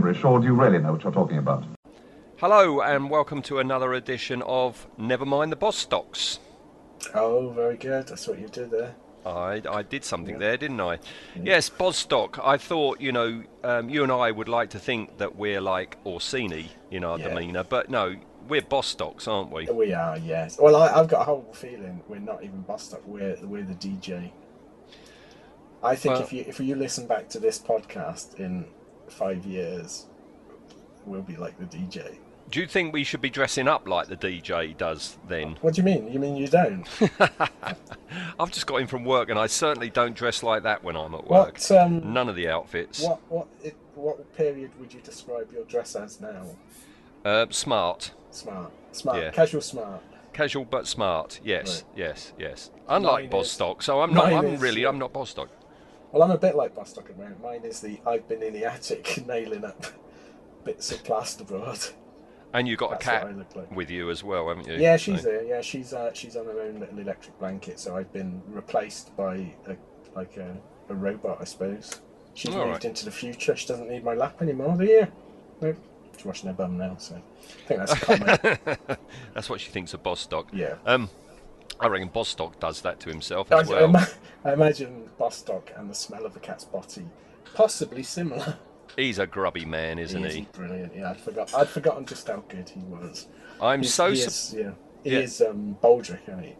Gibberish, or do you really know what you're talking about? Hello and welcome to another edition of Never Mind the Bostocks. Oh, very good. That's what you did there. I, I did something there, didn't I? Yes, Bostock. I thought, you know, um, you and I would like to think that we're like Orcini in our Yeah. demeanour, but no, we're Bostocks, aren't we? We are, yes. Well, I, I've got a horrible feeling we're not even Bostock. We're we're the DJ. I think Well- if you if you listen back to this podcast in five years, we'll be like the DJ. Do you think we should be dressing up like the DJ does then? What do you mean? You mean you don't? I've just got in from work and I certainly don't dress like that when I'm at work. What um None of the outfits. what what it, what period would you describe your dress as now? Uh, smart. Smart, smart, Yeah. casual, smart. Casual but smart. Yes, Right. yes, yes. Unlike Mine is- Bostock, so I'm not. mine I'm is, really. I'm not Bostock. Well, I'm a bit like Bostock at the moment. Mine is the I've been in the attic nailing up bits of plasterboard. And you've got That's a cat like. with you as well, haven't you? Yeah, she's So- there. Yeah, she's uh, she's on her own little electric blanket. So I've been replaced by a like a, a robot, I suppose. She's All moved right. into the future. She doesn't need my lap anymore. Do you? No, she's washing her bum now. So I think that's common. That's what she thinks of Bostock. yeah. Um, I reckon Bostock does that to himself I, as I well. ima- I imagine Bostock and the smell of a cat's body possibly similar. He's a grubby man, isn't he he? brilliant. Yeah, I'd forgot. I'd forgotten just how good he was. I'm He's- so. he is, yeah. He Yeah. is um, Baldrick, isn't he?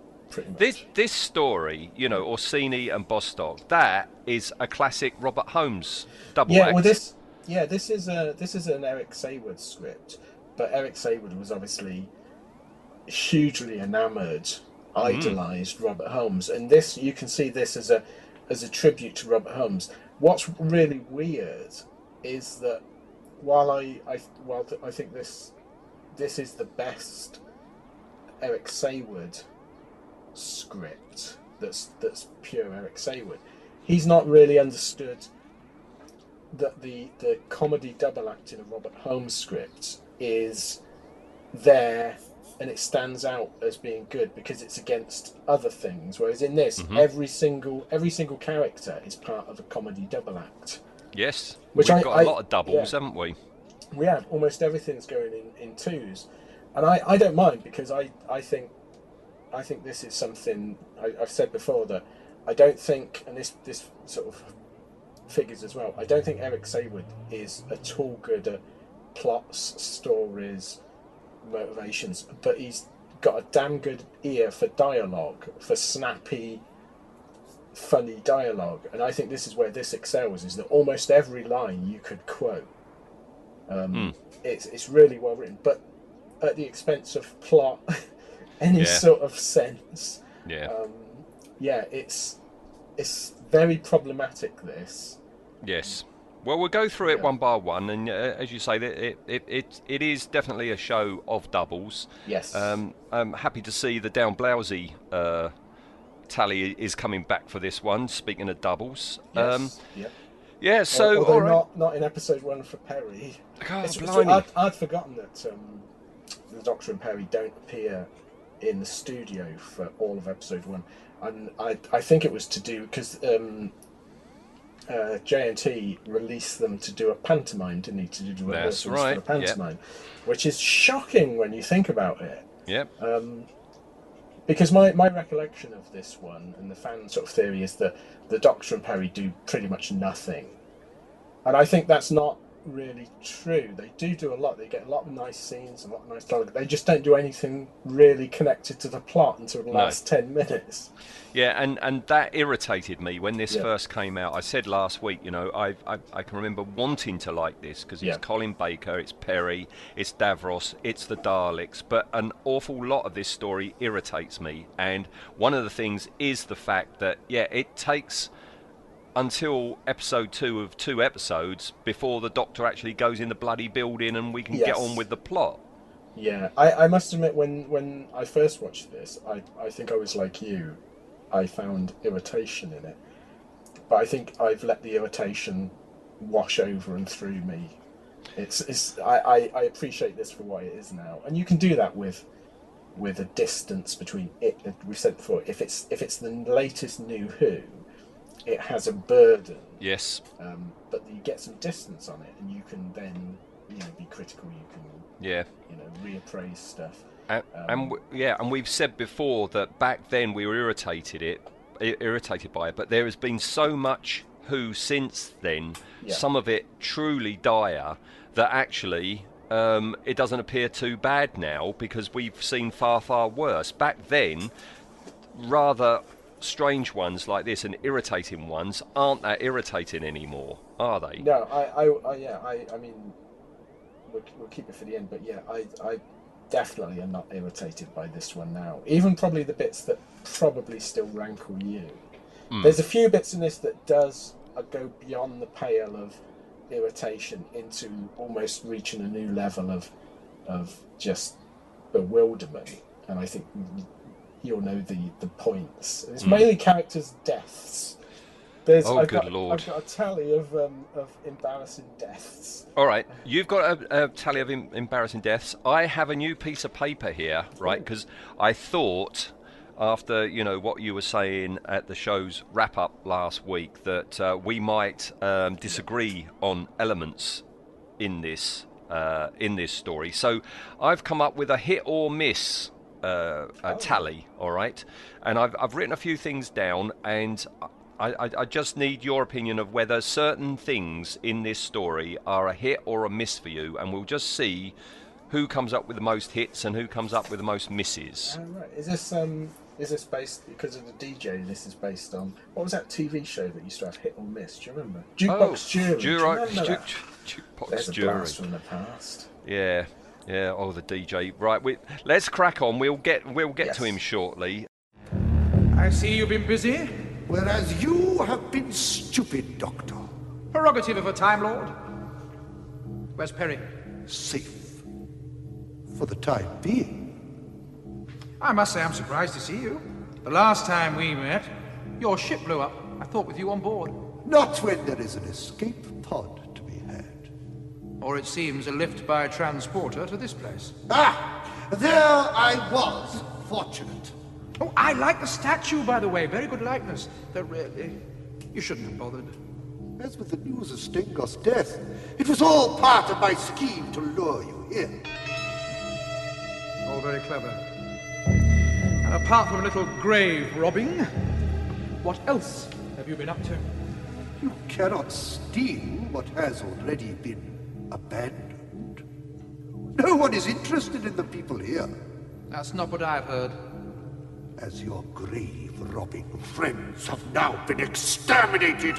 This this story, you know, Orcini and Bostock, that is a classic Robert Holmes double yeah, act. well, this yeah, this is a this is an Eric Saward script, but Eric Saward was obviously hugely enamored, Hmm. idolized Robert Holmes, and this you can see this as a as a tribute to Robert Holmes. What's really weird is that while I I while th- I think this this is the best Eric Saward script that's that's pure Eric Saward. He's not really understood that the the comedy double act in a Robert Holmes script is there and it stands out as being good because it's against other things. Whereas in this, Mhm. every single every single character is part of a comedy double act. yes, Which we've I- got a I- lot of doubles, yeah. haven't we? We have almost everything's going in, in twos, and I, I don't mind because I, I think I think this is something I, I've said before that I don't think, and this this sort of figures as well. I don't think Eric Saward is at all good at plots, stories, motivations, but he's got a damn good ear for dialogue, for snappy, funny dialogue, and I think this is where this excels. Is that almost every line you could quote. Um, Hmm. It's it's really well written, but at the expense of plot, any Yeah. sort of sense. Yeah. Um, yeah, it's it's very problematic. This. Yes. Well, we'll go through it Yeah. one by one, and uh, as you say, it, it, it, it is definitely a show of doubles. Yes. Um, I'm happy to see the down blousey uh, tally is coming back for this one. Speaking of doubles, yes. um, yep. yeah. So, Although all right. not not in episode one for Peri. God, It's- it's-. I'd, I'd forgotten that um, the Doctor and Peri don't appear in the studio for all of episode one, and I I think it was to do because um, uh, JNT released them to do a pantomime, didn't he? To do rehearsals right, for the pantomime, which is shocking when you think about it. Yep. Um, because my, my recollection of this one and the fan sort of theory is that the Doctor and Peri do pretty much nothing, and I think that's not really true. They do do a lot. They get a lot of nice scenes, and a lot of nice dialogue. They just don't do anything really connected to the plot until the No. last ten minutes. Yeah, and, and that irritated me when this Yeah. first came out. I said last week, you know, I I, I can remember wanting to like this because it's Yeah. Colin Baker, it's Peri, it's Davros, it's the Daleks, but an awful lot of this story irritates me. And one of the things is the fact that yeah, it takes until episode two of two episodes before the Doctor actually goes in the bloody building and we can get on with the plot. Yeah, I, I must admit when when I first watched this, I I think I was like you. I found irritation in it, but I think I've let the irritation wash over and through me. It's it's I, I, I appreciate this for what it is now, and you can do that with with a distance between it. We've said before, if it's if it's the latest New Who, it has a burden, Yes. um, but you get some distance on it, and you can then you know be critical. You can Yeah. you know reappraise stuff. And, Um, and w- yeah, and we've said before that back then we were irritated it, irritated by it, but there has been so much Who since then, Yeah. some of it truly dire, that actually um, it doesn't appear too bad now because we've seen far far worse. Back then, rather strange ones like this and irritating ones aren't that irritating anymore, are they? No, I, I, I yeah, I, I mean, we'll, we'll keep it for the end, but yeah, I, I definitely am not irritated by this one now. Even probably the bits that probably still rankle you. There's a few bits in this that does uh, go beyond the pale of irritation into almost reaching a new level of, of just bewilderment, and I think you'll know the the points. It's mainly characters' deaths. There's, Oh, I've good got, lord. I've got a tally of um, of embarrassing deaths. All right, you've got a, a tally of em- embarrassing deaths. I have a new piece of paper here, right? Because I thought, after you know what you were saying at the show's wrap up last week, that uh, we might um, disagree on elements in this uh, in this story. So I've come up with a hit or miss uh, a tally. All right, and I've I've written a few things down, and I, I I just need your opinion of whether certain things in this story are a hit or a miss for you, and we'll just see who comes up with the most hits and who comes up with the most misses. Oh, right. Is this um is this based because of the DJ? This is based on what was that TV show that used to have hit or miss? Do you remember? Jukebox Jury. Do you remember ju- that? ju- jukebox There's a blast from the past. Yeah, yeah. Oh, the DJ. Right, we, let's crack on. We'll get we'll get to him shortly. I see you've been busy. Whereas you have been stupid, Doctor. Prerogative of a Time Lord. Where's Peri? Safe. For the time being. I must say I'm surprised to see you. The last time we met, your ship blew up. I thought with you on board. Not when there is an escape pod to be had. Or it seems a lift by a transporter to this place. Ah! There I was, fortunate. Oh, I like the statue, by the way. Very good likeness. Though really, you shouldn't have bothered. As with the news of Stengos' death, it was all part of my scheme to lure you here. All very clever. And apart from a little grave robbing, what else have you been up to? You cannot steal what has already been abandoned. No one is interested in the people here. That's not what I've heard. As your grave robbing friends have now been exterminated,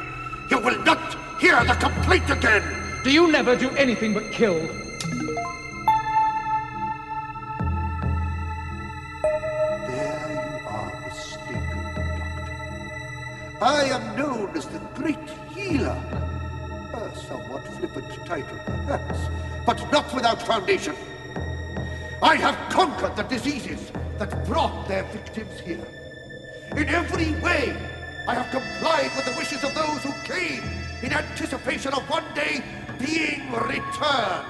you will not hear the complaint again! Do you never do anything but kill? There you are mistaken, Doctor. I am known as the Great Healer. Somewhat flippant title, perhaps, but not without foundation. I have conquered the diseases that brought their victims here. In every way, I have complied with the wishes of those who came in anticipation of one day being returned.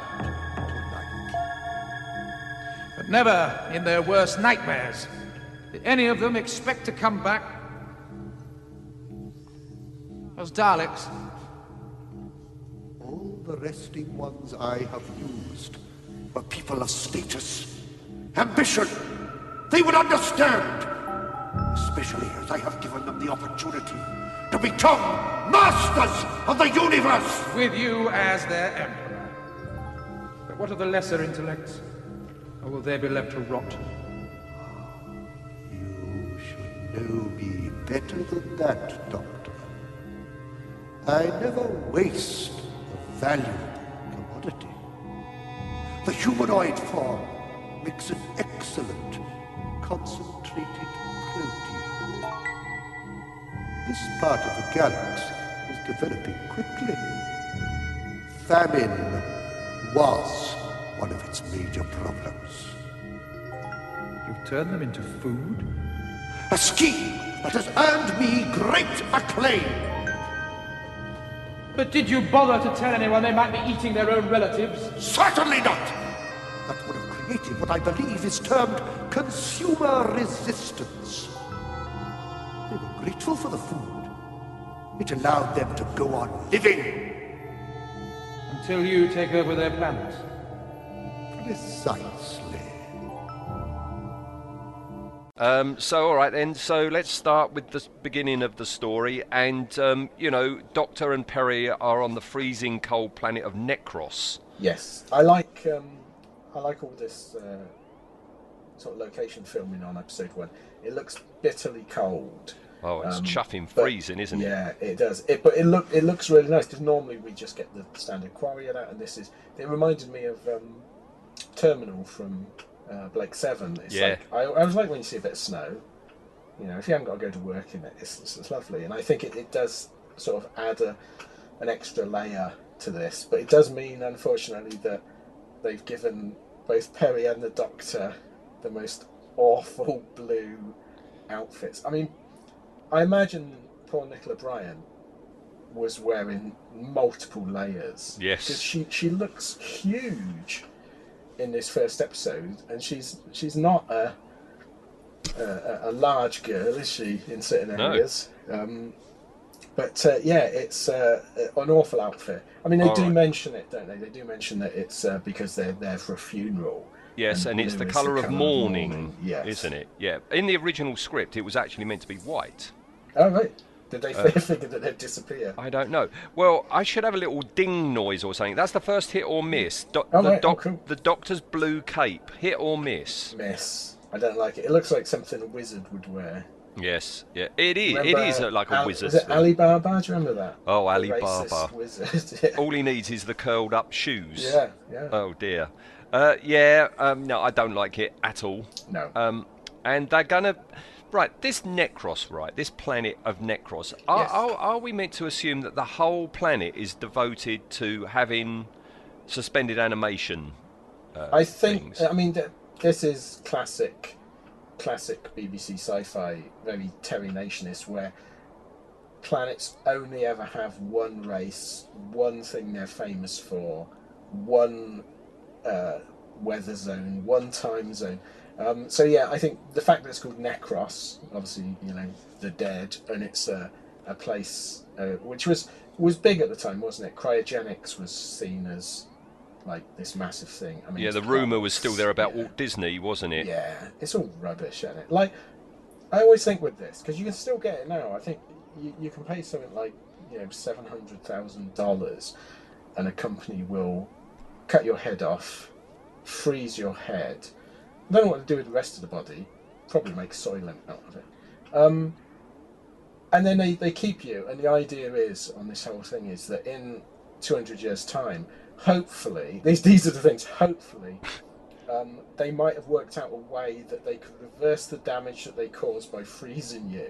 But never in their worst nightmares did any of them expect to come back as Daleks. The resting ones I have used were people of status, ambition. They would understand, especially as I have given them the opportunity to become masters of the universe. with you as their emperor. But what of the lesser intellects? Or will they be left to rot? You should know me better than that, Doctor. I never waste valuable commodity. The humanoid form makes an excellent concentrated protein. This part of the galaxy is developing quickly. Famine was one of its major problems. You've turned them into food? A scheme that has earned me great acclaim. But did you bother to tell anyone they might be eating their own relatives? Certainly not. That would have created what I believe is termed consumer resistance. They were grateful for the food. It allowed them to go on living. Until you take over their planet. Precisely. Um, so, all right then. So let's start with the beginning of the story. And um, you know, Doctor and Peri are on the freezing cold planet of Necros. Yes, I like um, I like all this uh, sort of location filming on episode one. It looks bitterly cold. Oh, it's Um, chuffing but- freezing, isn't it? Yeah, it does. It, but it look it looks really nice because normally we just get the standard quarry that, and this is. It reminded me of um, Terminal from uh, Blake Seven. It's Yeah. like I, I was like when you see a bit of snow. You know, if you haven't got to go to work in it, it's, it's, it's lovely, and I think it, it does sort of add a, an extra layer to this. But it does mean, unfortunately, that they've given both Peri and the Doctor the most awful blue outfits. I mean, I imagine poor Nicola Bryant was wearing multiple layers. Yes. because she she looks huge in this first episode, and she's she's not a a, a large girl, is she? In certain No. areas. Um, but uh, yeah, it's uh, an awful outfit. I mean, they All do right. mention it, don't they? They do mention that it's uh, because they're there for a funeral. Yes, and, it's the colour of colour mourning, Yes. isn't it? Yeah. In the original script, it was actually meant to be white. Oh right. Did they Uh, figure that they'd disappear? I don't know. Well, I should have a little ding noise or something. That's the first hit or miss. Do- Oh, the, right. Oh, cool. the Doctor's blue cape, hit or miss. Miss. I don't like it. It looks like something a wizard would wear. Yes, yeah, it is. Remember, it is uh, like a Al- wizard. Was it Alibaba? Do you remember that? Oh, Alibaba. Wizard. yeah. All he needs is the curled up shoes. yeah, yeah. Oh dear. Uh, yeah. Um, no, I don't like it at all. no. Um, and they're gonna. Right, this Necros, right, this planet of Necros. Are, Yes. are, are we meant to assume that the whole planet is devoted to having suspended animation? Uh, I think. things? I mean, th- this is classic, classic BBC sci-fi, very Terry Nationist, where planets only ever have one race, one thing they're famous for, one uh, weather zone, one time zone. Um, so yeah, I think the fact that it's called Necros, obviously you know the dead, and it's a, a place uh, which was was big at the time, wasn't it? Cryogenics was seen as like this massive thing. I mean, yeah, the rumour was still there about yeah. Walt Disney, wasn't it? Yeah, it's all rubbish, isn't it? Like, I always think with this because you can still get it now. I think you, you can pay something like you know seven hundred thousand dollars, and a company will cut your head off, freeze your head. Don't know what to do with the rest of the body. Probably make soylent out of it. Um, and then they, they keep you, and the idea is on this whole thing is that in 200 years' time, hopefully, these, these are the things, hopefully, um, they might have worked out a way that they could reverse the damage that they caused by freezing you,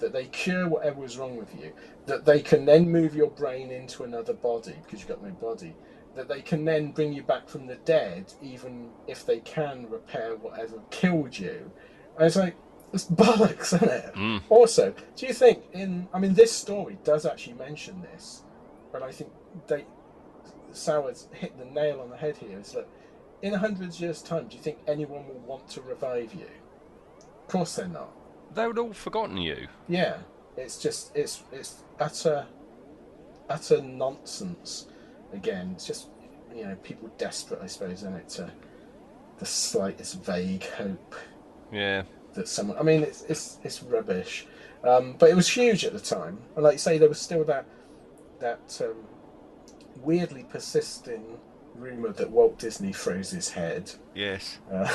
that they cure whatever was wrong with you, that they can then move your brain into another body because you've got no body, that they can then bring you back from the dead, even if they can repair whatever killed you. And it's like, it's bollocks, isn't it? Mm. Also, do you think in? I mean, this story does actually mention this, but I think they Saward's hit the nail on the head here. Is that in a hundred years' time, do you think anyone will want to revive you? Of course, they're not. They would all forgotten you. Yeah, it's just it's it's utter utter nonsense. Again, it's just you know people desperate, I suppose, isn't it, to the slightest vague hope Yeah. that someone. I mean, it's it's it's rubbish, um, but it was huge at the time. And like you say, there was still that that um, weirdly persisting rumor that Walt Disney froze his head. Yes. Uh,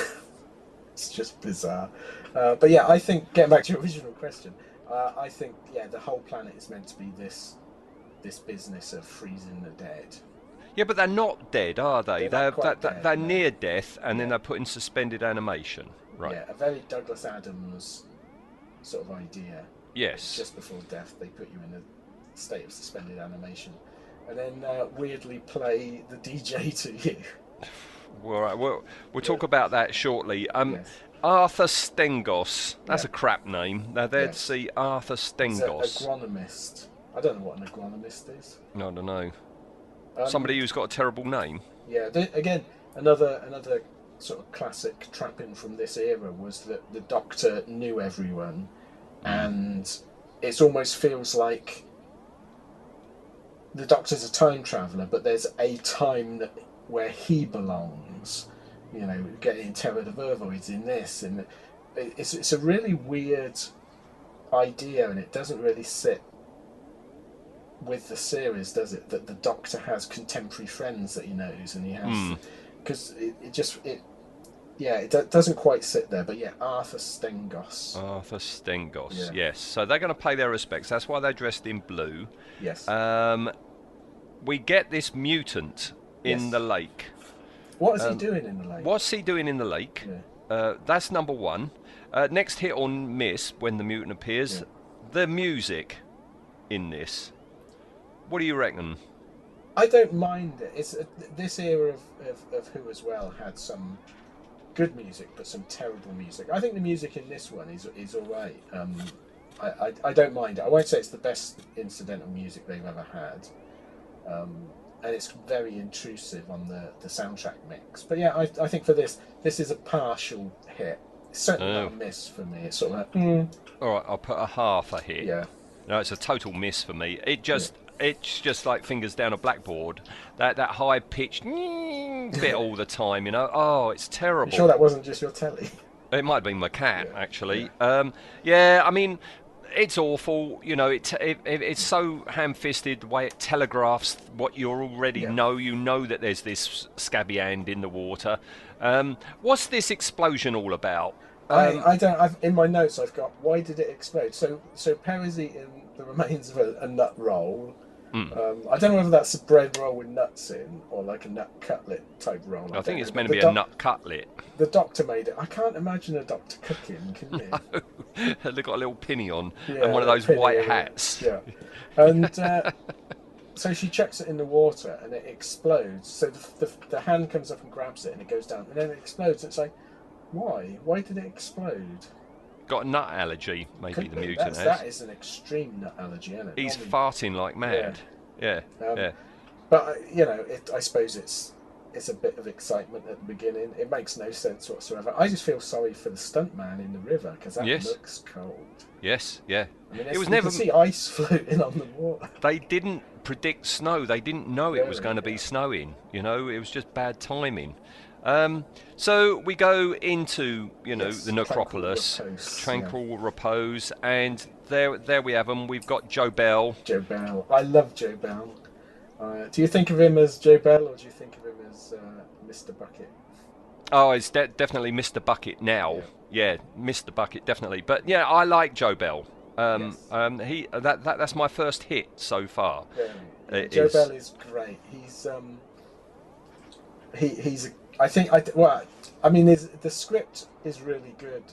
it's just bizarre. Uh, but yeah, I think getting back to your original question, uh, I think yeah, the whole planet is meant to be this this business of freezing the dead. Yeah, but they're not dead, are they? They're They're, they're, dead, they're no. near death, and then they're put in suspended animation. Right. Yeah, a very Douglas Adams sort of idea. Yes. Just before death, they put you in a state of suspended animation, and then uh, weirdly play the DJ to you. All right, we'll, we'll talk about that shortly. Um, Yes. Arthur Stengos. That's Yeah. a crap name. Now, to Yes. see Arthur He's Stengos. agronomist. I don't know what an agronomist is. No, I don't know. Um, Somebody who's got a terrible name. Yeah, again, another another sort of classic trapping from this era was that the Doctor knew everyone, and it almost feels like the Doctor's a time traveler, but there's a time that, where he belongs. You know, getting Terror of Vervoids in this, and it's it's a really weird idea, and it doesn't really sit with the series, does it? That the Doctor has contemporary friends that he knows, and he has Hmm. because it, it just it yeah it do- doesn't quite sit there. But yeah, Arthur Stengos. Arthur Stengos. Yeah. Yes. So they're going to pay their respects. That's why they're dressed in blue. yes. Um, we get this mutant in Yes. the lake. what is um, he doing in the lake? What's he doing in the lake? Yeah. Uh, that's number one. Uh, next hit on miss when the mutant appears. Yeah. The music in this. What do you reckon? I don't mind it. It's uh, this era of, of, of Who as well had some good music, but some terrible music. I think the music in this one is is all right. Um, I, I I don't mind it. I won't say it's the best incidental music they've ever had, um, and it's very intrusive on the, the soundtrack mix. But yeah, I, I think for this this is a partial hit. It's certainly Oh. not a miss for me. It's sort of like, mm, All right, I'll put a half a hit. yeah. No, it's a total miss for me. It just, it's just like fingers down a blackboard. That that high pitched bit all the time. You know. Oh, it's terrible. You sure that wasn't just your telly? It might have been my cat, Yeah, actually. Yeah. Um, yeah, I mean, it's awful. You know, it, it, it it's so ham-fisted the way it telegraphs what you already Yeah. know. You know that there's this scabby hand in the water. Um, what's this explosion all about? Um, I, I don't. I've, in my notes, I've got why did it explode? So, so Peri's eating the remains of a, a nut roll. Hmm. Um, I don't know whether that's a bread roll with nuts in or like a nut cutlet type roll. I don't think it's meant to be a doc- nut cutlet. The doctor made it. I can't imagine a doctor cooking. Can you? They've got a little pinny on Yeah, and one of those penny, white hats. Yeah, and uh, so she chucks it in the water and it explodes. So the, the, the hand comes up and grabs it and it goes down and then it explodes. It's like, why? Why did it explode? Got a nut allergy, maybe the mutant has. that is an extreme nut allergy, isn't it? He's Normally- farting like mad. Yeah, Um, yeah. But uh, you know, it, I suppose it's it's a bit of excitement at the beginning. It makes no sense whatsoever. I just feel sorry for the stuntman in the river because that Yes. looks cold. Yes, yeah. I mean, It was you never. can see ice floating on the water. They didn't predict snow. They didn't know it was going to be snowing. You know, it was just bad timing. Um, so we go into you know Yes, the tranquil necropolis, repose, tranquil repose, and there there we have them. We've got Jobel. Joe Bell. I love Jobel. Uh, do you think of him as Jobel or do you think of him as uh, Mr. Bucket? Oh, it's de- definitely Mr. Bucket now. Yeah. Mr. Bucket definitely. But yeah, I like Jobel. Um, Yes. um, he that, that that's my first hit so far. Very. It Joe is. Bell is great. He's um. He he's. I think I well. I mean, the script is really good,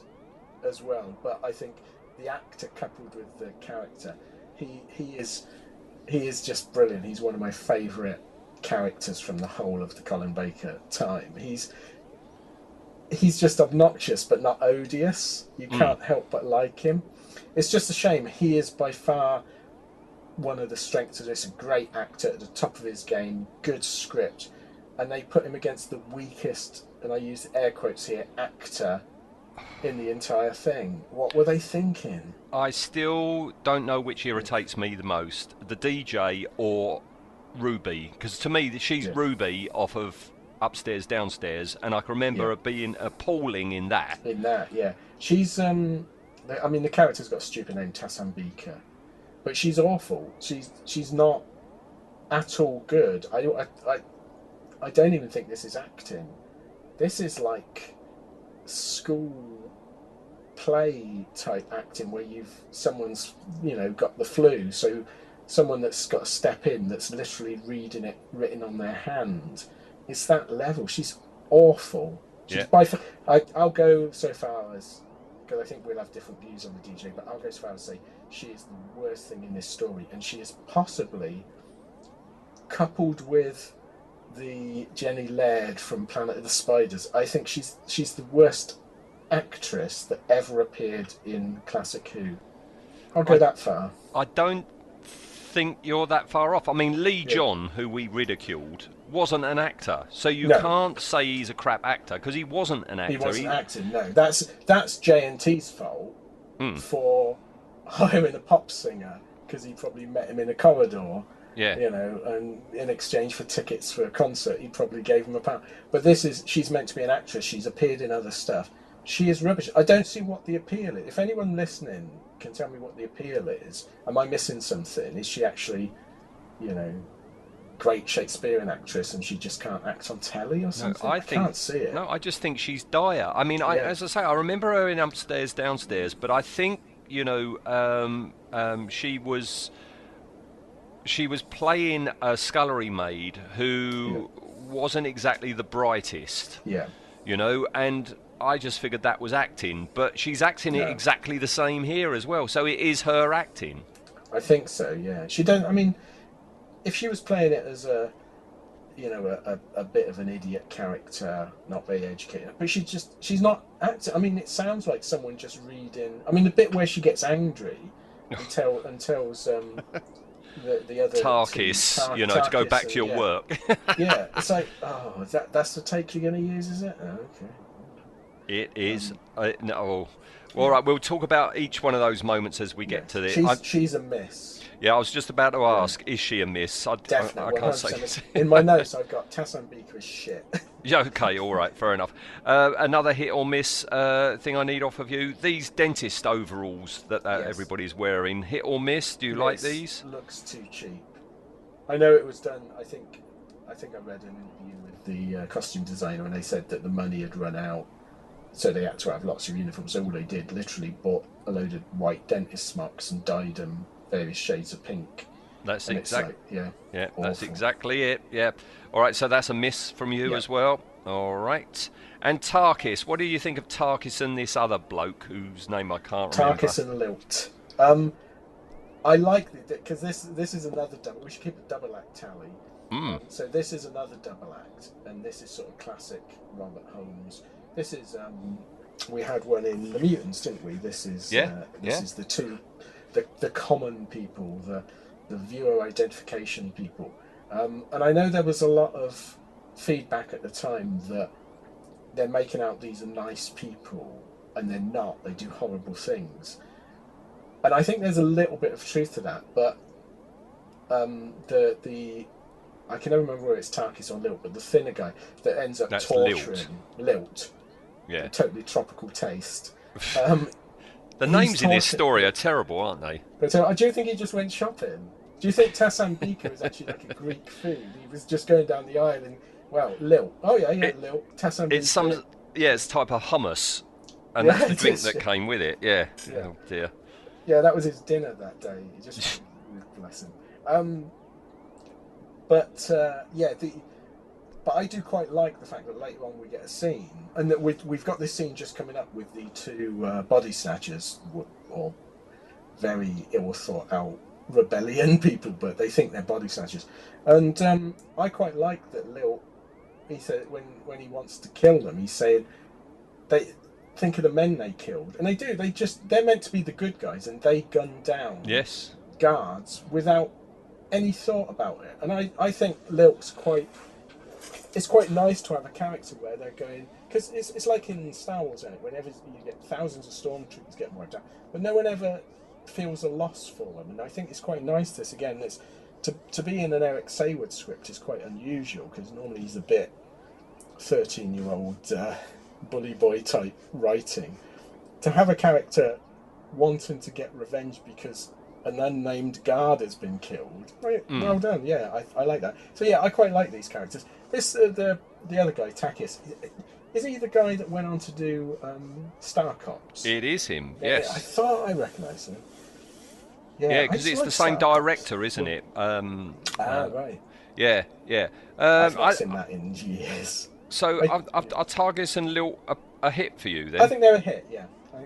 as well. But I think the actor coupled with the character, he he is he is just brilliant. He's one of my favourite characters from the whole of the Colin Baker time. He's he's just obnoxious but not odious. You hmm. can't help but like him. It's just a shame. He is by far one of the strengths of this. A great actor at the top of his game, good script, and they put him against the weakest, and I use air quotes here, actor in the entire thing. What were they thinking? I still don't know which irritates me the most, the DJ or Ruby, because to me she's Yeah. Ruby off of Upstairs Downstairs, and I can remember Yeah. her being appalling in that. In that, yeah, she's um, I mean the character's got a stupid name, Tasambeker, but she's awful. She's she's not at all good. I I, I I don't even think this is acting. This is like school play type acting where you've someone's you know got the flu, so someone that's got to step in that's literally reading it written on their hand. It's that level. She's awful. She's Yeah. by far, I, I'll go so far as because I think we'll have different views on the DJ, but I'll go so far as say she is the worst thing in this story, and she is possibly coupled with the Jenny Laird from Planet of the Spiders. I think she's she's the worst actress that ever appeared in Classic Who. I'll go I- that far. I don't think you're that far off. I mean, Lee John, who we ridiculed, wasn't an actor, so you No. can't say he's a crap actor because he wasn't an actor. He wasn't acting. No, that's that's J and T's fault Hmm. for hiring a pop singer because he probably met him in a corridor. Yeah, you know, and in exchange for tickets for a concert, he probably gave him a pound. But this is, she's meant to be an actress. She's appeared in other stuff. She is rubbish. I don't see what the appeal is. If anyone listening can tell me what the appeal is, am I missing something? Is she actually, you know, great Shakespearean actress and she just can't act on telly or No, something? I think can't see it. no. I just think she's dire. I mean, I, Yeah. as I say, I remember her in upstairs, downstairs, but I think you know um, um, she was she was playing a scullery maid who wasn't exactly the brightest. Yeah. you know, and I just figured that was acting, but she's acting it exactly the same here as well. So it is her acting. I think so. Yeah, she don't. I mean, if she was playing it as a, you know, a, a, a bit of an idiot character, not very educated, but she just she's not acting. I mean, it sounds like someone just reading. I mean, the bit where she gets angry and tell and tells um the the other Takis, Tar- you know, to go back to your yeah. work. yeah, it's like oh, that that's the take you're going to use, is it? Oh, okay. it is. Um, Uh, no. Well, all right, we'll talk about each one of those moments as we get to this. She's I, she's a miss. Yeah, I was just about to ask, is she a miss? I, I, Definitely. I can't say. In my notes, I've got Tasambeker is shit. Yeah, okay, all right, fair enough. Uh, another hit or miss uh, thing I need off of you: these dentist overalls that uh, Yes. everybody's wearing. Hit or miss? Do you like these? Looks too cheap. I know it was done. I think. I think I read an interview with the uh, costume designer, and they said that the money had run out, so they had to have lots of uniforms. So all they did, literally, bought a load of white dentist smocks and dyed them various shades of pink. That's exactly. like, yeah, Yeah, that's exactly it. Yeah. All right, so that's a miss from you Yeah. as well. All right. And Takis, what do you think of Takis and this other bloke whose name I can't Takis remember? and Lilt. Um, I like it because this this is another double. We should keep a double act tally. Mm. So this is another double act, and this is sort of classic Robert Holmes. This is um, we had one in the Mutants, didn't we? This is Yeah, uh, this yeah. is the two, the the common people, the the viewer identification people, um, and I know there was a lot of feedback at the time that they're making out these are nice people, and they're not. They do horrible things, and I think there's a little bit of truth to that, but um, the the I can never remember whether it's Takis or Lilt, but the thinner guy that ends up That's torturing Lilt, Yeah. a totally tropical taste. Um, The names in this story are terrible, aren't they? but uh, I do think he just went shopping. Do you think Tasambeker is actually like a Greek food? He was just going down the aisle and well, lil. Oh yeah, yeah, It- Lilt. Tasambeker. It's some, yeah, it's type of hummus, and Yeah, that's the drink that came with it. Yeah. Yeah. Oh dear. Yeah, that was his dinner that day. He just bless him. Um, but uh, yeah, the but I do quite like the fact that later on we get a scene, and that we've, we've got this scene just coming up with the two uh, body snatchers, or very ill thought out rebellion people, but they think they're body snatchers. And um, I quite like that Lilt. He said when when he wants to kill them, he's saying they think of the men they killed, and they do. They just they're meant to be the good guys, and they gun down Yes. guards without any thought about it. And I, I think Lilt's quite. It's quite nice to have a character where they're going because it's, it's like in Star Wars, isn't it? Whenever you get thousands of stormtroopers getting wiped out, but no one ever feels a loss for them. And I think it's quite nice. This again, it's to to be in an Eric Saward script is quite unusual because normally he's a bit thirteen-year-old uh, bully boy type writing. To have a character wanting to get revenge because an unnamed guard has been killed. Right, Hmm. well done. Yeah, I, I like that. So yeah, I quite like these characters. This uh, the the other guy, Takis. Is he the guy that went on to do um, Star Cops? It is him. Yeah, Yes. I thought I recognised him. Yeah, because just it's the same Star Cops. director, isn't it? Um, Ah, uh, right. yeah, yeah. I've Um, not I, seen that in years. so I- are, are, are and Lilt a, a hit for you then? I think they're a hit. Yeah.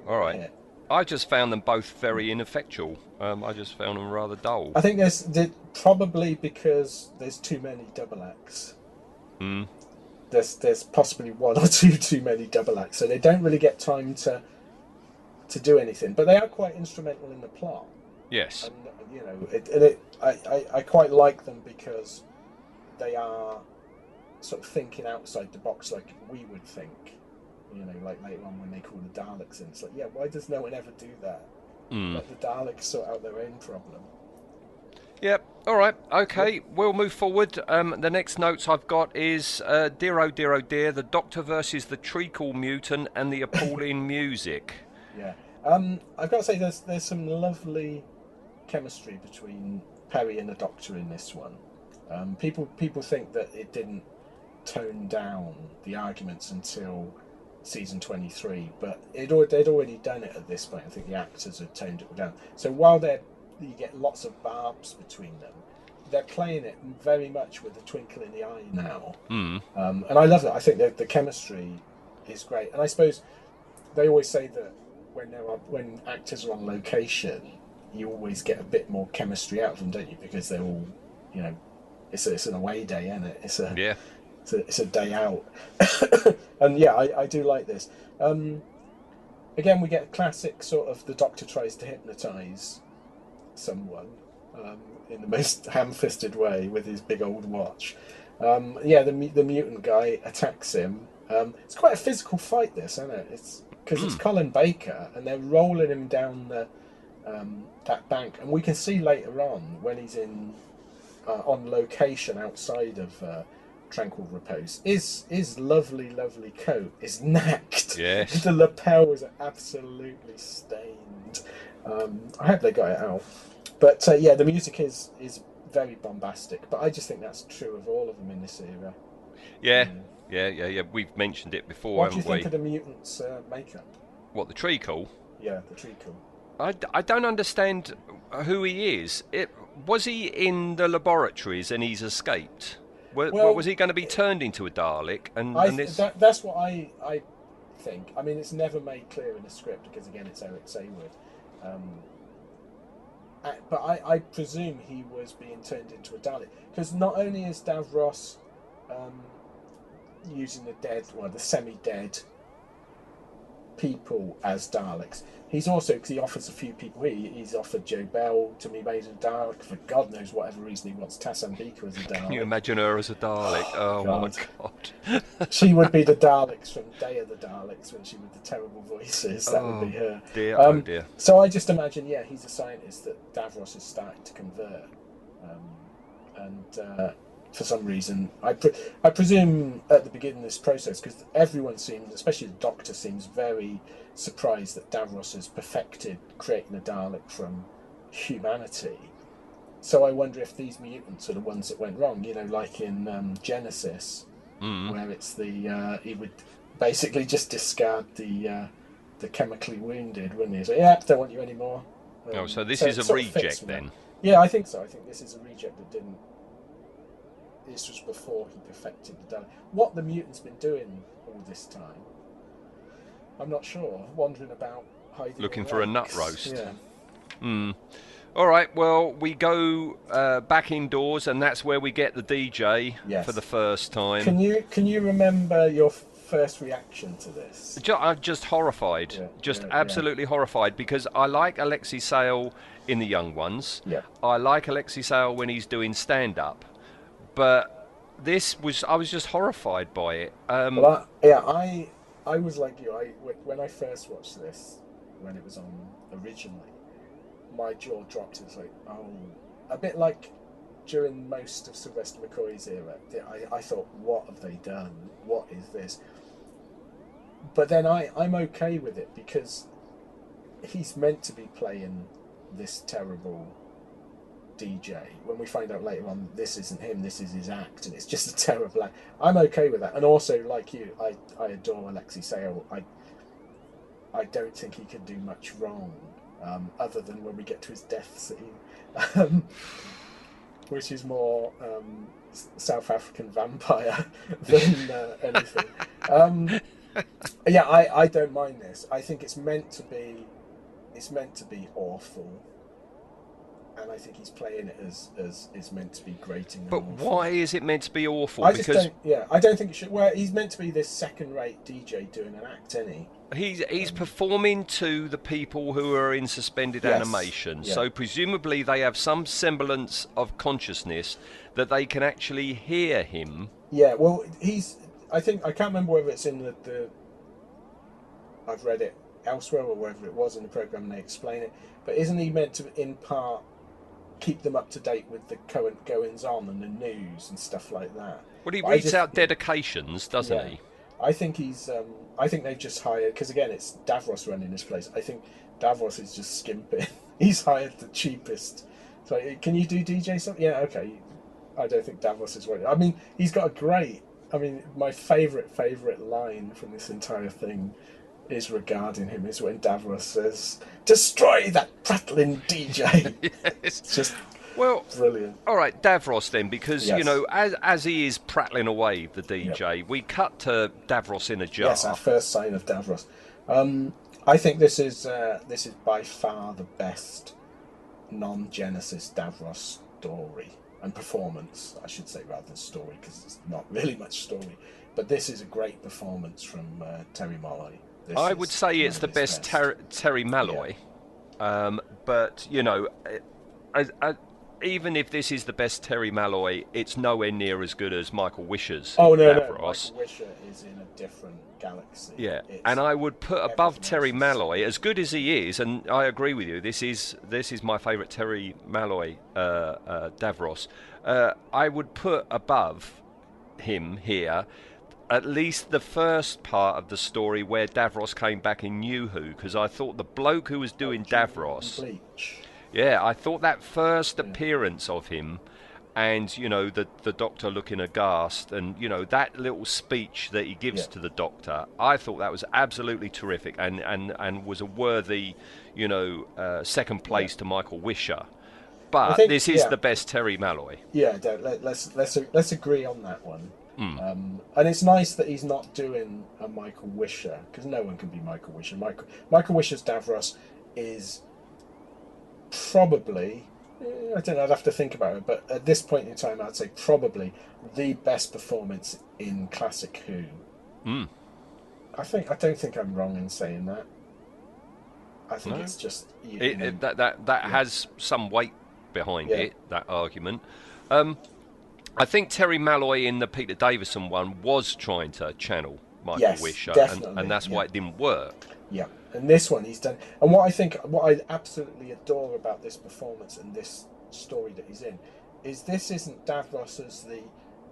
All right. I just found them both very ineffectual. Um, I just found them rather dull. I think there's there, probably because there's too many double acts. Mm. There's there's possibly one or two too many double acts, so they don't really get time to to do anything. But they are quite instrumental in the plot, Yes. and you know, it, and it I, I, I quite like them because they are sort of thinking outside the box like we would think. You know, like later on when they call the Daleks in, it's like, yeah, why does no one ever do that? Mm. Let the Daleks sort out their own problem. Yep. All right. Okay. We'll move forward. Um, the next notes I've got is uh, dear oh dear oh dear, the Doctor versus the treacle mutant and the appalling music. Yeah. Um, I've got to say, there's there's some lovely chemistry between Peri and the Doctor in this one. Um, people people think that it didn't tone down the arguments until season 23, but it they'd already done it at this point. I think the actors had toned it down. So while they you get lots of barbs between them, they're playing it very much with a twinkle in the eye now. Mm. Um, and I love it. I think that the chemistry is great. And I suppose they always say that when they're when actors are on location, you always get a bit more chemistry out of them, don't you? Because they're all, you know, it's a, it's an away day, isn't it? It's a Yeah. it's a, it's a day out. and yeah, I, I do like this. Um, again, we get a classic sort of the Doctor tries to hypnotise someone um, in the most ham-fisted way with his big old watch. Um, yeah, the the mutant guy attacks him. Um, it's quite a physical fight, this, isn't it? It's because it's Colin Baker, and they're rolling him down the um, that bank, and we can see later on when he's in uh, on location outside of uh, Tranquil Repose. His his lovely, lovely coat is knacked. Yes. the lapel are absolutely stained. Um, I hope they got it out. But uh, yeah, the music is is very bombastic. But I just think that's true of all of them in this era. Yeah. Yeah. Yeah. Yeah. We've mentioned it before, What do you haven't we? think of the mutants' uh, makeup? What the treacle? Yeah, the treacle. I, I don't understand who he is. It, was he in the laboratories and he's escaped? Wa- Well, was he going to be turned into a Dalek? And, I and this, that, that's what I I think. I mean, it's never made clear in the script because again, it's Eric Saward. Um, but I, I presume he was being turned into a Dalek. Because not only is Davros um, using the dead, well, the semi-dead people as Daleks. He's also because he offers a few people. He, he's offered Jobel to be made a Dalek for God knows whatever reason he wants Tasambeker as a Dalek. can you imagine her as a Dalek? Oh, my God. god! she would be the Daleks from Day of the Daleks when she with the terrible voices. That would be her. dear, oh Um, dear. So I just imagine, yeah, he's a scientist that Davros is starting to convert, um, and uh, for some reason, I pre- I presume at the beginning of this process, because everyone seems, especially the Doctor, seems very surprised that Davros has perfected creating a Dalek from humanity. So I wonder if these mutants are the ones that went wrong. You know, like in um, Genesis, Mm. where it's the uh, he would basically just discard the uh, the chemically wounded, wouldn't he? So yeah, don't want you anymore. Um, Oh, so this is a sort of fits reject then? Yeah, I think so. I think this is a reject that didn't. This was before he perfected the Dalek. What the mutant's been doing all this time, I'm not sure. Wandering about, hiding. Looking in for a nut roast. Yeah. Mm. All right. Well, we go uh, back indoors, and that's where we get the DJ Yes. for the first time. Can you can you remember your first reaction to this? Ju- I'm just horrified, Yeah, just yeah, yeah. absolutely horrified because I like Alexei Sayle in the young ones. Yeah. I like Alexei Sayle when he's doing stand up, but this was I was just horrified by it. Um, Well, I, yeah, I I was like you. I when- I first watched this, when it was on originally, my jaw dropped. It was like, oh, a bit like during most of Sylvester McCoy's era. I, I thought, what have they done? What is this? But then I I'm okay with it because he's meant to be playing this terrible DJ. When we find out later on this isn't him, this is his act, and it's just a terrible act. I'm okay with that. And also, like you, I, I adore Alexei Sayle. I I don't think he can do much wrong, um, other than when we get to his death scene, um, which is more um, South African vampire than uh, anything. Um, yeah, I, I don't mind this. I think it's meant to be, it's meant to be awful, and I think he's playing it as as is meant to be grating. But awful. why is it meant to be awful? I just because don't. Yeah, I don't think it should. Well, he's meant to be this second-rate DJ doing an act, isn't he? He's he's um, performing to the people who are in suspended Yes, animation, yeah. so presumably they have some semblance of consciousness that they can actually hear him. Yeah, well, he's. I think I can't remember whether it's in the, the. I've read it elsewhere or whether it was in the program and they explain it. But isn't he meant to, in part, keep them up to date with the current goings on and the news and stuff like that? Well, he But reads just- out dedications, doesn't Yeah. he? I think he's. Um, I think they've just hired because again, it's Davros running this place. I think Davros is just skimping. he's hired the cheapest. So can you do DJ something? Yeah, okay. I don't think Davros is right. I mean, he's got a great. I mean, my favourite favourite line from this entire thing is regarding him is when Davros says, "Destroy that prattling DJ." It's just Well, brilliant. all right, Davros then, because you know, as as he is prattling away the DJ, we cut to Davros in a jar. Yes, our first sign of Davros. Um, I think this is uh, this is by far the best non-Genesis Davros story and performance, I should say, rather than story, because it's not really much story. But this is a great performance from uh, Terry Molloy. This I would say it's the his best Ter- Terry Molloy, um, but you know, as, as, even if this is the best Terry Molloy, it's nowhere near as good as Michael Wisher's Oh no, no, Davros. Michael Wisher is in a different galaxy. Yeah, It's- and I would put above Terry Molloy, as good as he is, and I agree with you. This is this is my favourite Terry Molloy uh, uh, Davros. Uh, I would put above him here at least the first part of the story where Davros came back and knew who, because I thought the bloke who was doing Davros. Yeah, I thought that first appearance of him, and you know the the doctor looking aghast, and you know that little speech that he gives Yeah. to the doctor, I thought that was absolutely terrific, and and and was a worthy, you know, uh, second place to Michael Wisher. But think- this is yeah. the best Terry Molloy. Yeah, don't, let, let's let's let's agree on that one. Hmm. Um, and it's nice that he's not doing a Michael Wisher because no one can be Michael Wisher. Michael Michael Wisher's Davros is probably eh, I don't know. I'd have to think about it, but at this point in time, I'd say probably the best performance in classic Who. Hmm. I think I don't think I'm wrong in saying that. I think No. it's just you, It, know, it- that that that has some weight behind Yeah. it. That argument. Um, I think Terry Molloy in the Peter Davison one was trying to channel Michael Yes, Wisher, and, and that's why yeah. it didn't work. Yeah, and this one he's done. And what I think, what I absolutely adore about this performance and this story that he's in, is this isn't Davros as the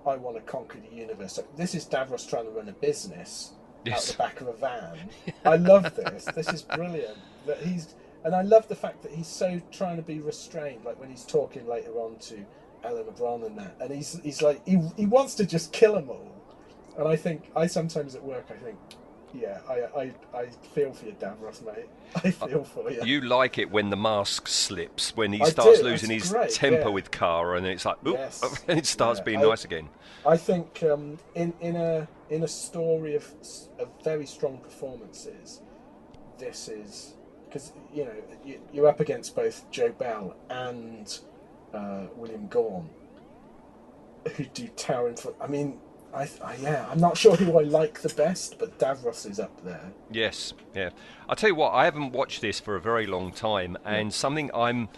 I want to conquer the universe. This is Davros trying to run a business Yes. out the back of a van. I love this. This is brilliant. That he's and I love the fact that he's so trying to be restrained. Like when he's talking later on to Eleanor Bron and that, and he's he's like he he wants to just kill them all. And I think I sometimes at work I think, yeah, I I, I feel for you, Davros, mate. I feel for you. You like it when the mask slips, when he I starts do, losing his great, temper yeah. with Kara, and it's like, oop, Yes, and it starts yeah, being I- nice again. I think um, in in a in a story of, of very strong performances, this is because you know you, you're up against both Jobel and uh, William Gaunt, who do towering. For, I mean, I, I yeah, I'm not sure who I like the best, but Davros is up there. Yes, yeah. I'll tell you what, I haven't watched this for a very long time, and something I'm,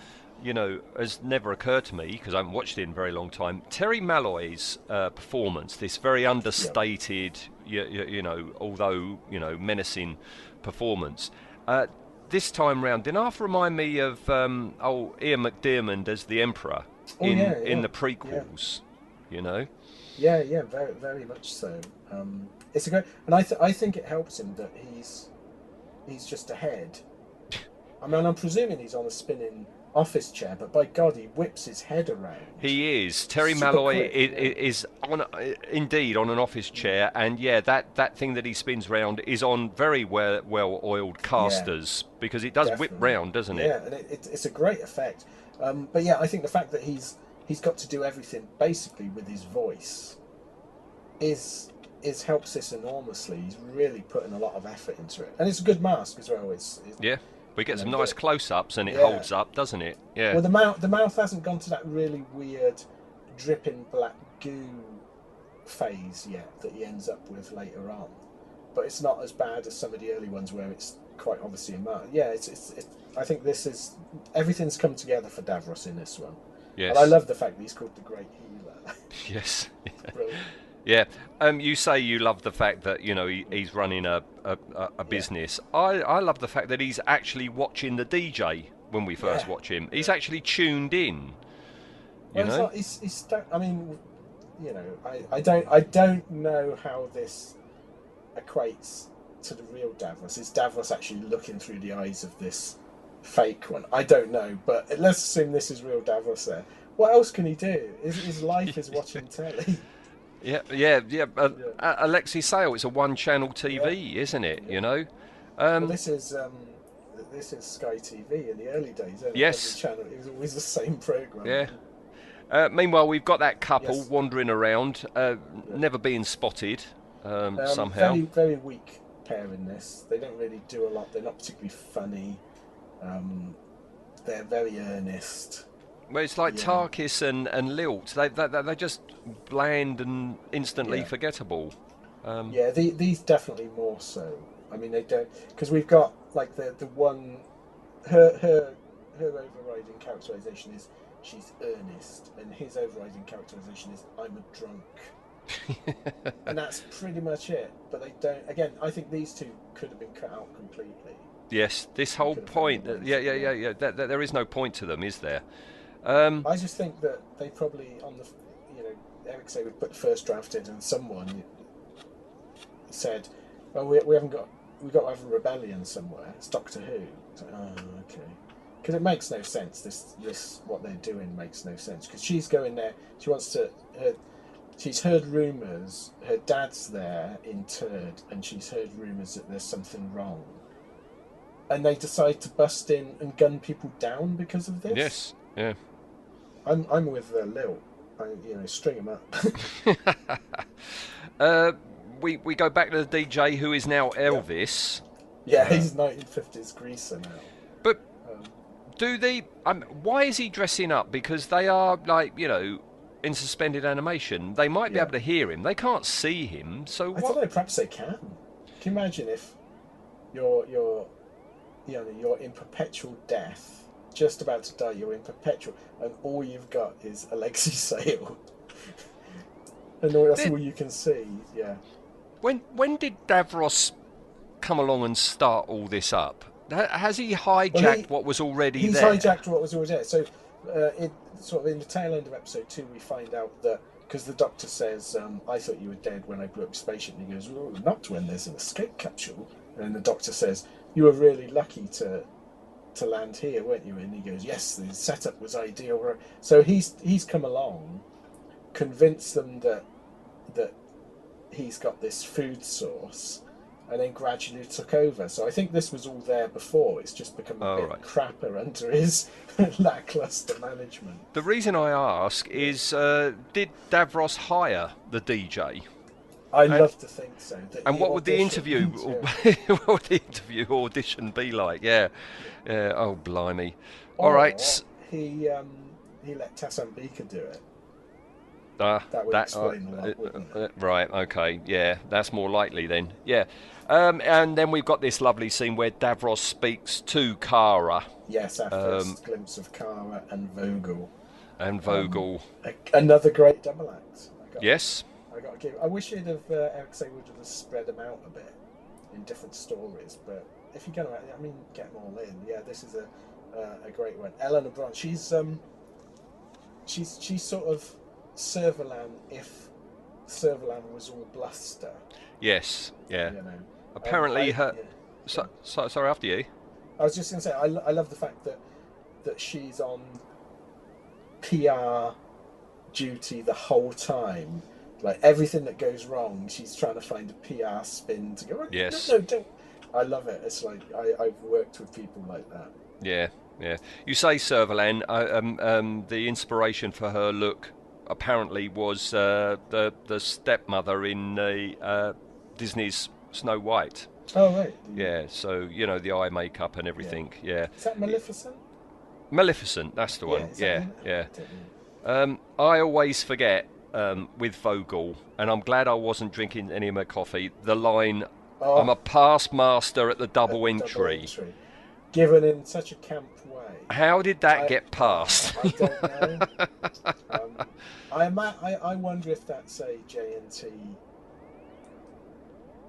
you know, has never occurred to me because I haven't watched it in a very long time. Terry Molloy's uh, performance, this very understated, you, you, you know, although you know, menacing performance. Uh, this time round, did half remind me of um, oh Ian McDiarmid as the Emperor Oh, in yeah, in the prequels. You know, Yeah, yeah, very, very much so. Um, it's a great, and I, th- I think it helps him that he's, he's just ahead. I mean, I'm presuming he's on a spinning office chair, but by God, he whips his head around. He is. Terry Super Molloy quick, i- yeah. is on, indeed on an office chair, and yeah, that, that thing that he spins round is on very well well oiled casters because it does whip round, doesn't it? Yeah, and it, it, it's a great effect. Um, but yeah, I think the fact that he's he's got to do everything basically with his voice is is helps this enormously. He's really putting a lot of effort into it, and it's a good mask as well. It's, it's Yeah. We get some nice close-ups, and it Yeah. holds up, doesn't it? Yeah. well, the mouth the mouth hasn't gone to that really weird dripping black goo phase yet that he ends up with later on. But it's not as bad as some of the early ones where it's quite obviously a mouth. Yeah, it's, it's, it's I think this is everything's come together for Davros in this one. yes. And I love the fact that he's called the Great Healer. Yes. Brilliant. Yeah, um, you say you love the fact that you know he, he's running a a, a, business. I, I love the fact that he's actually watching the DJ when we first Yeah. watch him. He's actually tuned in. You Well, it's know, not, he's, he's sta- I mean, you know, I, I don't I don't know how this equates to the real Davros. Is Davros actually looking through the eyes of this fake one? I don't know, but let's assume this is real Davros. There, what else can he do? His, his life is watching telly. Yeah, yeah, yeah. Uh, Yeah. Alexei Sayle, it's a one-channel TV, isn't it? You know. Um, Well, this is um, this is Sky TV in the early days. Yes. channel it was always the same program. Yeah. Uh, meanwhile, we've got that couple Yes. wandering around, uh, never being spotted um, Um, somehow. Very, very weak pair in this. They don't really do a lot. They're not particularly funny. Um, they're very earnest. Well, it's like Yeah. Takis and, and Lilt. They, they, they- they're just bland and instantly Yeah. forgettable. Um, Yeah, the, these definitely more so. I mean, they don't because we've got like the the one her her her overriding characterization is she's earnest, and his overriding characterization is I'm a drunk. and that's pretty much it. But they don't. Again, I think these two could have been cut out completely. Yes, this whole point. Yeah, yeah, yeah, yeah. that there is no point to them, is there? Um, I just think that they probably on the you know Eric Saward put the first draft in and someone said, well we, we haven't got we got to have a rebellion somewhere. It's Doctor Who. It's like, oh okay, because it makes no sense. This this what they're doing makes no sense because she's going there. She wants to. Her, she's heard rumours. Her dad's there interred, and she's heard rumours that there's something wrong. And they decide to bust in and gun people down because of this. yes, yeah. I'm I'm with uh, Lilt. I, you know, string him up. Uh, we we go back to the DJ who is now Elvis. yeah, he's 1950s greaser now. But Um, do they? Um, why is he dressing up? Because they are like you know in suspended animation. They might be Yeah. able to hear him. They can't see him. So I what? don't know. Perhaps they can. Can you imagine if you're you're you know you're in perpetual death, just about to die. You're in perpetual, and all you've got is Alexei Sayle, and that's Did- all you can see. Yeah. When when did Davros come along and start all this up? Has he hijacked Well, he- what was already He's there? hijacked what was already there. So, uh, it, sort of in the tail end of episode two, we find out that because the doctor says, um, "I thought you were dead when I blew up your spaceship," and he goes, well, "Not when there's an escape capsule." And the doctor says, "You were really lucky to to land here, weren't you?" And he goes, "Yes, the setup was ideal." So he's he's come along, convinced them that that he's got this food source. And then gradually took over. So I think this was all there before. It's just become a bit right. crapper under his lackluster management. The reason I ask is, uh, did Davros hire the DJ? I And- love to think so. that And what would the interview, what would the interview audition be like? Yeah, yeah. Oh, blimey! All Or right. He um, he let Tasambeker do it. Uh, That would explain a lot, uh, uh, right. Okay. Yeah, that's more likely then. Yeah. Um, and then we've got this lovely scene where Davros speaks to Kara Yes, our Um, first glimpse of Kara and Vogel. and Vogel. A- another great double act. Yes. I got to give. I wish he'd have uh, Eric Saward would have spread them out a bit in different stories. But if you're gonna, I mean, get them all in. Yeah, this is a uh, a great one. Eleanor Bron. She's um, she's she's sort of Servalan if Servalan was all bluster. Yes. Yeah. You know. Apparently Um, I- her. yeah. So, so, sorry, after you. I was just going to say, I, I love the fact that that she's on PR duty the whole time. Like everything that goes wrong, she's trying to find a PR spin to go. "Oh, Yes. No, no, don't. I love it. It's like I, I've worked with people like that. Yeah, yeah. You say Servalan. Um, um, the inspiration for her look apparently was uh, the the stepmother in the uh, Disney's Snow White. Oh right. Yeah, so you know the eye makeup and everything. Yeah, Is that Maleficent? Maleficent. That's the one. that Yeah, yeah. I. Um, I always forget um, with Vogel, and I'm glad I wasn't drinking any of my coffee. The line, Oh. "I'm a past master at the double Double entry." entry. Given in such a camp way. How did that I- get past? I don't know. um, I, I I wonder if that's a JNT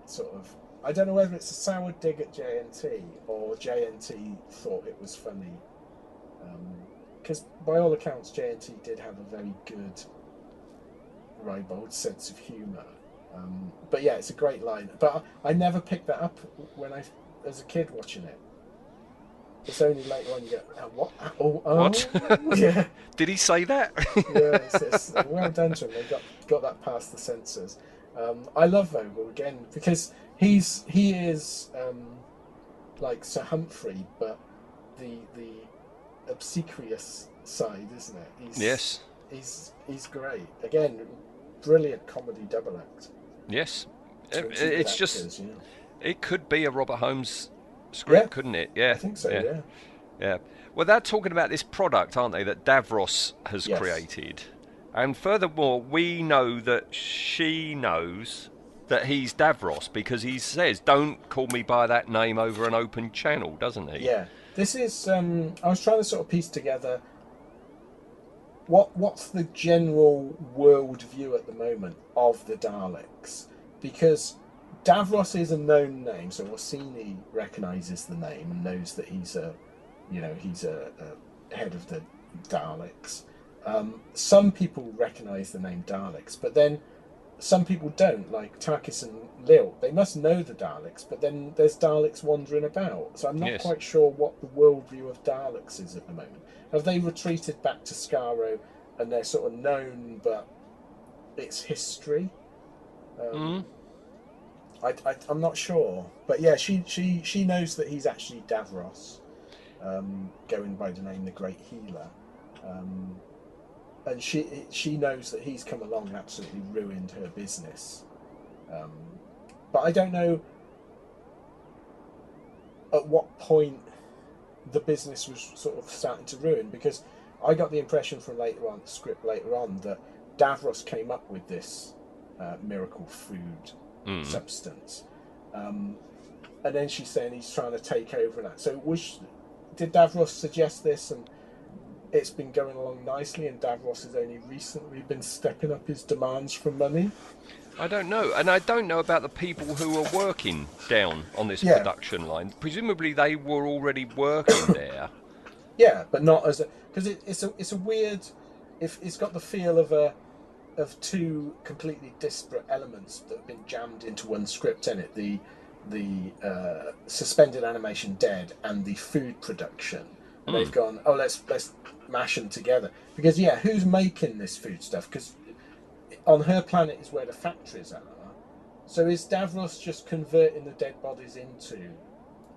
sort of. I don't know whether it's a sour dig at JNT or JNT thought it was funny. Because by all accounts, JNT did have a very good ribald sense of humour. Um, but yeah, it's a great line. But I, I never picked that up when I, as a kid, watching it. It's only later on you go, "Uh, what? Oh, oh. What? yeah, Did he say that? yeah. It's, it's, well done to him. They got got that past the censors. Um, I love Vogel again because he's he is um, like Sir Humphrey, but the the obsequious side, isn't it? He's, yes, he's he's great. Again, brilliant comedy double act. yes. It- it's just yeah. it could be a Robert Holmes script, Yeah. couldn't it? Yeah, I think so. Yeah. Yeah. yeah. Well, they're talking about this product, aren't they? That Davros has Yes. created, and furthermore, we know that she knows that he's Davros because he says, "Don't call me by that name over an open channel," doesn't he? Yeah, this is. Um, I was trying to sort of piece together what what's the general world view at the moment of the Daleks, because Davros is a known name, so Orcini recognizes the name and knows that he's a, you know, he's a, a head of the Daleks. Um, some people recognize the name Daleks, but then some people don't, like Takis and Lilt. They must know the Daleks, but then there's Daleks wandering about. So I'm not Yes. quite sure what the worldview of Daleks is at the moment. Have they retreated back to Skaro and they're sort of known, but it's history? Um, I, I, I'm not sure, but yeah, she she she knows that he's actually Davros, um, going by the name the Great Healer, um, and she she knows that he's come along and absolutely ruined her business. Um, but I don't know at what point the business was sort of starting to ruin because I got the impression from later on the script later on that Davros came up with this uh, miracle food substance, um, and then she's saying he's trying to take over and that. So was did Davros suggest this and? It's been going along nicely, and Davros has only recently been stepping up his demands for money. I don't know, and I don't know about the people who are working down on this Yeah. production line. Presumably, they were already working there. Yeah, but not as a because it, it's a it's a weird. If it's got the feel of a of two completely disparate elements that have been jammed into one script in it the the uh, suspended animation dead and the food production and they've gone oh let's let's mash them together because yeah who's making this food stuff because on her planet is where the factories are so is Davros just converting the dead bodies into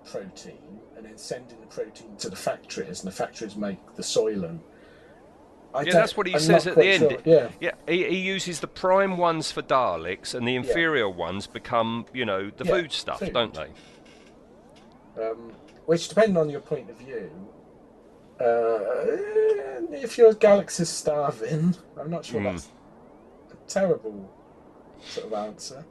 protein and then sending the protein to the factories, and the factories make the soylent. I Yeah, that's what he I'm says at the end. sure. Yeah, Yeah, he, he uses the prime ones for Daleks, and the inferior ones become, you know, the Yeah, food stuff, food. don't they? um, which depending on your point of view, uh, if your galaxy's starving, I'm not sure that's a terrible sort of answer.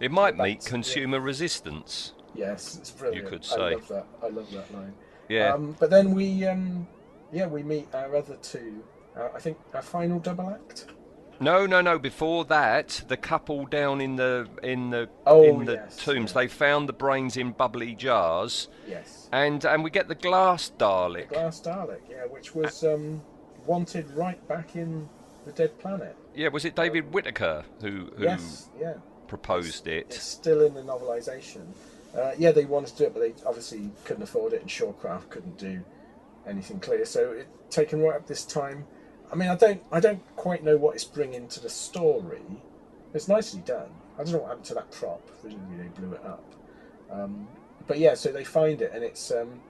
It might That's- meet yeah. consumer resistance. Yes, it's brilliant. You could say. I love that. I love that line. Yeah. Um, but then we, um, yeah, we meet our other two. Uh, I think our final double act. No, no, no. Before that, the couple down in the in the Oh, in the yes, tombs, yeah. they found the brains in bubbly jars, Yes. and and we get the glass Dalek. Glass Dalek, yeah, which was um, wanted right back in the Dead Planet. Yeah, was it David Whitaker who who Yes, yeah. proposed it? It's it? still in the novelisation. Uh, yeah, they wanted to do it, but they obviously couldn't afford it, and Shawcraft couldn't do anything clear. So it taken right up this time. I mean, I don't, I don't quite know what it's bringing to the story. It's nicely done. I don't know what happened to that prop. They blew it up. Um, but yeah, so they find it, and it's um,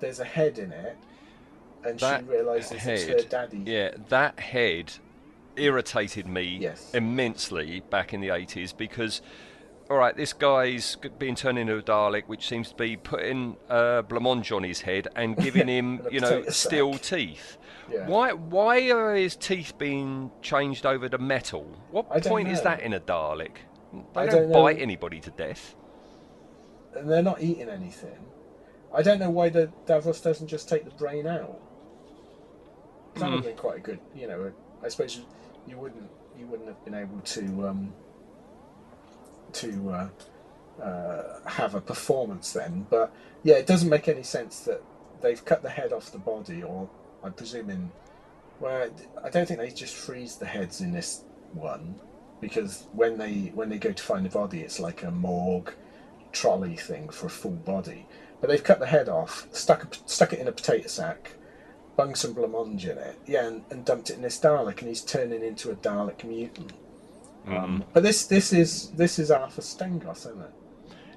there's a head in it, and That she realizes it's her head, daddy. yeah, that head irritated me Yes. immensely back in the 80s because, all right, this guy's being turned into a Dalek, which seems to be putting uh, blancmange on his head and giving him, you know, steel sack. teeth. Yeah. Why? Why are his teeth being changed over to metal? What I point is that in a Dalek? They I don't, don't bite anybody to death. and they're not eating anything. I don't know why the Davros doesn't just take the brain out. That would have been quite a good, you know. I suppose you, you wouldn't you wouldn't have been able to um, to uh, uh, have a performance then. But yeah, it doesn't make any sense that they've cut the head off the body, or I'm presuming. Well, I don't think they just freeze the heads in this one, because when they when they go to find the body, it's like a morgue trolley thing for a full body. But they've cut the head off, stuck stuck it in a potato sack, bung some blancmange in it, yeah, and, and dumped it in this Dalek, and he's turning into a Dalek mutant. Um, but this this is this is Arthur Stengos, isn't it?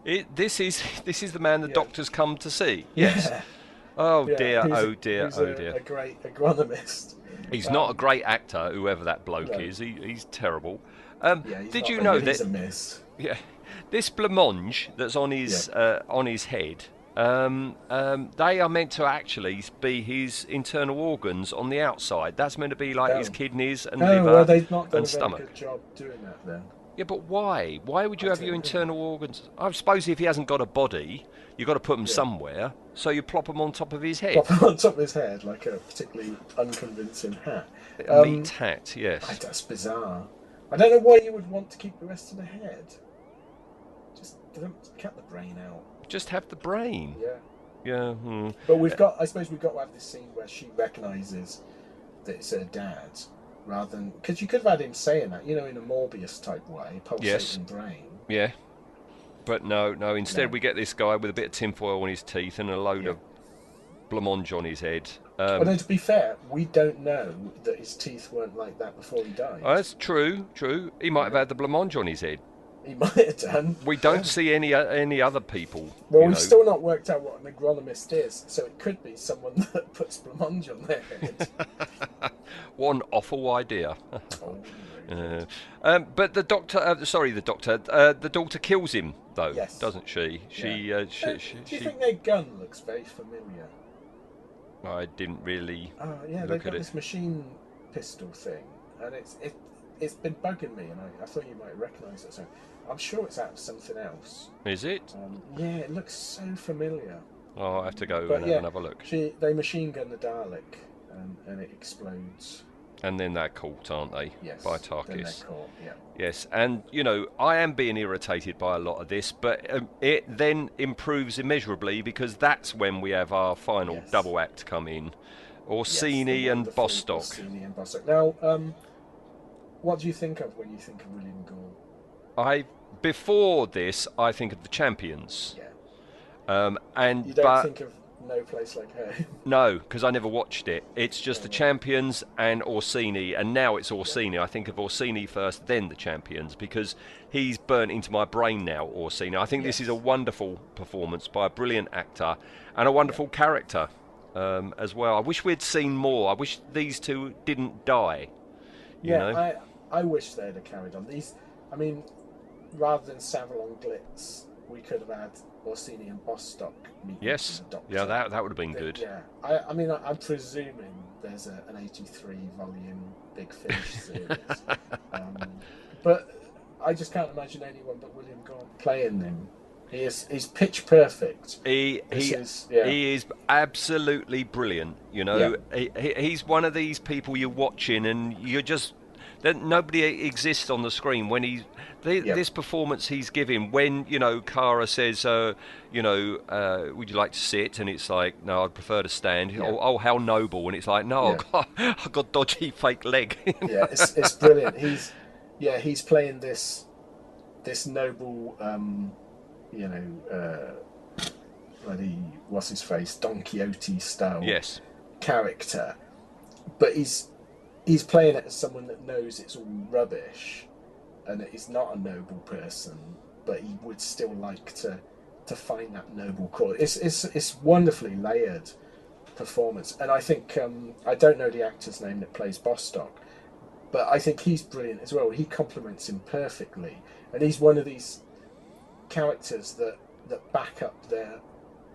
It, this is this is the man the Yeah. doctors come to see. Yes. Yeah. Oh Yeah, dear. he's Oh dear. he's Oh dear. A great agronomist. He's not a great actor, whoever that bloke No. is. He, he's terrible. Um, he's did you know that? Yeah, this blancmange that's on his uh, on his head. Um, um, they are meant to actually be his internal organs on the outside. That's meant to be like his Oh. kidneys and Oh, liver well, they've not done and stomach. good job doing that then. Yeah, but why? Why would you I have your know. internal organs? I suppose if he hasn't got a body, you've got to put them somewhere. So you plop them on top of his head. Him on top of his head like a particularly unconvincing hat. A Um, meat hat, yes. I, that's bizarre. I don't know why you would want to keep the rest of the head. Just don't cut the brain out. Just have the brain. Yeah. Yeah. hmm. But we've got, I suppose we've got to have this scene where she recognises that it's her dad, rather than because you could have had him saying that, you know, in a Morbius type way, pulsating Yes. brain. Yeah. But no, no. Instead, No. we get this guy with a bit of tinfoil on his teeth and a load Yeah. of blancmange on his head. But Um, no, to be fair, we don't know that his teeth weren't like that before he died. oh, that's true. True. He might have had the blancmange on his head. He might have done. We don't see any o- any other people. Well, we've know. still not worked out what an agronomist is, so it could be someone that puts blancmange on their head. What an awful idea. oh, Uh, um, but the doctor, uh, sorry, the doctor, uh, the daughter kills him though, Yes. doesn't she? She, Yeah. uh, she, Uh, she, do you she- think their gun looks very familiar? I didn't really. Oh, yeah, Look they've at got it. this machine pistol thing, and it's it it's been bugging me, and I, I thought you might recognise it. So I'm sure it's out of something else. Is it? Um, yeah, it looks so familiar. Oh, I have to go But and yeah, have another look. She they machine gun the Dalek, and, and it explodes. And then they're caught, aren't they? Yes, By then Takis. caught, Yeah. Yes, and you know, I am being irritated by a lot of this, but um, it then improves immeasurably because that's when we have our final Yes. double act come in. Orcini the and Bostock. Orcini and Bostock. Now, um, what do you think of when you think of William Gaunt? I before this, I think of the champions, Yeah. um, and You don't but think of No Place Like Home. no, because I never watched it. It's just the champions and Orcini, and now it's Orcini. I think of Orcini first, then the champions, because he's burnt into my brain now. Orcini. I think this is a wonderful performance by a brilliant actor and a wonderful character um, as well. I wish we'd seen more. I wish these two didn't die. You yeah, know? I I wish they'd have carried on. These, I mean, rather than Sabalom Glitz, we could have had Orcini and Bostock meet Yes, yeah, that that would have been They- good. Yeah, I, I mean, I, I'm presuming there's a, an 83 volume Big Finish series, um, but I just can't imagine anyone but William Gaunt playing them. He is he's pitch perfect. He This he, is- yeah. he is absolutely brilliant. You know, he, he, he's one of these people you're watching and you're just that nobody exists on the screen when he the, Yeah. this performance he's giving when you know Kara says uh, you know uh, would you like to sit and it's like no I'd prefer to stand Yeah. oh, oh how noble and it's like no Yeah. I've, got, I've got dodgy fake leg yeah, it's, it's brilliant. He's yeah, he's playing this this noble um, you know, uh, bloody what's his face, Don Quixote style Yes. character, but he's he's playing it as someone that knows it's all rubbish, and that he's not a noble person, but he would still like to to find that noble cause. It's it's it's wonderfully layered performance, and I think um, I don't know the actor's name that plays Bostock, but I think he's brilliant as well. He complements him perfectly, and he's one of these characters that that back up their.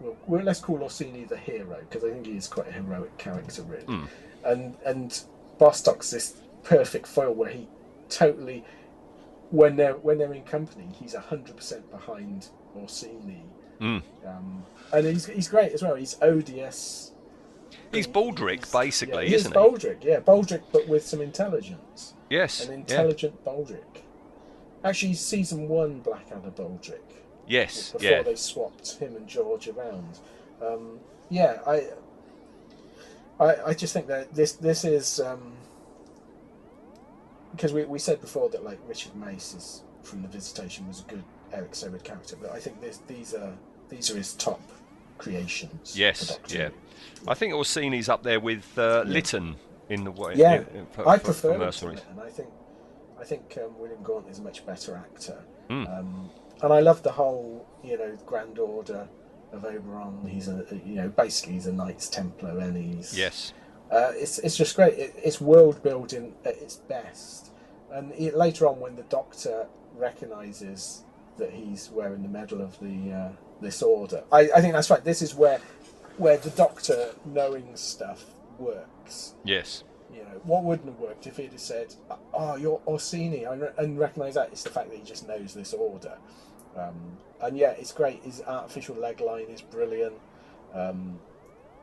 Well, well let's call Orcini the hero because I think he is quite a heroic character, really. And and Bostock's this perfect foil where he totally, when they're when they're in company, he's hundred percent behind Orcini. Mm. Um, and he's he's great as well. He's odious. He's Baldric, basically, yeah, he's isn't he? Baldric, yeah, Baldric, but with some intelligence. Yes. An yeah. intelligent Baldric. Actually, season one Blackadder Baldric Yes. before Yeah. they swapped him and George around. Um, yeah, I, I, I just think that this this is um, because we, we said before that like Richard Mace is from the Visitation was a good Eric Saward character, but I think this these are these are his top creations. Yes. Yeah. I think Orcini's up there with uh, Lytton in the way. Yeah, in- for, I prefer for him to Mercenaries. and I think I think um, William Gaunt is a much better actor. Hmm. Um, and I love the whole, you know, Grand Order of Oberon. He's a, you know, basically he's a Knights Templar, and he's Yes. Uh, it's it's just great. It, it's world building at its best. And it, later on, when the Doctor recognizes that he's wearing the medal of the uh, this order, I, I think that's right. This is where where the Doctor knowing stuff works. Yes. You know, what wouldn't have worked if he'd have said, "Oh, you're Orcini," I re- and recognise that it's the fact that he just knows this order. Um, and yeah, it's great. His artificial leg line is brilliant, um,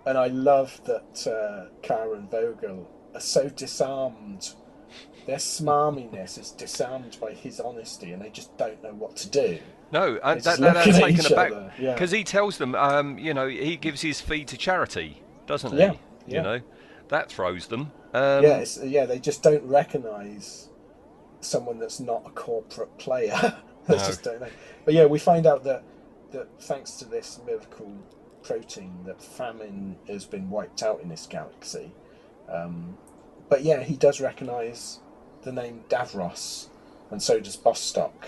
and I love that uh, Kara and Vogel are so disarmed. Their smarminess is disarmed by his honesty, and they just don't know what to do. No, uh, They that, that, that's taken aback other, yeah. because he tells them, um, you know, he gives his fee to charity, doesn't he? Yeah, You know, that throws them. Um, yeah, it's, yeah, they just don't recognise someone that's not a corporate player. just don't know. But yeah, we find out that that thanks to this miracle protein, that famine has been wiped out in this galaxy. Um, but yeah, he does recognise the name Davros, and so does Bostock.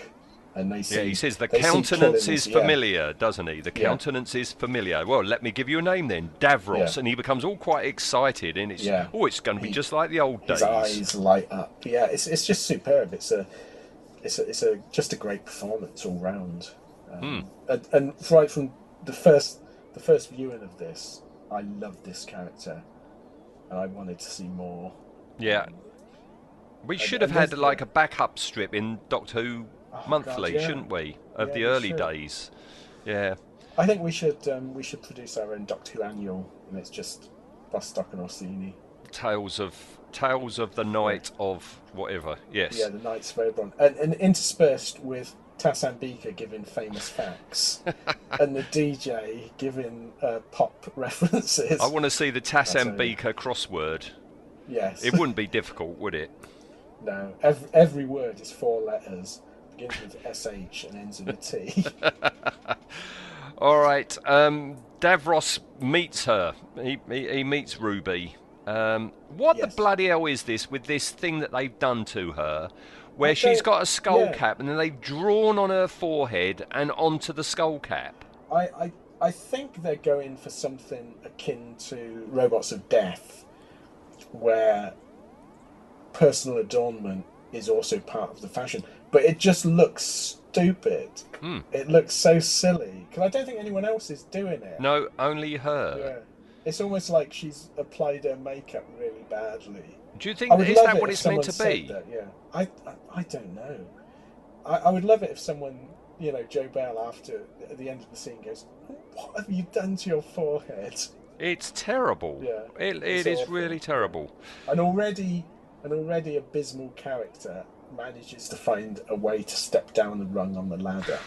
And they see. Yeah, he says the countenance is yeah. familiar, doesn't he? The Yeah. countenance is familiar. Well, let me give you a name then, Davros, Yeah. and he becomes all quite excited, and it's Yeah. oh, it's going to be He- just like the old His days. eyes light up. Yeah, it's it's just superb. It's a it's a, it's a just a great performance all round. Um, Hmm. and, and right from the first the first viewing of this, I loved this character, and I wanted to see more. Yeah, we And- should have had like a backup strip in Doctor Who Oh, Monthly, God, yeah. shouldn't we? Of Yeah, the early days. Yeah. I think we should um, we should produce our own Doctor Who annual, and it's just Bostock and Orcini. Tales of Tales of the Night of whatever. Yes. Yeah, the Knights of Oberon, and, and interspersed with Tassan giving famous facts, and the DJ giving uh, pop references. I want to see the That's a- Tasambeker crossword. Yes. It wouldn't be difficult, would it? No, every, every word is four letters, begins with SH and ends with a T. All right. Um, Davros meets her. He, he, he meets Ruby. Um, what Yes. the bloody hell is this with this thing that they've done to her? Where she's got a skull yeah. cap and then they've drawn on her forehead and onto the skull cap. I, I, I think they're going for something akin to Robots of Death, where personal adornment is also part of the fashion. But it just looks stupid. Hmm. It looks so silly. Because I don't think anyone else is doing it. No, only her. Yeah. It's almost like she's applied her makeup really badly. Do you think is that what it's meant to be? That, yeah, I, I, I don't know. I, I would love it if someone, you know, Jobel after at the end of the scene goes, "What have you done to your forehead?" It's terrible. Yeah, It, it it's awful. really terrible. An already, an already abysmal character manages to find a way to step down the rung on the ladder.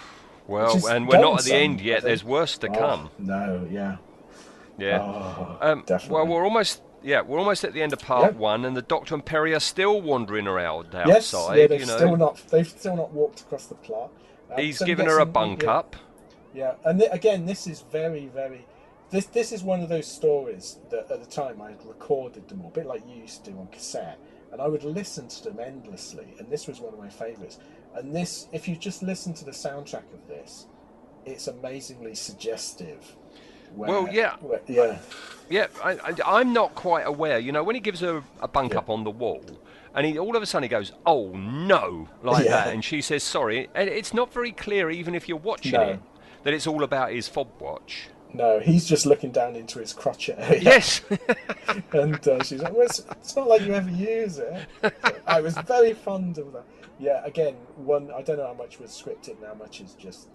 Well, and we're not at the end yet. There's worse to Oh, come. No, yeah, Yeah. Oh, um, definitely. well, we're almost. Yeah, we're almost at the end of part Yeah. one, and the Doctor and Peri are still wandering around yes, outside. yeah, they've you know, still not, they've still not walked across the plot. Um, he's so given her a bunk yeah. up. Yeah, and th- again, this is very, very. This this is one of those stories that at the time I had recorded them all, a bit like you used to do on cassette, and I would listen to them endlessly. And this was one of my favourites. And this, if you just listen to the soundtrack of this, it's amazingly suggestive. Where- Well, yeah. where- yeah, Yeah, I, I, I'm not quite aware. You know, when he gives her a bunk Yeah. up on the wall, and he all of a sudden he goes, "Oh no!" like Yeah. that, and she says sorry, and it's not very clear, even if you're watching No. it, that it's all about his fob watch. no, he's just looking down into his crotchet area. Yes, and uh, she's like, well, it's, it's not like you ever use it. I was very fond of that. Yeah, again, one I don't know how much was scripted and how much is just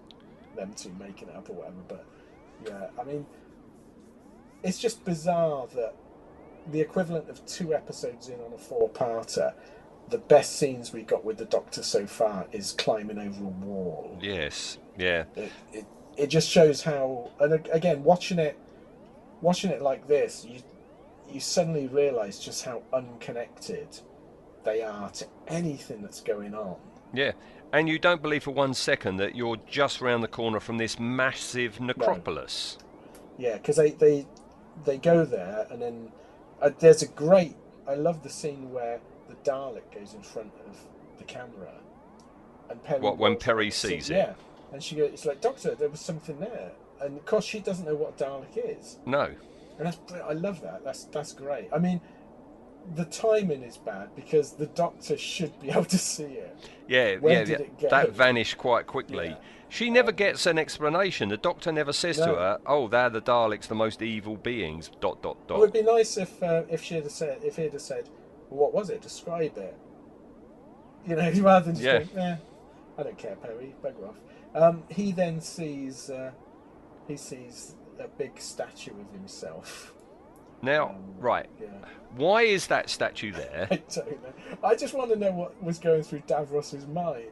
them two making it up or whatever. But yeah, I mean, it's just bizarre that the equivalent of two episodes in on a four-parter, the best scenes we got with the Doctor so far is climbing over a wall yes, yeah, it, it, it just shows how and again watching it watching it like this you you suddenly realize just how unconnected they are to anything that's going on yeah. And you don't believe for one second that you're just round the corner from this massive necropolis. yeah because they, they they go there and then uh, there's a great i love the scene where the dalek goes in front of the camera and Peri What, when Peri sees it? yeah and she goes it's like doctor there was something there and of course she doesn't know what dalek is No, And that's I love that. That's that's great. I mean, the timing is bad because the doctor should be able to see it. yeah, yeah, yeah. it that vanished quite quickly. Yeah. She never gets an explanation. The doctor never says to her, "Oh, they're the Daleks, the most evil beings." Dot dot dot. It would be nice if uh, if she'd have said if he'd have said, well, "What was it? Describe it." You know, rather than just Yeah. going, "Eh, I don't care, Peri, bugger off." Um, he then sees uh, he sees a big statue of himself. Now, right, Yeah. why is that statue there? I don't know. I just want to know what was going through Davros's mind.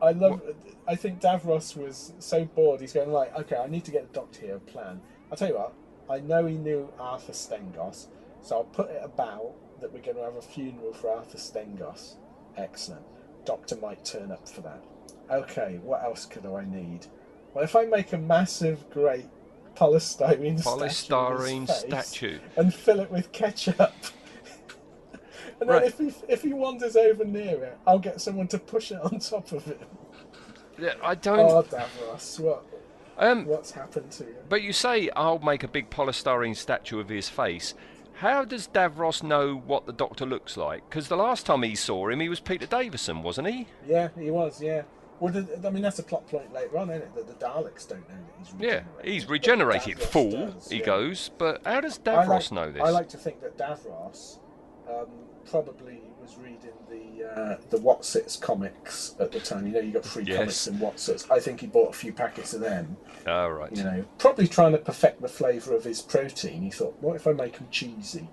I love. I think Davros was so bored. He's going like, okay, I need to get the doctor here a plan. I'll tell you what. I know he knew Arthur Stengos, so I'll put it about that we're going to have a funeral for Arthur Stengos. Excellent. Doctor might turn up for that. Okay, what else could I need? Well, if I make a massive, great polystyrene, Polystyrene statue, of his face statue. and fill it with ketchup. and then Right. if he if he wanders over near it, I'll get someone to push it on top of him. Yeah, I don't. Oh, Davros, what um, what's happened to you? but you say I'll make a big polystyrene statue of his face. How does Davros know what the Doctor looks like? Because the last time he saw him, he was Peter Davison, wasn't he? Yeah, he was. Yeah. Well, the, I mean that's a plot point later on, isn't it? That the Daleks don't know that he's Yeah, regenerated. he's regenerated. Fool, does, he yeah. goes. But how does Davros like, know this? I like to think that Davros um, probably was reading the uh, the Wotsits comics at the time. You know, you got free Yes. comics and Wotsits. I think he bought a few packets of them. All right. You know, probably trying to perfect the flavour of his protein. He thought, what if I make them cheesy?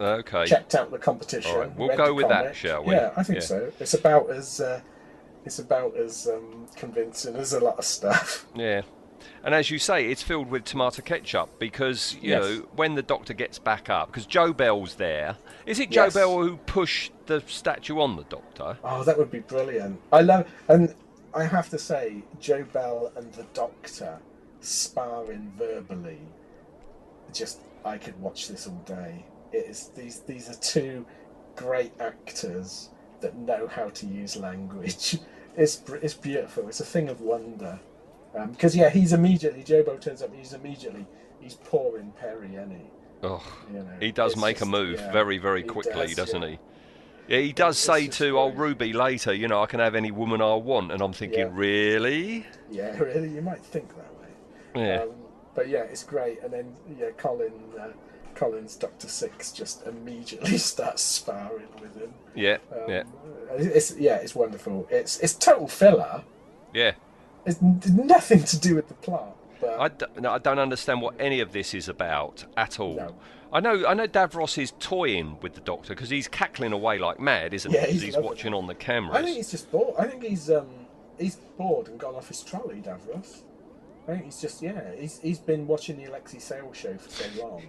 Okay. Checked out the competition. All right, we'll go with that, shall we? Yeah, I think Yeah. so. It's about as uh, it's about as um, convincing as a lot of stuff. Yeah. And as you say, it's filled with tomato ketchup because, you Yes. know, when the doctor gets back up, because Jobel's there. Is it Joe Yes. Bell who pushed the statue on the doctor? Oh, that would be brilliant. I love, and I have to say, Jobel and the Doctor sparring verbally. Just, I could watch this all day. It is these these are two great actors that know how to use language. It's it's beautiful. It's a thing of wonder. Because yeah, he's immediately Bell turns up. He's immediately he's pouring Peri, any. Oh, You know, he does make a move yeah, very, very he quickly, does, doesn't yeah. he? Yeah, he does It's say to old. Ruby later, you know, I can have any woman I want. And I'm thinking, Yeah. really? Yeah, really, you might think that way. Yeah. Um, but yeah, it's great. And then yeah, Colin, uh, Colin's Doctor Six just immediately starts sparring with him. yeah, Um, yeah, It's yeah, it's wonderful. It's it's total filler. yeah. It's nothing to do with the plot. But I, d- no, I don't understand what any of this is about at all. No. I know, I know. Davros is toying with the doctor because he's cackling away like mad, isn't Yeah, he? he's he's watching it. on the cameras. I think he's just bored. I think he's um he's bored and gone off his trolley, Davros. I think he's just yeah. He's he's been watching the Alexei Sayle show for so long.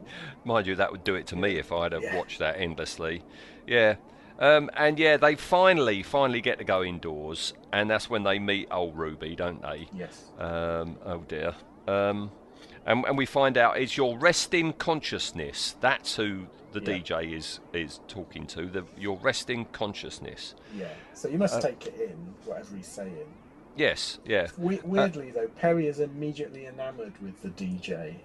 Mind you, that would do it to me if I'd have Yeah. watched that endlessly. Yeah. Um, and yeah, they finally, finally get to go indoors, and that's when they meet old Ruby, don't they? Yes. Um, oh dear. Um, and, and we find out it's your resting consciousness. That's who the Yeah. DJ is is talking to. The your resting consciousness. Yeah. So you Uh, must take it in, whatever he's saying. Yes. Yeah. We- weirdly though, Peri is immediately enamoured with the DJ.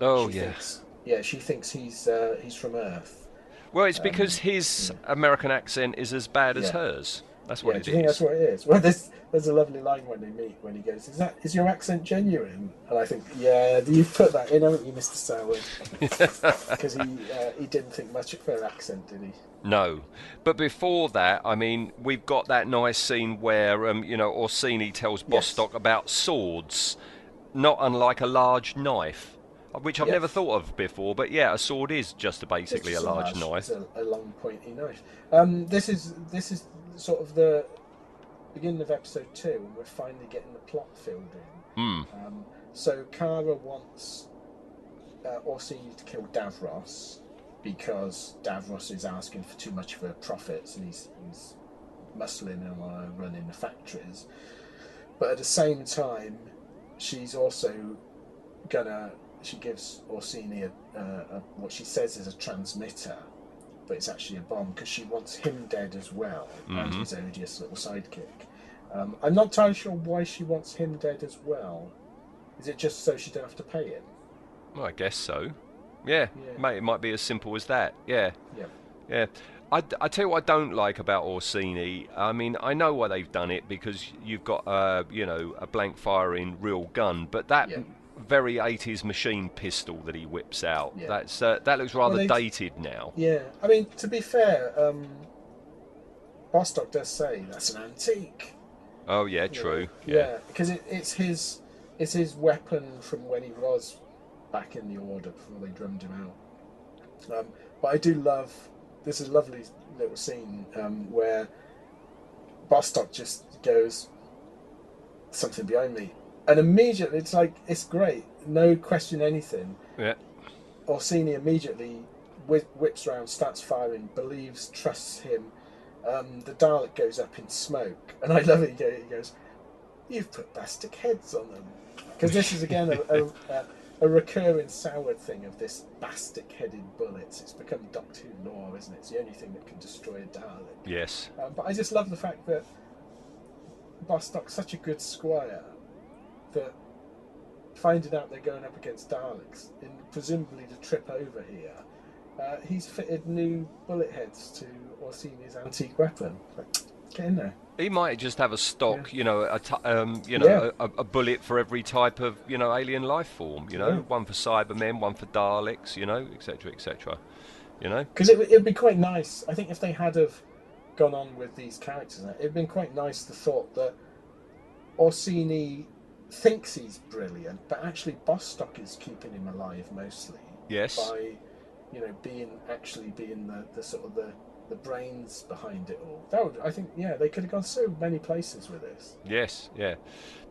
Oh She yeah. Thinks, yeah, she thinks he's uh, he's from Earth. Well, it's because his American accent is as bad as Yeah. hers. That's what yeah, it do you think that's what it is? Well, there's there's a lovely line when they meet when he goes, "Is that is your accent genuine?" And I think, yeah, you've put that in, haven't you, Mister Saward? Because he uh, he didn't think much of her accent, did he? No, but before that, I mean, we've got that nice scene where um, you know Orcini tells Yes. Bostock about swords, not unlike a large knife, which I've Yes. never thought of before. But yeah, a sword is just basically It's a just large knife. A, a long pointy knife. Um, this is this is sort of the beginning of episode two, and we're finally getting the plot filled in. Hmm. Um, so Kara wants uh, Orcini to kill Davros because Davros is asking for too much of her profits, and he's, he's muscling and uh, running the factories. But at the same time, she's also gonna. She gives Orcini a, a, a, what she says is a transmitter, but it's actually a bomb because she wants him dead as well and Mhm. his odious little sidekick. Um, I'm not entirely sure why she wants him dead as well. Is it just so she don't have to pay him? Well, I guess so. Yeah, Yeah. mate, it might be as simple as that. Yeah. Yeah. Yeah. I, I tell you what I don't like about Orcini. I mean, I know why they've done it because you've got, uh, you know, a blank firing real gun, but that Yeah. Very 80s machine pistol that he whips out, Yeah. that's uh, that looks rather they- dated now. Yeah, I mean, to be fair, um, Bostock does say that's an antique. Oh yeah, true. Yeah, because it, it's his it's his weapon from when he was back in the order before they drummed him out. Um, but I do love this is a lovely little scene um, where Bostock just goes something behind me, and immediately it's like it's great, no question anything. Yeah. Orcini immediately whi- whips around, starts firing, believes, trusts him. Um, the Dalek goes up in smoke, and I love it. He goes, "You've put bastic heads on them," because this is again a, a, a, a recurring Saward thing of this bastic-headed bullets. It's become Doctor Who lore, isn't it? It's the only thing that can destroy a Dalek. Yes. Um, but I just love the fact that Bostock's such a good squire that finding out they're going up against Daleks, and presumably to trip over here, uh, he's fitted new bullet heads to Orcini's antique weapon. Like, get in there. He might just have a stock, you know, a t- um, you know, a, a bullet for every type of, you know, alien life form. You know, Yeah. one for Cybermen, one for Daleks, you know, etc., etc. You know. Because it would be quite nice. I think if they had have gone on with these characters, it'd been quite nice the thought that Orcini thinks he's brilliant, but actually Bostock is keeping him alive mostly. Yes. By, you know, being actually being the, the sort of the, the brains behind it all. That would, I think, yeah, they could have gone so many places with this. Yes, yeah.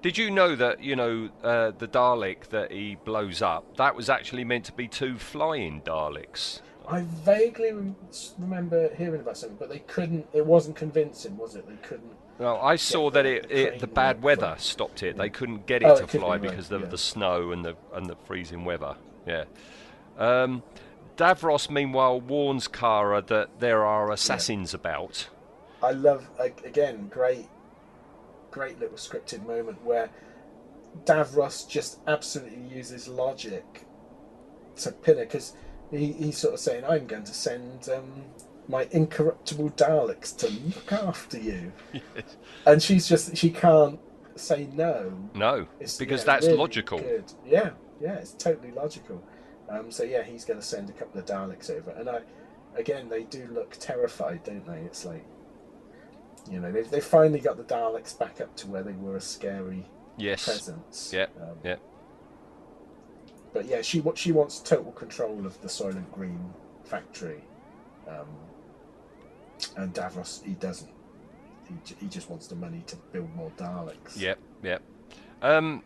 Did you know that you know uh, the Dalek that he blows up? That was actually meant to be two flying Daleks. I vaguely remember hearing about something, but they couldn't. It wasn't convincing, was it? They couldn't. Well, I saw that it, the it the bad weather stopped it. They couldn't get it Oh, to fly because of yeah. the snow and the and the freezing weather. Yeah. Um, Davros, meanwhile, warns Kara that there are assassins about. I love again great, great little scripted moment where Davros just absolutely uses logic to pin it because he, he's sort of saying, "I'm going to send um, my incorruptible Daleks to look after you," and she's just she can't say no. No, It's, because yeah, that's really logical. Good. Yeah, yeah, it's totally logical. Um, so yeah, he's going to send a couple of Daleks over, and I, again, they do look terrified, don't they? It's like, you know, they've they finally got the Daleks back up to where they were a scary Yes. presence. Yep. Um, Yep. But yeah, she what she wants total control of the Soylent Green factory, um, and Davros he doesn't. He, he just wants the money to build more Daleks. Yep, yep. Um,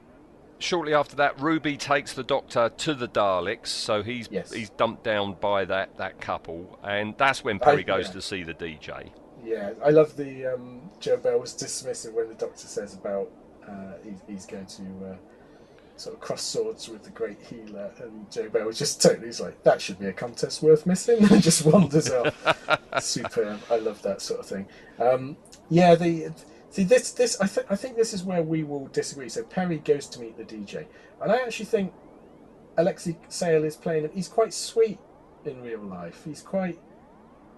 shortly after that, Ruby takes the Doctor to the Daleks, so he's Yes. he's dumped down by that, that couple, and that's when Peri I- goes yeah. to see the DJ. Yeah, I love the um, Jobel was dismissive when the doctor says about uh, he, he's going to uh, sort of cross swords with the great healer, and Jobel was just totally he's like that should be a contest worth missing, and just wanders off. Superb. I love that sort of thing. Um, yeah, the see this this I think I think this is where we will disagree. So Peri goes to meet the DJ, and I actually think Alexei Sayle is playing. He's quite sweet in real life. He's quite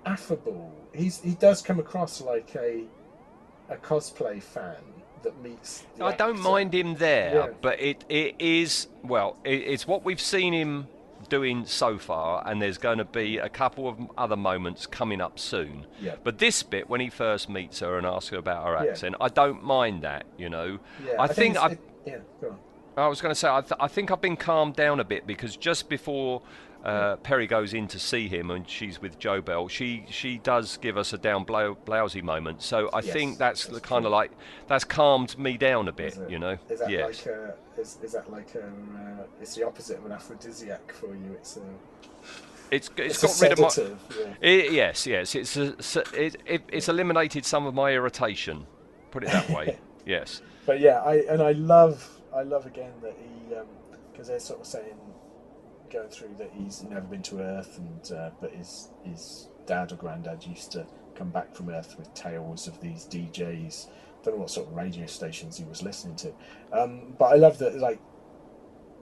affable. He's he does come across like a a cosplay fan that meets. I don't mind him there, Yeah. but it, it is well, it, it's what we've seen him doing so far, and there's going to be a couple of other moments coming up soon. Yeah. But this bit, when he first meets her and asks her about her Yeah. accent, I don't mind that. You know, Yeah, I, think it's- I. it- yeah, go on. I was going to say, I, th- I think I've been calmed down a bit because just before uh, Peri goes in to see him and she's with Jobel, she she does give us a down blow, blousy moment. So I Yes, think that's, that's the kind of like that's calmed me down a bit, you know. Is that yes. like a, is, is that like a, uh, it's the opposite of an aphrodisiac for you? It's a it's it's, it's got rid of my. yeah. It, yes, yes, it's a, it, it, it's eliminated some of my irritation. Put it that way. yes. But yeah, I and I love I love again that he because they're sort of saying going through that he's never been to Earth and uh, but his his dad or granddad used to come back from Earth with tales of these DJs. I Don't know what sort of radio stations he was listening to, um, but I love that like.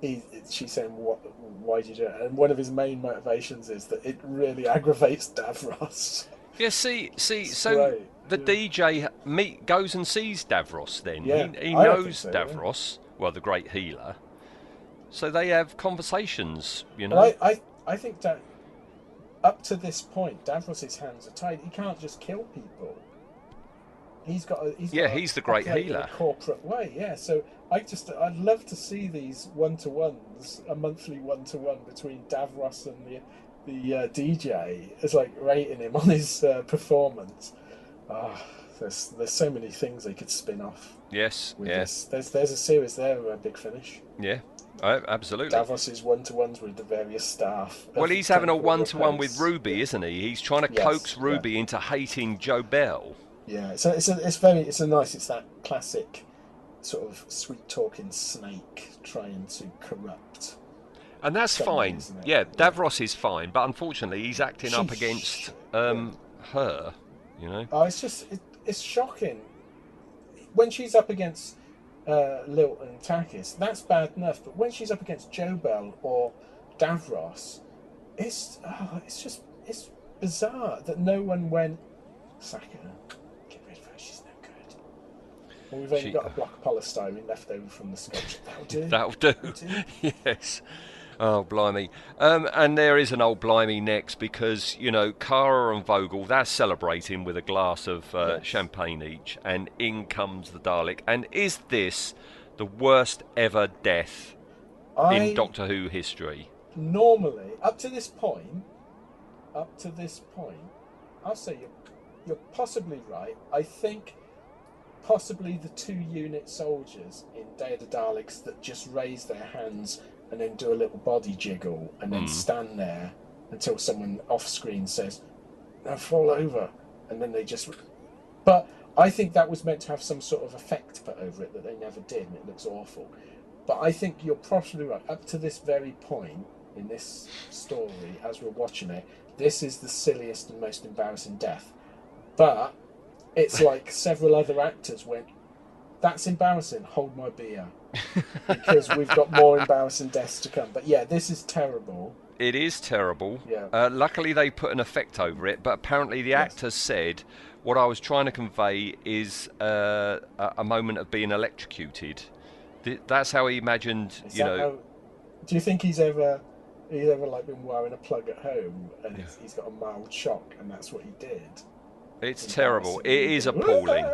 He, she's saying, "What? Why did you do it?" And one of his main motivations is that it really aggravates Davros. Yeah, see, see, so Right, the yeah. DJ meet goes and sees Davros. Then Yeah, he, he knows so, yeah. Davros, well, the great healer. So they have conversations, you know. Well, I, I, I think that up to this point, Davros's hands are tied. He can't just kill people. He's got. A, he's Yeah, got he's the great healer. a corporate way, yeah. So I just, I'd love to see these one to ones, a monthly one to one between Davros and the the uh, DJ. It's like rating him on his uh, performance. Ah, there's there's so many things they could spin off yes, yes, this. There's there's a series there, a big finish. yeah, uh, absolutely. is one to ones with the various staff. well, he's having a one-to-one with Repose. Ruby, isn't he? He's trying to Yes, coax yeah. Ruby into hating Jobel. Yeah, so it's a, it's very it's a nice it's that classic sort of sweet talking snake trying to corrupt. And that's fine. Yeah, Yeah. Davros is fine, but unfortunately, he's acting up against um, her. You know. Oh, it's just it, it's shocking when she's up against uh, Lilt and Takis. That's bad enough, but when she's up against Jobel or Davros, it's oh, it's just it's bizarre that no one went her, get rid of her. She's no good. Well, we've only She- got a block of polystyrene left over from the Scotch. That'll do. That'll do. do. yes. Oh, blimey. Um, and there is an old blimey next because, you know, Kara and Vogel, they're celebrating with a glass of uh, Yes. champagne each, and in comes the Dalek. And is this the worst ever death I in Doctor Who history? normally up to this point, up to this point, I'll say you're you're possibly right. I think possibly the two unit soldiers in Day of the Daleks that just raise their hands and then do a little body jiggle and then hmm. stand there until someone off screen says, "Now fall over," and then they just. But I think that was meant to have some sort of effect put over it that they never did, and it looks awful. But I think you're probably right. Up to this very point in this story, as we're watching it, this is the silliest and most embarrassing death. But it's like several other actors went, "That's embarrassing. Hold my beer," because we've got more embarrassing deaths to come. But yeah, this is terrible. It is terrible. Yeah. Uh, luckily, they put an effect over it, but apparently, the Yes. actor said what I was trying to convey is uh, a, moment of being electrocuted. Th- That's how he imagined, Is you know. how- do you think he's ever he's ever like been wearing a plug at home and he's, he's got a mild shock and that's what he did? It's terrible. It is appalling.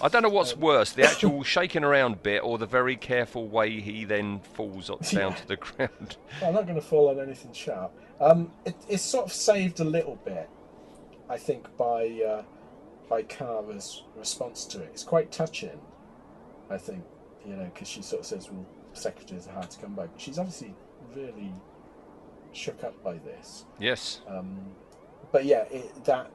I don't know what's worse, the actual shaking around bit or the very careful way he then falls down to the ground. I'm not going to fall on anything sharp. Um, it, it's sort of saved a little bit, I think, by uh, by Kara's response to it. It's quite touching, I think, you know, because she sort of says, "Well, secretaries are hard to come by," but she's obviously really shook up by this. Yes. Um, but yeah, it, that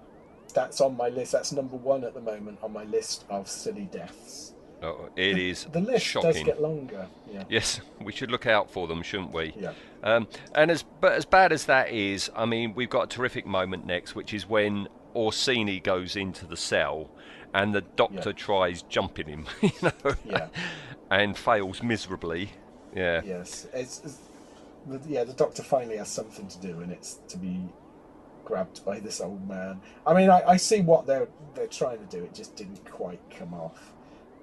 that's on my list. That's number one at the moment on my list of silly deaths. Oh, it is The list shocking. does get longer. Yeah. Yes, we should look out for them, shouldn't we? Yeah. Um, and as but as bad as that is, I mean, we've got a terrific moment next, which is when Orcini goes into the cell, and the doctor Yeah. tries jumping him, you know, Yeah. and fails miserably. Yeah. Yes. It's, it's the, yeah. The doctor finally has something to do, and it's to be grabbed by this old man. I mean, I, I see what they're they're trying to do. It just didn't quite come off.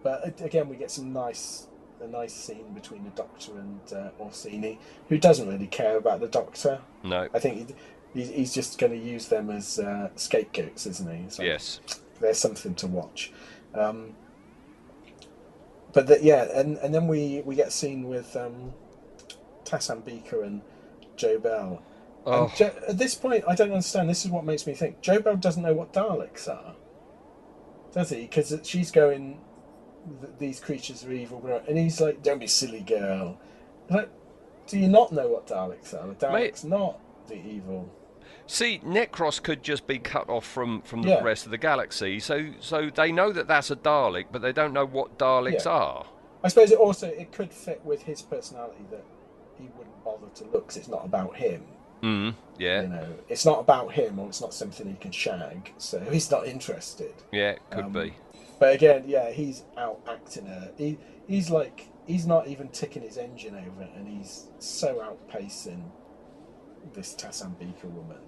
But again, we get some nice a nice scene between the doctor and uh, Orcini, who doesn't really care about the doctor. No. I think he, he's, just going to use them as uh, scapegoats, isn't he? So Yes. there's something to watch. Um, but the, yeah, and, and then we, we get a scene with um, Tasambeker and Jobel. Oh. Jo- at this point, I don't understand. This is what makes me think. Jobel doesn't know what Daleks are, does he? Because she's going, "Th- these creatures are evil, blah," and he's like, "Don't be silly, girl." Like, do you not know what Daleks are? The Mate- Daleks not the evil. See, Necros could just be cut off from, from the Yeah. rest of the galaxy, so so they know that that's a Dalek, but they don't know what Daleks Yeah. are. I suppose it also it could fit with his personality that he wouldn't bother to look 'cause it's not about him. Mm, yeah, You know, it's not about him, or it's not something he can shag, so he's not interested. yeah, could Um, be. But again, yeah, he's out acting her. He he's like he's not even ticking his engine over, and he's so outpacing this Tasambeker woman.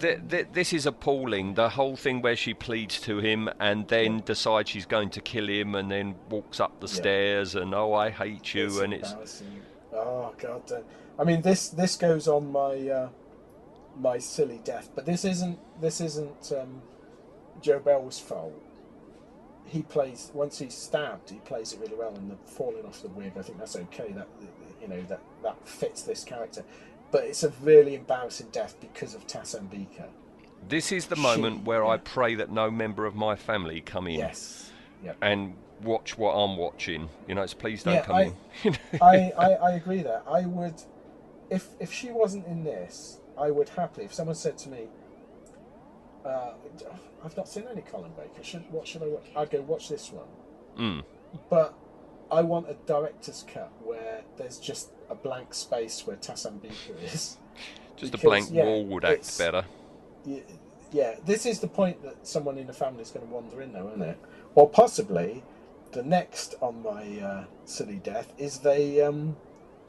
Th- th- this is appalling. The whole thing where she pleads to him and then decides she's going to kill him and then walks up the Yeah. stairs and oh I hate you and it's oh god. I mean, this this goes on my uh, my silly death, but this isn't this isn't um, Jobel's fault. He plays once he's stabbed, he plays it really well, and the falling off the wig. I think that's okay. That you know that that fits this character, but it's a really embarrassing death because of Tasambeker. this is the She- moment where I pray that no member of my family come in Yes. Yep. and watch what I'm watching. You know, it's please don't Yeah, come I- in. I, I, I agree that I would, if if she wasn't in this, I would happily. If someone said to me, uh, "I've not seen any Colin Baker. Should what should I watch?" I'd go watch this one. Mm. But I want a director's cut where there's just a blank space where Tasambeker is. Just Because, a blank yeah, wall would act better. Y- Yeah, this is the point that someone in the family is going to wander in, though, isn't it? Or possibly, the next on my uh, silly death is they um,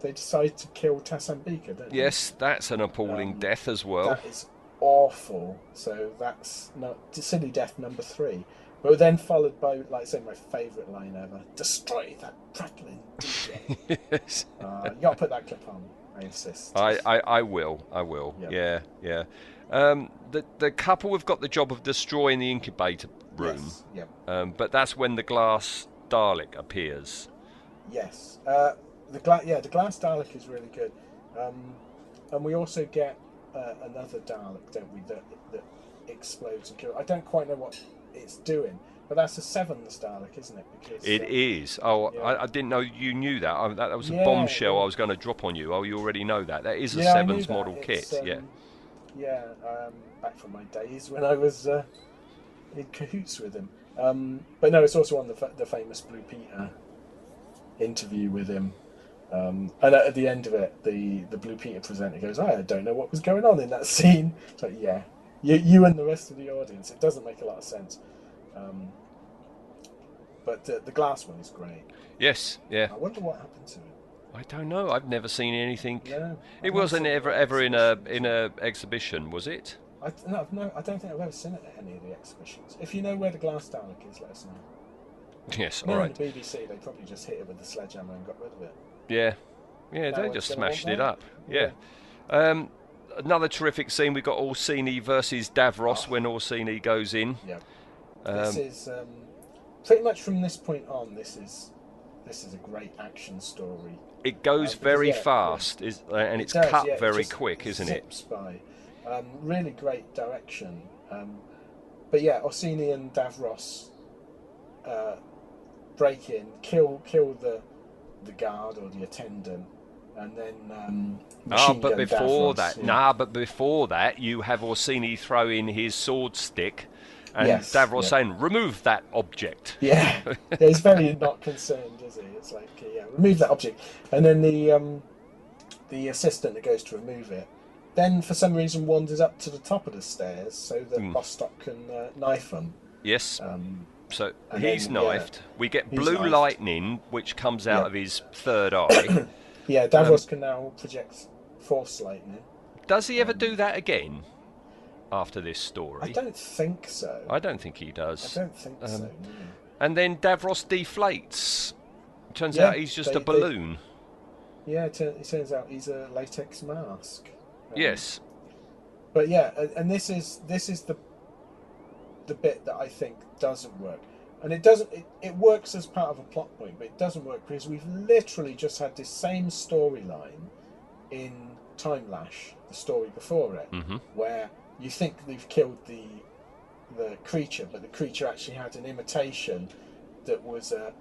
they decide to kill Tasambeker, don't they? Yes, that's an appalling Um, death as well. That is awful. So that's no, silly death number three. But then followed by, like I say, my favourite line ever: "Destroy that prattling DJ." yes. uh, you got to put that clip on. I insist. I, I, I will. I will. Yep. Yeah, yeah. Um, the the couple have got the job of destroying the incubator room, Yes. Yep. um, but that's when the glass Dalek appears. Yes. Uh, the gla- yeah, the glass Dalek is really good, um, and we also get uh, another Dalek, don't we? That that explodes and kills. I don't quite know what it's doing, but that's a seventh Dalek, isn't it? Because It uh, is. Oh, yeah. I, I didn't know you knew that. I, that. That was a Yeah, bombshell yeah. I was going to drop on you. Oh, you already know that. That is a Sevans model It's, kit. um, yeah. Yeah, um, back from my days when I was uh, in cahoots with him. Um, but no, it's also on the, fa- the famous Blue Peter interview with him. Um, and at the end of it, the, the Blue Peter presenter goes, I don't know what was going on in that scene. It's like, yeah, you, you and the rest of the audience. It doesn't make a lot of sense. Um, but uh, the glass one is great. Yes. Yeah. I wonder what happened to it. I don't know. I've never seen anything. No, It wasn't ever ever in a in a exhibition, was it? I, no, no, I don't think I've ever seen it at any of the exhibitions. If you know where the glass Dalek is, let us know. Yes. All the BBC, they probably just hit it with the sledgehammer and got rid of it. Yeah, yeah, No they just smashed it up. Yeah. Um, another terrific scene. We've got Orcini versus Davros when Orcini goes in. Yeah. this Um, is um, pretty much from this point on. This is this is a great action story. it goes uh, because, very yeah, yeah. fast, is, uh, and It it's does, cut yeah, it very just quick, isn't it? By. Um, really great direction. Um, but yeah, Orcini and Davros uh, break in, kill kill the the guard or the attendant, and then um, machine but before Davros, that, yeah. nah, but before that, you have Orcini throw in his sword stick And Yes, Davros yeah. saying, remove that object. Yeah, yeah he's very not concerned, is he? It's like, yeah, remove that object, and then the um, the assistant that goes to remove it, then for some reason wanders up to the top of the stairs so that Hmm. Bostock can uh, knife him. Yes. Um, So and he's then, yeah, knifed. we get he's blue knifed. lightning, which comes out Yeah. of his third eye. yeah, Davros can now project force lightning. Does he ever do that again after this story? I don't think so. I don't think he does. I don't think so. Um, no. And then Davros deflates. Turns Yeah, out he's just they- a they- balloon. Yeah, it, turn, it turns out he's a latex mask. Um, yes. But yeah, and, and this is this is the the bit that I think doesn't work, and it doesn't. It, it works as part of a plot point, but it doesn't work because we've literally just had this same storyline in Timelash, the story before it, hmm where you think they've killed the the creature, but the creature actually had an imitation that was a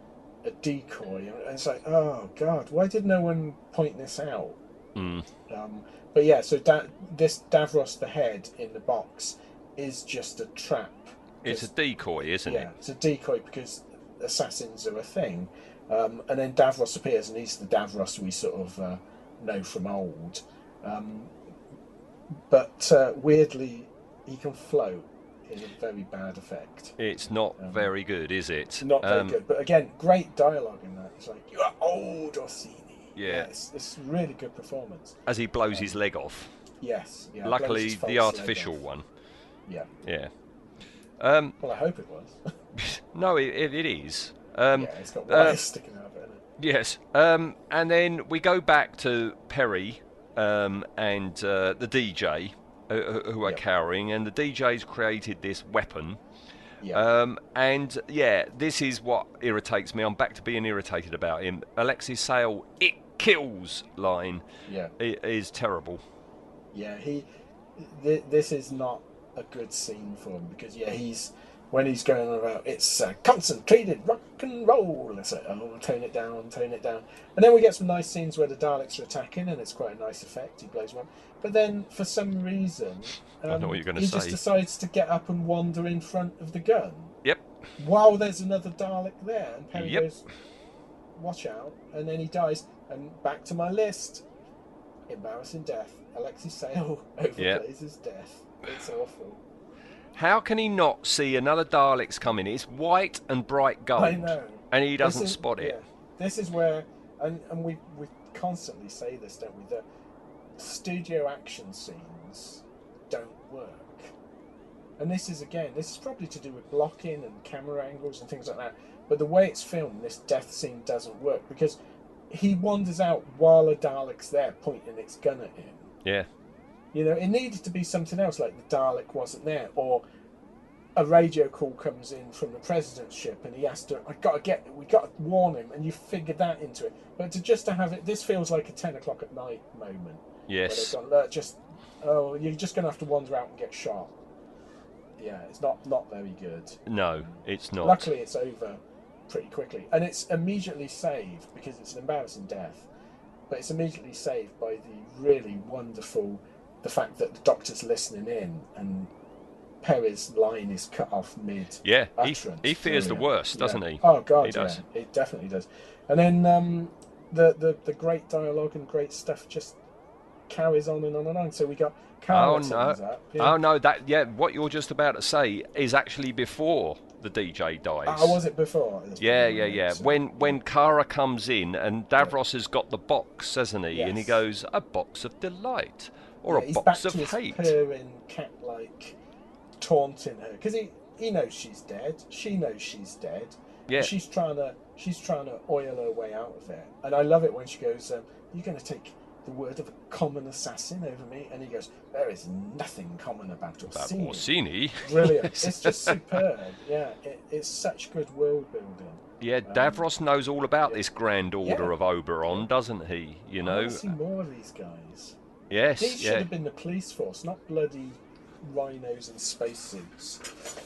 a decoy, and it's like, oh god, why did no one point this out? Mm. Um, but yeah, so da- this Davros the head in the box is just a trap. It's a decoy, isn't it? yeah, it? it's a decoy because assassins are a thing. Um, and then Davros appears, and he's the Davros we sort of uh, know from old. Um, but uh, weirdly, he can float in a very bad effect. It's not Um, very good, is it? Not very Um, good. But again, great dialogue in that. It's like, you are old, Orcini. Yeah. it's, it's a really good performance. As he blows his leg off. Yes. Yeah, Luckily, the artificial one. Yeah. Yeah. Um, Well, I hope it was. no, it, it, it is. Um, yeah, it's got uh, wires sticking out of it. Yes. Um, and then we go back to Peri um, and uh, the DJ uh, who are Yep. cowering, and the DJ's created this weapon. Yeah. Um, and yeah, this is what irritates me. I'm back to being irritated about him. Alexis Sayle, it kills line yeah. is terrible. Yeah. He. Th- this is not a good scene for him because yeah, he's when he's going on about it's uh, concentrated rock and roll. It's like oh, tone it down, tone it down. And then we get some nice scenes where the Daleks are attacking, and it's quite a nice effect. He blows one. But then, for some reason, um, I know what you're gonna say. he just decides to get up and wander in front of the gun. Yep. while there's another Dalek there, and Peri Yep. goes, "Watch out!" and then he dies. And back to my list: embarrassing death. Alexis Sayle overplays his death. It's awful. How can he not see another Daleks coming? It's white and bright gold, I know. and he doesn't is- spot it. yeah. This is where, and, and we we constantly say this, don't we? That studio action scenes don't work. And this is again, this is probably to do with blocking and camera angles and things like that. But the way it's filmed, this death scene doesn't work because he wanders out while a Dalek's there pointing its gun at him. Yeah. You know, it needed to be something else, like the Dalek wasn't there, or a radio call comes in from the president's ship, and he has to. I got to get. We got to warn him, and you figure that into it. But to just to have it, this feels like a ten o'clock at night moment. Yes. gone, "Look, just oh, you're just going to have to wander out and get shot. Yeah, it's not not very good. No, it's not. Luckily, it's over pretty quickly, and it's immediately saved because it's an embarrassing death. But it's immediately saved by the really wonderful, the fact that the doctor's listening in and Peri's line is cut off mid. Yeah, he, he fears the worst, doesn't Yeah. he? Oh God, He does. yeah, it definitely does. And then um, the, the the great dialogue and great stuff just carries on and on and on. So we got Carla Oh no! up. yeah. Oh no! That yeah, what you're just about to say is actually before the DJ dies. Ah, was it before? That's Yeah, yeah, yeah. When when Kara comes in and Davros has got the box, hasn't he? And he goes, a box of delight or Yeah, a box back of to his hate. purring cat-like taunting her because he he knows she's dead. She knows she's dead. Yeah. She's trying to she's trying to oil her way out of it, and I love it when she goes, um, "You're going to take the word of a common assassin over me," and he goes, "There is nothing common about Orcini." Orcini. Brilliant. it's just superb. Yeah, it, it's such good world building. Yeah, Davros knows all about yeah. this grand order Yeah. of Oberon, doesn't he? You know. to see more of these guys. Yes. These should have been the police force, not bloody rhinos and spacesuits.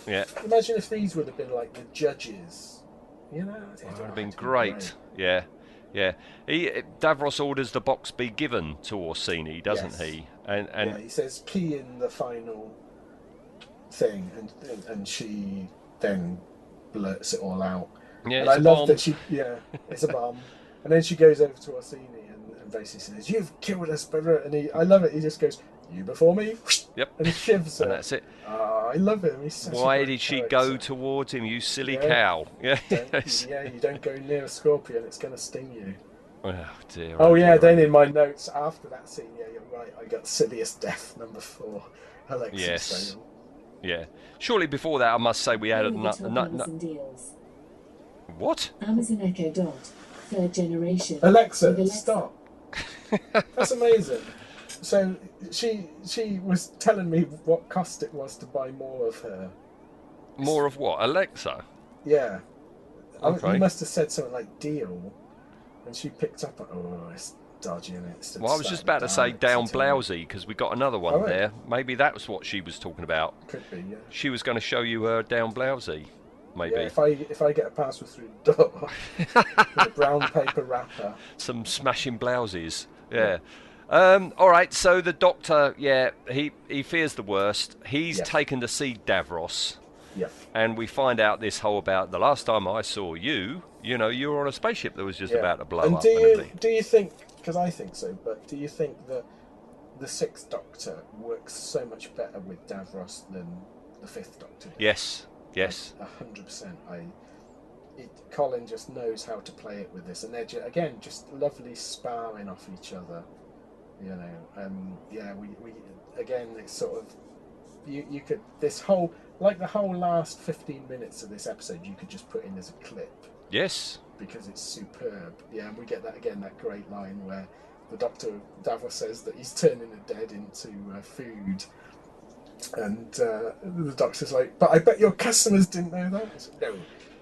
Yeah. Imagine if these would have been like the judges. You know, it Would have been great. Yeah. Yeah. He Davros orders the box be given to Orcini, doesn't Yes. he? And and yeah, he says key in the final thing, and and, and she then blurts it all out. Yeah, and I love bomb. that she, yeah, it's a bomb. and then she goes over to Orcini and, and basically says, "You've killed us, brother." And he, I love it. He just goes, "You before me," Yep. and he shivs her. And that's it. Ah, I love him. He's Why did she character. go towards him, you silly Yeah. cow? Yeah. Yeah, you don't go near a scorpion; it's going to sting you. Oh dear. Oh yeah, dear, then oh in my notes after that scene, yeah, you're right. I got silliest death number four, Alexis Yes. Sayle. Yeah. Surely before that, I must say we had a Only nut. nut, deals. what? Amazon Echo Dot, third generation. Alexa, Alexa. stop. That's amazing. So she she was telling me what cost it was to buy more of her. More of what? Alexa. Yeah. I- You must have said something like deal, and she picked up. Oh, it's dodgy, and it's. Well, I was just about to say down blousey because we got another one Oh, right. there. Maybe that was what she was talking about. Could be, yeah. She was going to show you her down blousey. Maybe Yeah, if I if I get a parcel through the door with a brown paper wrapper. some smashing blouses. Yeah. Um, all right. So the doctor, yeah, he he fears the worst. He's Yeah. taken to see Davros. Yeah. and we find out this whole about the last time I saw you, you know, you were on a spaceship that was just yeah. about to blow up. and up. do you do you think? Because I think so, but do you think that the Sixth Doctor works so much better with Davros than the Fifth Doctor? did? Yes, yes, A hundred percent. I. It, Colin just knows how to play it with this, and they're ju- again just lovely sparring off each other. You know, um, yeah, we, we again it's sort of you you could this whole like the whole last fifteen minutes of this episode you could just put in as a clip yes, because it's superb. Yeah, and we get that again that great line where the Doctor Davros says that he's turning the dead into uh, food. And uh, the doctor's like, but I bet your customers didn't know that. Said, no,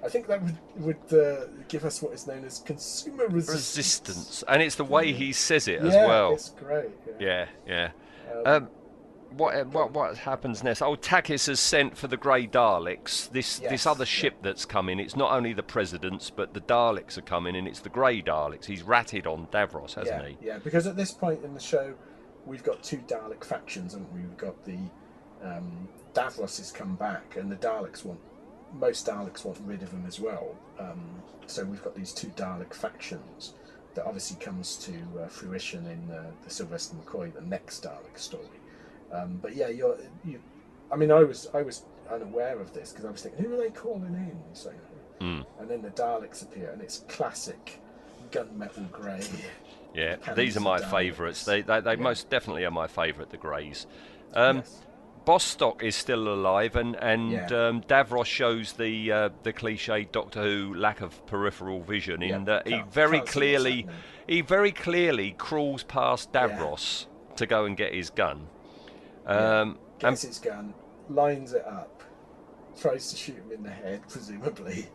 I think that would would uh, give us what is known as consumer resistance. resistance, and it's the way he says it as yeah, well. it's great. Yeah, yeah. Um, Um, what what what happens next? Oh, Takis has sent for the Grey Daleks. This Yes, this other yeah. ship that's coming. It's not only the presidents, but the Daleks are coming, and it's the Grey Daleks. He's ratted on Davros, hasn't yeah, he? yeah, because at this point in the show, we've got two Dalek factions, haven't we? We've got the um, Davros has come back, and the Daleks want most Daleks want rid of him as well. Um, so we've got these two Dalek factions that obviously comes to uh, fruition in uh, the Sylvester McCoy, the next Dalek story. Um, but yeah, you're you. I mean, I was I was unaware of this because I was thinking, who are they calling in? So, Mm. and then the Daleks appear, and it's classic gunmetal grey. Yeah, these are my Daleks. favourites. They they, they Yeah. most definitely are my favourite. The Greys. Um, Yes. Bostock is still alive, and and Yeah. um, Davros shows the uh, the cliche Doctor Who lack of peripheral vision in Yeah, that he very can't see what's clearly he very clearly crawls past Yeah. Davros to go and get his gun. Yeah. Um, Gets and his gun, lines it up, tries to shoot him in the head, presumably,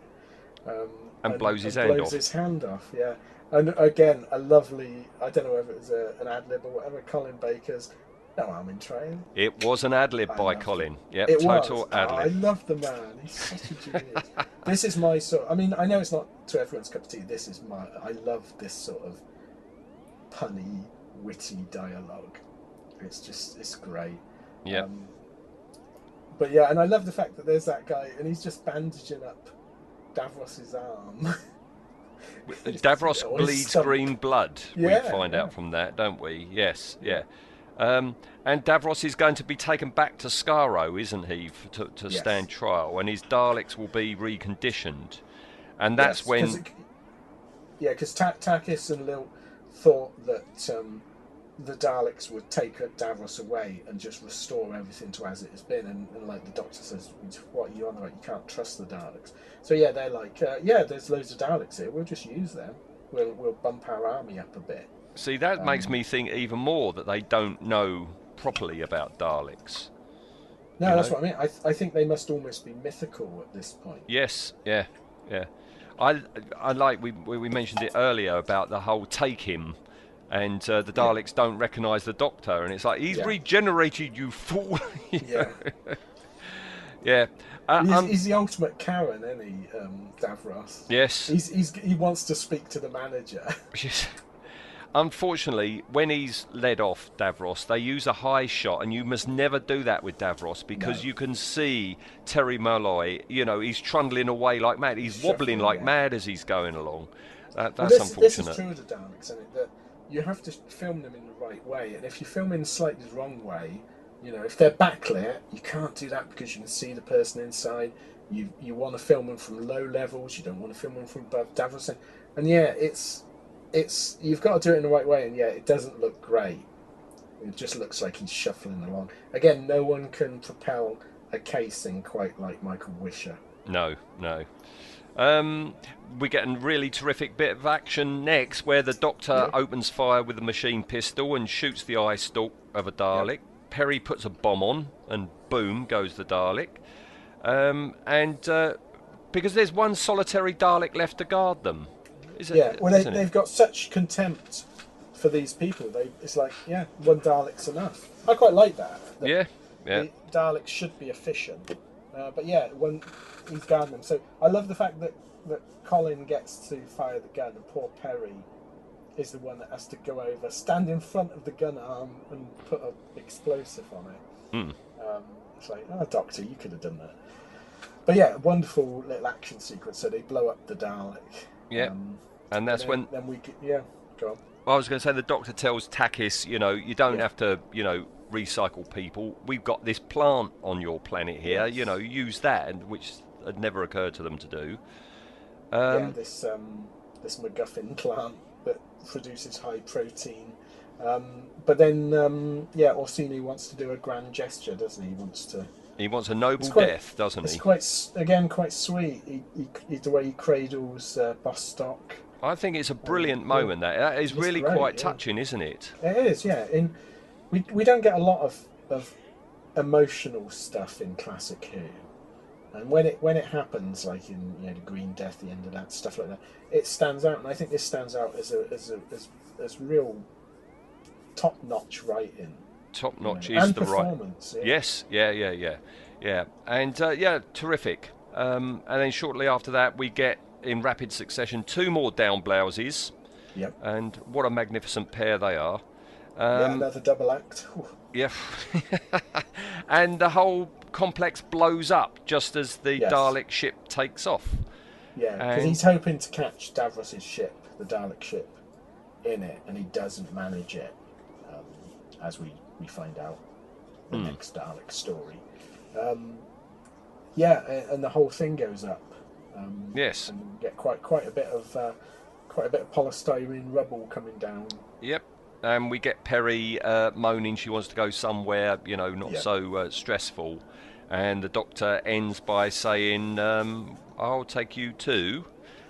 um, And blows his hand blows off. his hand off. Yeah, and again a lovely. I don't know whether it was a, an ad lib or whatever. Colin Baker's no I'm in train. it was an ad lib by Colin. Yep, it total was. ad Oh, I love the man. He's such a genius. this is my sort. I mean, I know it's not to everyone's cup of tea. This is my. I love this sort of punny, witty dialogue. It's just, it's great. Yeah. Um, but yeah, and I love the fact that there's that guy, and he's just bandaging up Davros's arm. Davros bleeds stump. green blood. Yeah, we find yeah. out from that, don't we? Yes, yeah. Um, and Davros is going to be taken back to Skaro, isn't he, f to, to Yes. stand trial, and his Daleks will be reconditioned, and that's Yes, 'cause when it- yeah, because Ta- Takis and Lilt thought that um, the Daleks would take Davros away and just restore everything to as it has been, and, and like the Doctor says, "What are you on about? You can't trust the Daleks." So yeah, they're like, uh, "Yeah, there's loads of Daleks here. We'll just use them. We'll we'll bump our army up a bit." See that makes um, me think even more that they don't know properly about Daleks. No, You that's know? what I mean. I, th- I think they must almost be mythical at this point. Yes, yeah, yeah. I I like we we mentioned it earlier about the whole take him. And uh, the Daleks don't recognise the Doctor, and it's like he's Yeah. regenerated, you fool. Yeah, yeah. Uh, he's, um, he's the ultimate Karen, isn't he, um, Davros? yes. He's, he's he wants to speak to the manager. Unfortunately, when he's led off Davros, they use a high shot, and you must never do that with Davros because No. you can see Terry Molloy. You know, he's trundling away like mad. He's wobbling like yeah. mad as he's going along. That, that's this, this unfortunate. is true of the Daleks, isn't it? That you have to film them in the right way, and if you film in slightly the wrong way, you know, if they're backlit, you can't do that because you can see the person inside. You you want to film them from low levels. You don't want to film them from above. Davros, and yeah, it's it's you've got to do it in the right way, and yeah, it doesn't look great. It just looks like he's shuffling along. Again, no one can propel a casing quite like Michael Wisher. No, no. Um, we get a really terrific bit of action next where the Doctor Yeah. opens fire with a machine pistol and shoots the eye stalk of a Dalek. Peri puts a bomb on, and boom goes the Dalek. Um, and uh, because there's one solitary Dalek left to guard them, is it? Yeah, well, they, they've got such contempt for these people. They, it's like, yeah, one Dalek's enough. I quite like that. that Yeah, yeah. Daleks should be efficient, uh, but yeah, when he's guarding them. So I love the fact that that Colin gets to fire the gun, and poor Peri is the one that has to go over, stand in front of the gun arm, and put an explosive on it. Hmm. Um, it's like, oh, Doctor, you could have done that. But yeah, wonderful little action sequence. So they blow up the Dalek. Yeah. Um, and that's then, when then we yeah go on Well, I was going to say the doctor tells Takis, you know, you don't Yeah. have to, you know, recycle people. We've got this plant on your planet here. You know, use that, and which had never occurred to them to do. yeah Um, this um, this MacGuffin plant that produces high protein um, but then um, yeah Orcini wants to do a grand gesture doesn't he he wants to he wants a noble quite- death, doesn't it's he? It's quite again quite sweet he, he, he- the way he cradles uh, Bostock I think it's a brilliant yeah. moment. That that is It's really great, quite yeah. touching, isn't it? It is, yeah. In we we don't get a lot of of emotional stuff in classic Who, and when it when it happens, like in you know the Green Death, the end of that stuff like that, it stands out. And I think this stands out as a as a as, as real top notch writing. Top notch is and the right. Yeah. Yes, yeah, yeah, yeah, yeah, and uh, yeah, terrific. Um, and then shortly after that, we get in rapid succession two more down blouses, Yep. and what a magnificent pair they are. yeah, Um, another double act. Whew. Yeah. and the whole complex blows up just as the Yes. Dalek ship takes off. Yeah, because And- he's hoping to catch Davros's ship, the Dalek ship, in it, and he doesn't manage it, um, as we, we find out the Hmm. next Dalek story. Um, yeah, and the whole thing goes up. Um, Yes. and we get quite quite a bit of uh, quite a bit of polystyrene rubble coming down. Yep. And we get Peri uh, moaning she wants to go somewhere, you know, not so uh, stressful. And the doctor ends by saying, um, I'll take you too.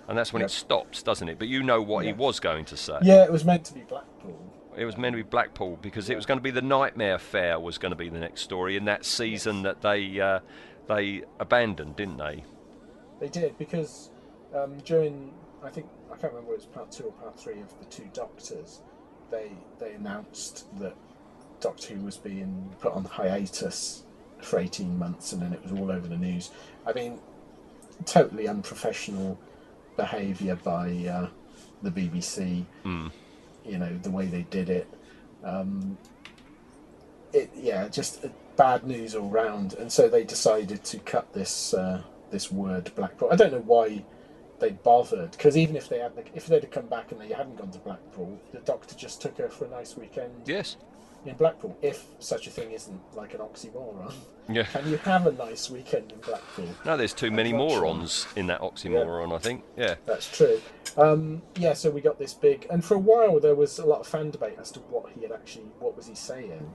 And that's when Yep. it stops, doesn't it? But you know what he was going to say. Yeah, it was meant to be Blackpool. It was meant to be Blackpool because it was going to be the Nightmare Fair was going to be the next story in that season that they uh, they abandoned, didn't they? They did because um, during I think I can't remember it was part two or part three of the two Doctors, they they announced that Doctor Who was being put on hiatus for eighteen months, and then it was all over the news. I mean, totally unprofessional behaviour by uh, the BBC. Mm. You know the way they did it. Um, it yeah, just bad news all round, and so they decided to cut this uh, this word Blackpool. I don't know why they bothered, because even if they had if they'd have come back and they hadn't gone to Blackpool, the Doctor just took her for a nice weekend Yes. In Blackpool. If such a thing isn't like an oxymoron, Yeah. can you have a nice weekend in Blackpool? No, there's too many I'm sure. morons in that oxymoron, I think. Yeah. That's true. Um, yeah, so we got this big, and for a while there was a lot of fan debate as to what he had actually, what was he saying.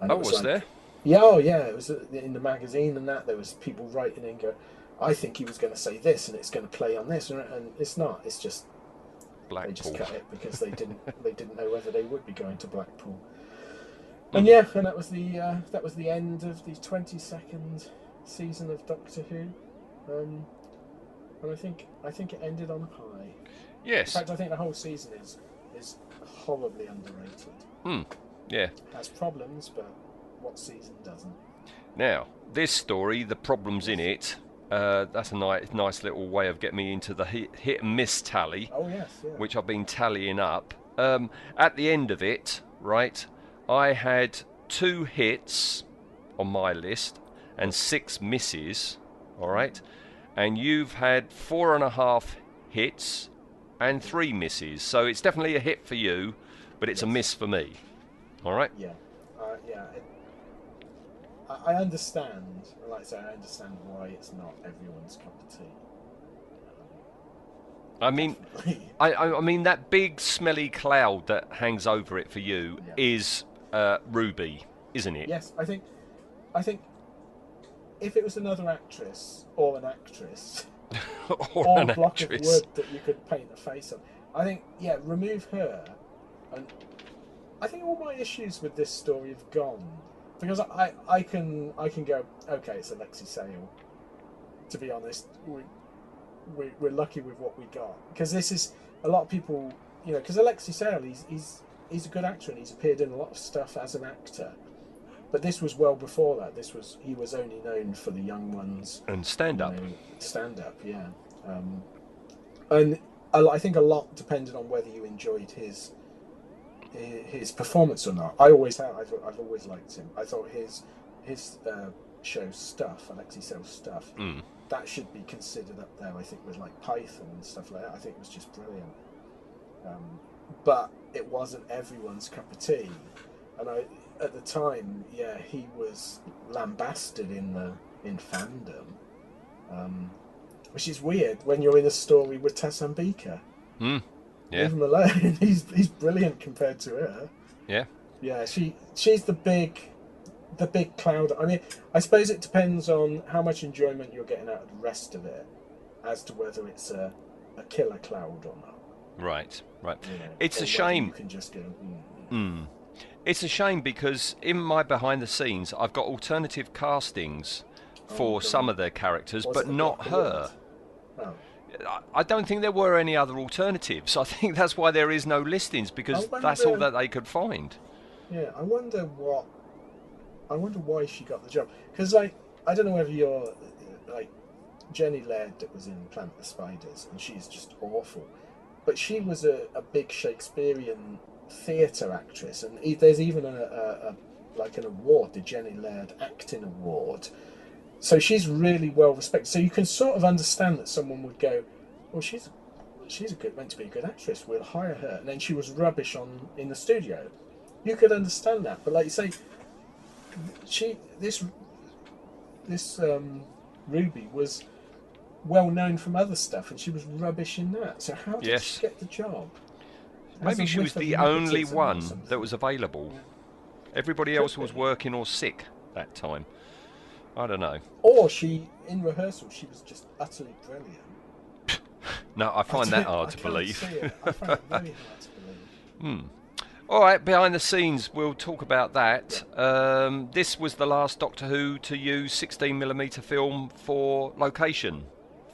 And Oh, was like- there? Yeah, oh yeah, it was in the magazine and that. There was people writing in, go, I think he was going to say this, and it's going to play on this, and and it's not. It's just Blackpool. they just cut it because they didn't they didn't know whether they would be going to Blackpool. And yeah, and that was the uh, that was the end of the twenty second season of Doctor Who, um, and I think I think it ended on a high. Yes. In fact, I think the whole season is is horribly underrated. Hmm. Yeah. Has problems, but what season doesn't? Now, this story, the problems in it, uh, that's a nice, nice little way of getting me into the hit, hit and miss tally, Oh yes, yeah. which I've been tallying up. um, at the end of it, right, I had two hits on my list and six misses, all right, and you've had four and a half hits and three misses. So it's definitely a hit for you, but it's a miss for me. All right. Yeah, uh, yeah. It, I, I understand. Like I say, I understand why it's not everyone's cup of tea. I mean, I, I I mean that big smelly cloud that hangs over it for you Yeah. is uh, Ruby, isn't it? Yes, I think, I think, if it was another actress or an actress or or an a block actress. of wood that you could paint a face on, I think yeah, remove her, and I think all my issues with this story have gone because I I can I can go okay, it's Alexei Sayle. To be honest, we, we we're lucky with what we got because this is a lot of people you know because Alexei Sayle he's he's he's a good actor and he's appeared in a lot of stuff as an actor. But this was well before that. This was he was only known for the young ones And stand up. stand up, yeah. Um, and I think a lot depended on whether you enjoyed his his performance or not. I always have. I've, I've always liked him. I thought his his uh, show stuff, Alexei Sayle's stuff, Mm. that should be considered up there. I think with like Python and stuff like that. I think it was just brilliant. Um, but it wasn't everyone's cup of tea, and I at the time, yeah, he was lambasted in the in fandom, um, which is weird when you're in a story with Tasambeker. Hmm. Yeah. Leave him alone. he's he's brilliant compared to her. Yeah. Yeah, she she's the big the big cloud. I mean, I suppose it depends on how much enjoyment you're getting out of the rest of it, as to whether it's a, a killer cloud or not. Right. Right. you know, It's a shame. You can just go. Mm, Mm. It's a shame because in my behind the scenes, I've got alternative castings for God. some of their characters, Was but not her. Oh. I- don't think there were any other alternatives. I think that's why there is no listings because I that's all that they could find. Yeah, I wonder what. I wonder why she got the job. Because I I don't know whether you're like Jenny Laird that was in Planet of the Spiders, and she's just awful. But she was a, a big Shakespearean theatre actress, and there's even a, a, a like an award, the Jenny Laird Acting Award. So she's really well respected. So you can sort of understand that someone would go, "Well, she's she's a good meant to be a good actress. We'll hire her." And then she was rubbish on in the studio. You could understand that, but like you say, she this this um, Ruby was well known from other stuff, and she was rubbish in that. So how did Yes. she get the job? Maybe she was the only one that was available. Everybody else was working or sick that time. I don't know. Or she in rehearsal she was just utterly brilliant. No, I find that hard I to believe. I find it very hard to believe. Hmm. All right, behind the scenes, we'll talk about that. Um, this was the last Doctor Who to use 16mm film for location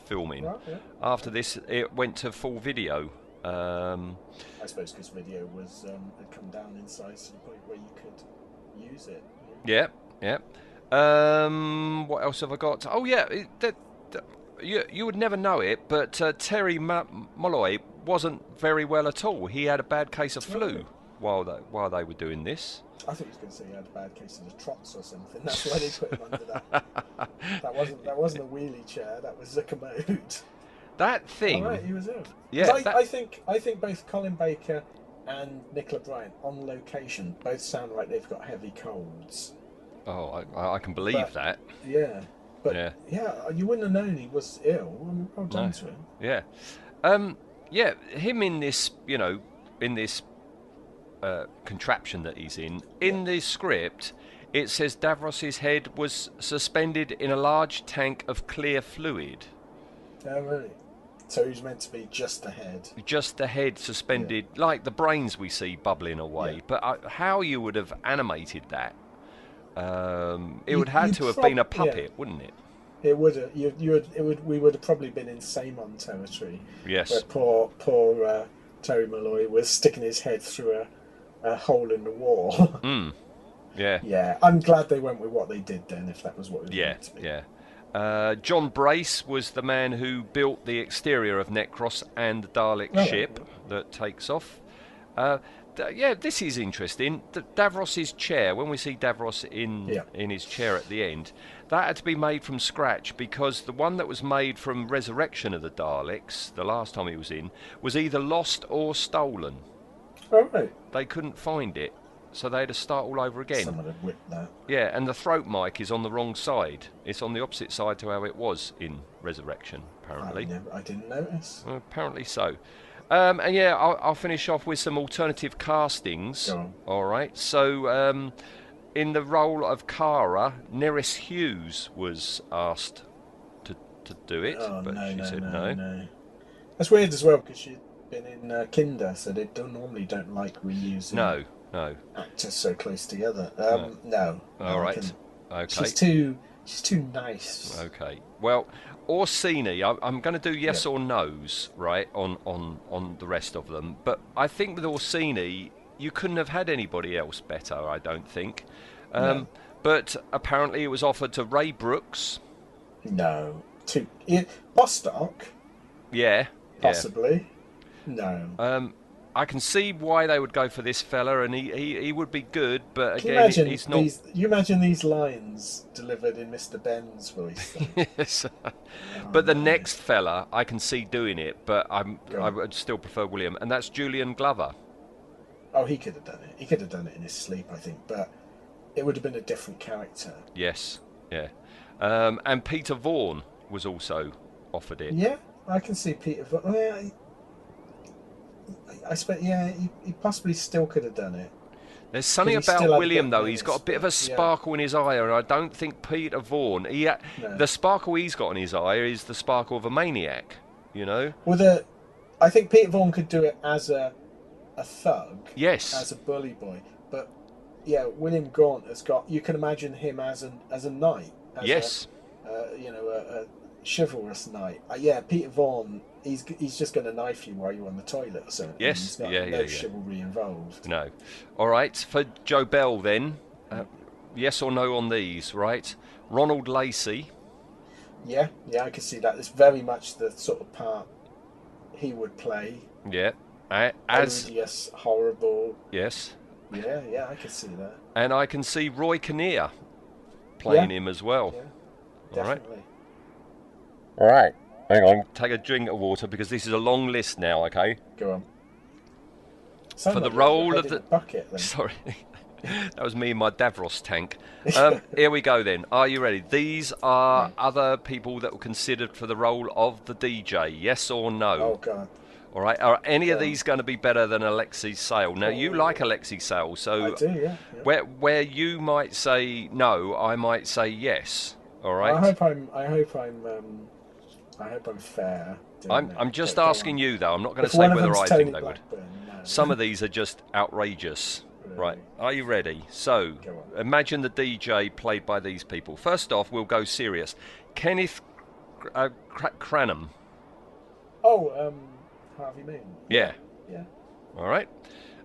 filming. Right, yeah. After this, it went to full video. Um, I suppose because video was um, had come down in size to the point where you could use it. yeah, yeah. Um, what else have I got? Oh, yeah. It, that, that- you, you would never know it, but uh, Terry Ma- Molloy wasn't very well at all. He had a bad case of flu while they, while they were doing this. I thought he was going to say he had a bad case of the trots or something. That's why they put him under that. that wasn't that wasn't a wheelie chair. That was a commode. That thing. All right, he was ill. Yeah, I, that- I think I think both Colin Baker and Nicola Bryant on location both sound like they've got heavy colds. Oh, I, I can believe But- that. Yeah, but Yeah. yeah. you wouldn't have known he was ill. I mean, well done No. to him. Yeah. Um, yeah, him in this, you know, in this uh, contraption that he's in, in the script, it says Davros's head was suspended in a large tank of clear fluid. Oh, really? So he's meant to be just the head. Just the head suspended, like the brains we see bubbling away. Yeah. But uh, how you would have animated that? Um, it You- would have to have prob- been a yeah. puppet, wouldn't it? It would have. You, you would. It would. We would have probably been in Samon territory. Yes. Where poor, poor uh, Terry Molloy was sticking his head through a, a hole in the wall. Mm. Yeah. yeah, I'm glad they went with what they did then. If that was what it was Yeah, to be. yeah. Uh, John Brace was the man who built the exterior of Necros and the Dalek Oh, ship that takes off. Uh, yeah, this is interesting. D- Davros's chair. When we see Davros in Yeah. in his chair at the end, that had to be made from scratch because the one that was made from Resurrection of the Daleks, the last time he was in, was either lost or stolen. Oh. They couldn't find it, so they had to start all over again. Someone had whipped that. Yeah, and the throat mic is on the wrong side. It's on the opposite side to how it was in Resurrection, apparently. I, never, I didn't notice. Well, apparently so. Um, and yeah, I'll, I'll finish off with some alternative castings. All right. So, um, in the role of Kara, Nerys Hughes was asked to, to do it, oh, but no, she no, said no, no. That's weird as well because she'd been in uh, Kinda, so they don't normally don't like reusing No, no. actors so close together. Um, no. All no, I right. Okay. She's too. She's too nice. Okay. Well, Orcini, I, I'm going to do yes or no's, right, on, on, on the rest of them. But I think with Orcini, you couldn't have had anybody else better, I don't think. Um, No. But apparently it was offered to Ray Brooks. No. To Yeah, Bostock, Yeah. possibly. No. Um, I can see why they would go for this fella, and he, he, he would be good, but again, imagine he's not. these? You imagine these lines delivered in Mr. Benn's voice. Yes. but the next fella, I can see doing it, but I'm Go I would still prefer William, and that's Julian Glover. oh, he could have done it. He could have done it in his sleep, I think, but it would have been a different character. Yes, yeah. Um, and Peter Vaughan was also offered it. Yeah, I can see Peter. Oh, yeah, I, I suppose. Yeah, he, he possibly still could have done it. There's something But he still about William though. He's got a bit of a nerves, yeah. sparkle in his eye, and I don't think Peter Vaughan. He, ha- No. the sparkle he's got in his eye is the sparkle of a maniac. You know? Well, the I think Peter Vaughan could do it as a a thug, Yes. as a bully boy, but yeah, William Gaunt has got. You can imagine him as an as a knight. As yes. A, uh, you know, a, a chivalrous knight. Uh, yeah, Peter Vaughan. He's he's just going to knife you while you're on the toilet or something. Yes, He's got yeah, no yeah, yeah. chivalry involved. No. All right. For Jobel then. Uh, yes or no on these, right? Ronald Lacey. Yeah, yeah, I can see that. It's very much the sort of part he would play. Yeah. A- As yes, horrible. yes. Yeah, yeah, I can see that. And I can see Roy Kinnear playing Yeah. him as well. Yeah, All right. definitely. All right. Hang on. Take a drink of water because this is a long list now. Okay. Go on. Sound For the like you're role of the bucket. Then. Sorry. that was me in my Davros tank. Um, here we go then. Are you ready? These are other people that were considered for the role of the DJ. Yes or no? Oh god. All right. Are any of these going to be better than Alexei Sayle? Now you like Alexei Sayle, so I do, yeah. yeah. where where you might say no, I might say yes. All right. I hope I'm. I hope I'm. Um, I hope I'm fair. I'm. I'm just asking you though. I'm not going to say whether I Tony think they would. No. Some of these are just outrageous. Right, are you ready? So, imagine the DJ played by these people. First off, we'll go serious. Kenneth uh, Cranham. Oh, um, Harvey Moon. Yeah. Yeah. All right.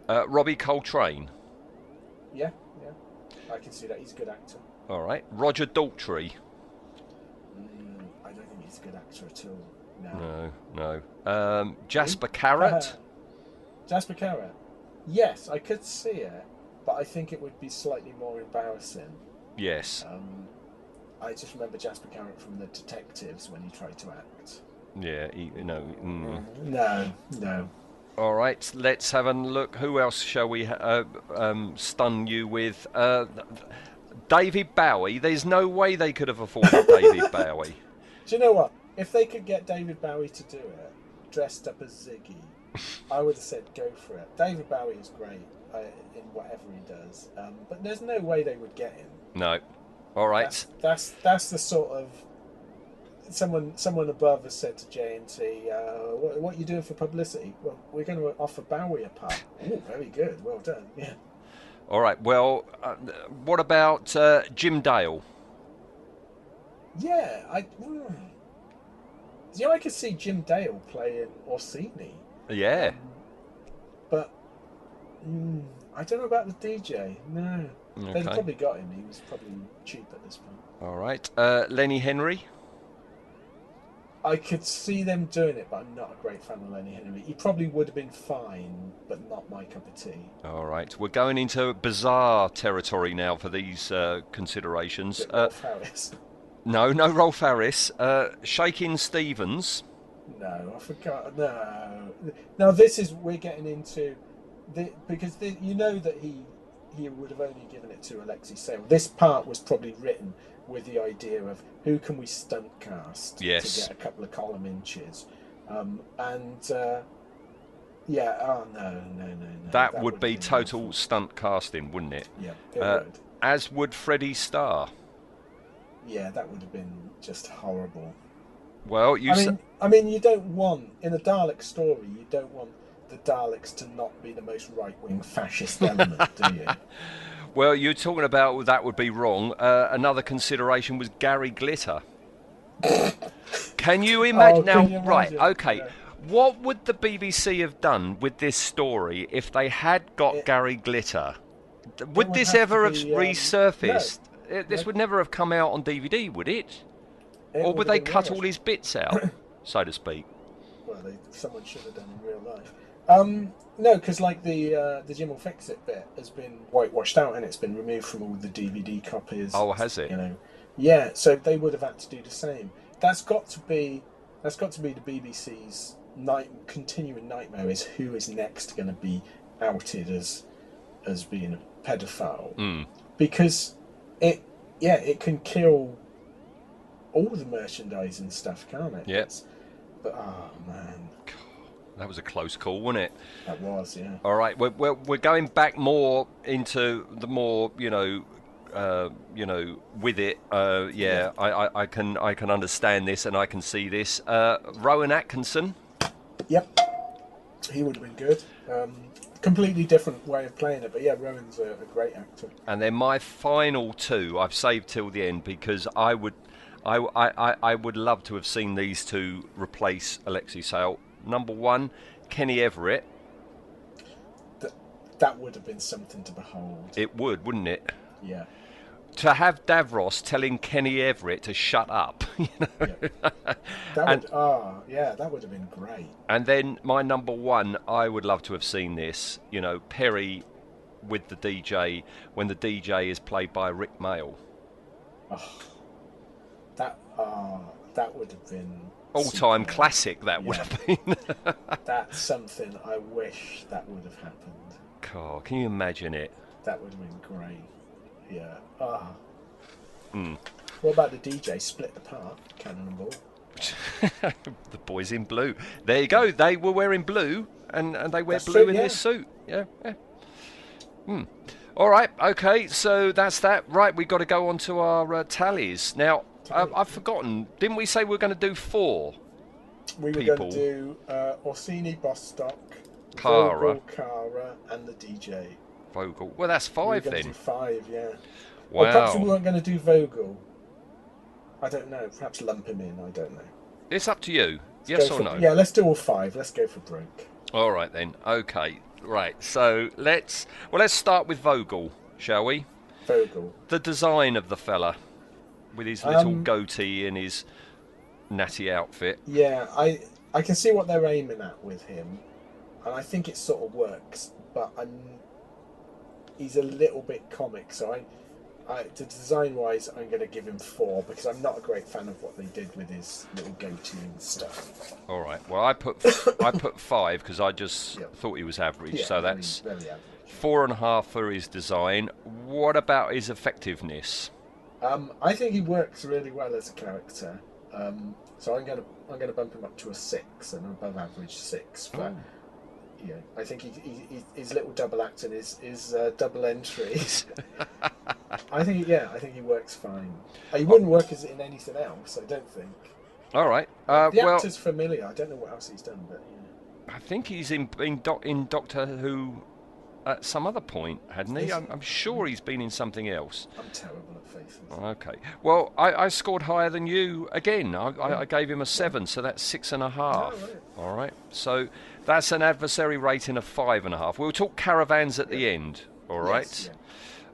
Uh, Robbie Coltrane. Yeah. Yeah. I can see that. He's a good actor. All right. Roger Daltrey. Mm, I don't think he's a good actor at all. No. No, no. Um, Jasper Carrott. Jasper Carrott. Yes, I could see it, but I think it would be slightly more embarrassing. yes. Um, I just remember Jasper Carrott from the Detectives when he tried to act. Yeah. He, no. Mm. No, no. All right. Let's have a look. Who else shall we uh, um, stun you with? Uh, David Bowie. There's no way they could have afforded David Bowie. Do you know what? If they could get David Bowie to do it, dressed up as Ziggy, I would have said go for it. David Bowie is great uh, in whatever he does, um, but there's no way they would get him. No. All right. That's, that's that's the sort of someone someone above has said to JNT, uh, what, "What are you doing for publicity?" Well, we're going to offer Bowie a part. Oh, very good, well done. Yeah, All right. Well, uh, what about uh, Jim Dale? Yeah. I, mm. you know, I could see Jim Dale playing Orcini, Yeah. but mm, I don't know about the DJ. No, they've probably got him. He was probably cheap at this point. All right. Uh, Lenny Henry. I could see them doing it, but I'm not a great fan of Lenny Henry. He probably would have been fine, but not my cup of tea. All right, we're going into bizarre territory now for these uh, considerations. Uh, Harris. no, no Rolf Harris. Uh, Shakin' Stevens. No, I forgot. No, now this is we're getting into the because the, you know that he he would have only given it to Alexei Sayle. This part was probably written with the idea of who can we stunt cast Yes. to get a couple of column inches, um, and uh, yeah, oh no, no, no, no. That, would be total awful. stunt casting, wouldn't it? Yeah, it Uh, would. As would Freddie Starr. Yeah, that would have been just horrible. Well, you. I s- mean, I mean, you don't want in a Dalek story, you don't want the Daleks to not be the most right-wing fascist element, do you? Well, you're talking about that would be wrong. Uh, another consideration was Gary Glitter. can you imagine? Oh, now, you right, okay. Yeah. What would the BBC have done with this story if they had got It- Gary Glitter? Would would this have ever have be, um, resurfaced? This No. would never have come out on DVD, would it? It or would they cut all his bits out, so to speak? Well, they, someone should have done in real life. Um, no, because like the uh, the Jim will fix it bit has been whitewashed out and it's been removed from all the DVD copies. Oh, has it? You know, yeah. So they would have had to do the same. That's got to be that's got to be the BBC's night continuing nightmare is who is next going to be outed as as being a pedophile Mm. because it yeah it can kill all the merchandise and stuff, can't it? Yes. But oh man, That was a close call, wasn't it? that was yeah. All right, we're, we're, we're going back more into the more you know, uh, you know, with it. Uh, yeah, I, I, I can I can understand this and I can see this. Uh, Rowan Atkinson. Yep, he would have been good. Um, completely different way of playing it, but yeah, Rowan's a, a great actor. And then my final two, I've saved till the end because I would, I, I, I- would love to have seen these two replace Alexei Sayle. Number one, Kenny Everett. That that would have been something to behold. It would, wouldn't it? Yeah, To have Davros telling Kenny Everett to shut up, you know. that And- would ah yeah, that would have been great. And then my number one, I would love to have seen this. You know, Peri with the DJ when the DJ is played by Rik Mayall. That ah that would have been All-time superb. classic that would have been. That's something I wish that would have happened. God, can you imagine it? That would have been great. Yeah. Ah. Hmm. What about the DJ? Split the part, Cannonball. the boys in blue. There you go. They were wearing blue, and, and they wear That's blue true, in yeah. this suit. Yeah. yeah. Hmm. All right. Okay. So that's that. Right. We've got to go on to our uh, tallies now. Uh, I've forgotten. Didn't we say we are going to do four? We were People. going to do uh, Orcini, Bostock, Kara. Kara, and the DJ. Vogel. Well, that's five then. five, yeah. Or perhaps we Wow. weren't going to do Vogel. I don't know. Perhaps lump him in. I don't know. It's up to you. Let's Yes or for- no? Yeah, let's do all five. Let's go for broke. All right then. Okay. Right. So let's well let's start with Vogel, shall we? Vogel. The design of the fella with his little Um, goatee and his natty outfit. Yeah, I I can see what they're aiming at with him, and I think it sort of works. But I'm he's a little bit comic, so I, I the design wise, I'm going to give him four because I'm not a great fan of what they did with his little goatee and stuff. All right. Well, I put I put five because I just Yeah. thought he was average. Yeah, so very- that's very average. four and a half for his design. What about his effectiveness? Um, I think he works really well as a character. Um, so I'm gonna I'm gonna bump him up to a six, an above average six. But yeah, I think he, he, he, his little double acting is is uh, double entries. I think yeah, I think he works fine. Uh, He wouldn't work as in anything else. I don't think. All right. Uh, the well, actor's familiar. I don't know what else he's done, but yeah. I think he's in in, doc, in Doctor Who at some other point, hadn't he? I'm. I'm sure he's been in something else. I'm terrible at faces. Okay. Well, I, I scored higher than you again. I, I, I gave him a seven, so that's six and a half. Oh, right. All right. So that's an adversary rating of five and a half. We'll talk caravans at the end. All right. Yes,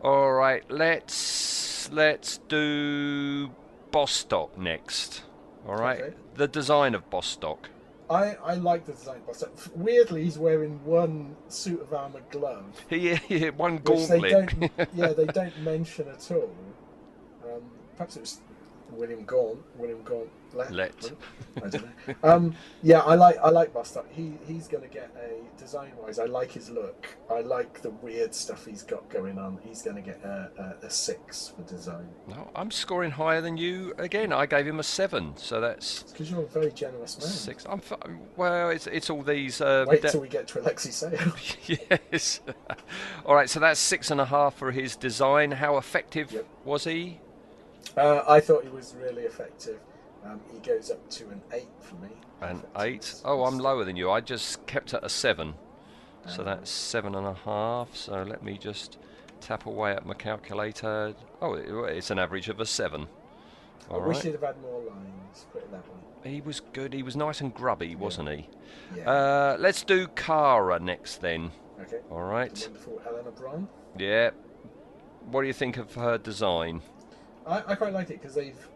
All right. Let's let's do Bostock next. All right. Okay. The design of Bostock. I, I like the design, but so- weirdly, he's wearing one suit of armor glove, He, he one they gauntlet. don't. yeah, they don't mention at all. Um, perhaps it was William Gaunt. William Gaunt. Let. I don't know. Um, yeah, I like I like Bostock. He he's going to get a design wise. I like his look. I like the weird stuff he's got going on. He's going to get a, a, a six for design. no, I'm scoring higher than you again. I gave him a seven, so that's Because you're a very generous man. six. I'm well. It's it's all these. Uh, Wait de- till we get to Alexi Sale. yes. all right. So that's six and a half for his design. How effective Yep. was he? Uh, I thought he was really effective. Um, he goes up to an eight for me. An eight. Oh, I'm lower than you. I just kept at a seven. So Um, that's seven and a half. So let me just tap away at my calculator. Oh, it's an average of a seven. I All wish right. he'd have had more lines. Put it that way. He was good. He was nice and grubby, wasn't he? Yeah. Uh, let's do Kara next then. okay. All The wonderful Eleanor Bron. Yeah. What do you think of her design? I, I quite like it because they've.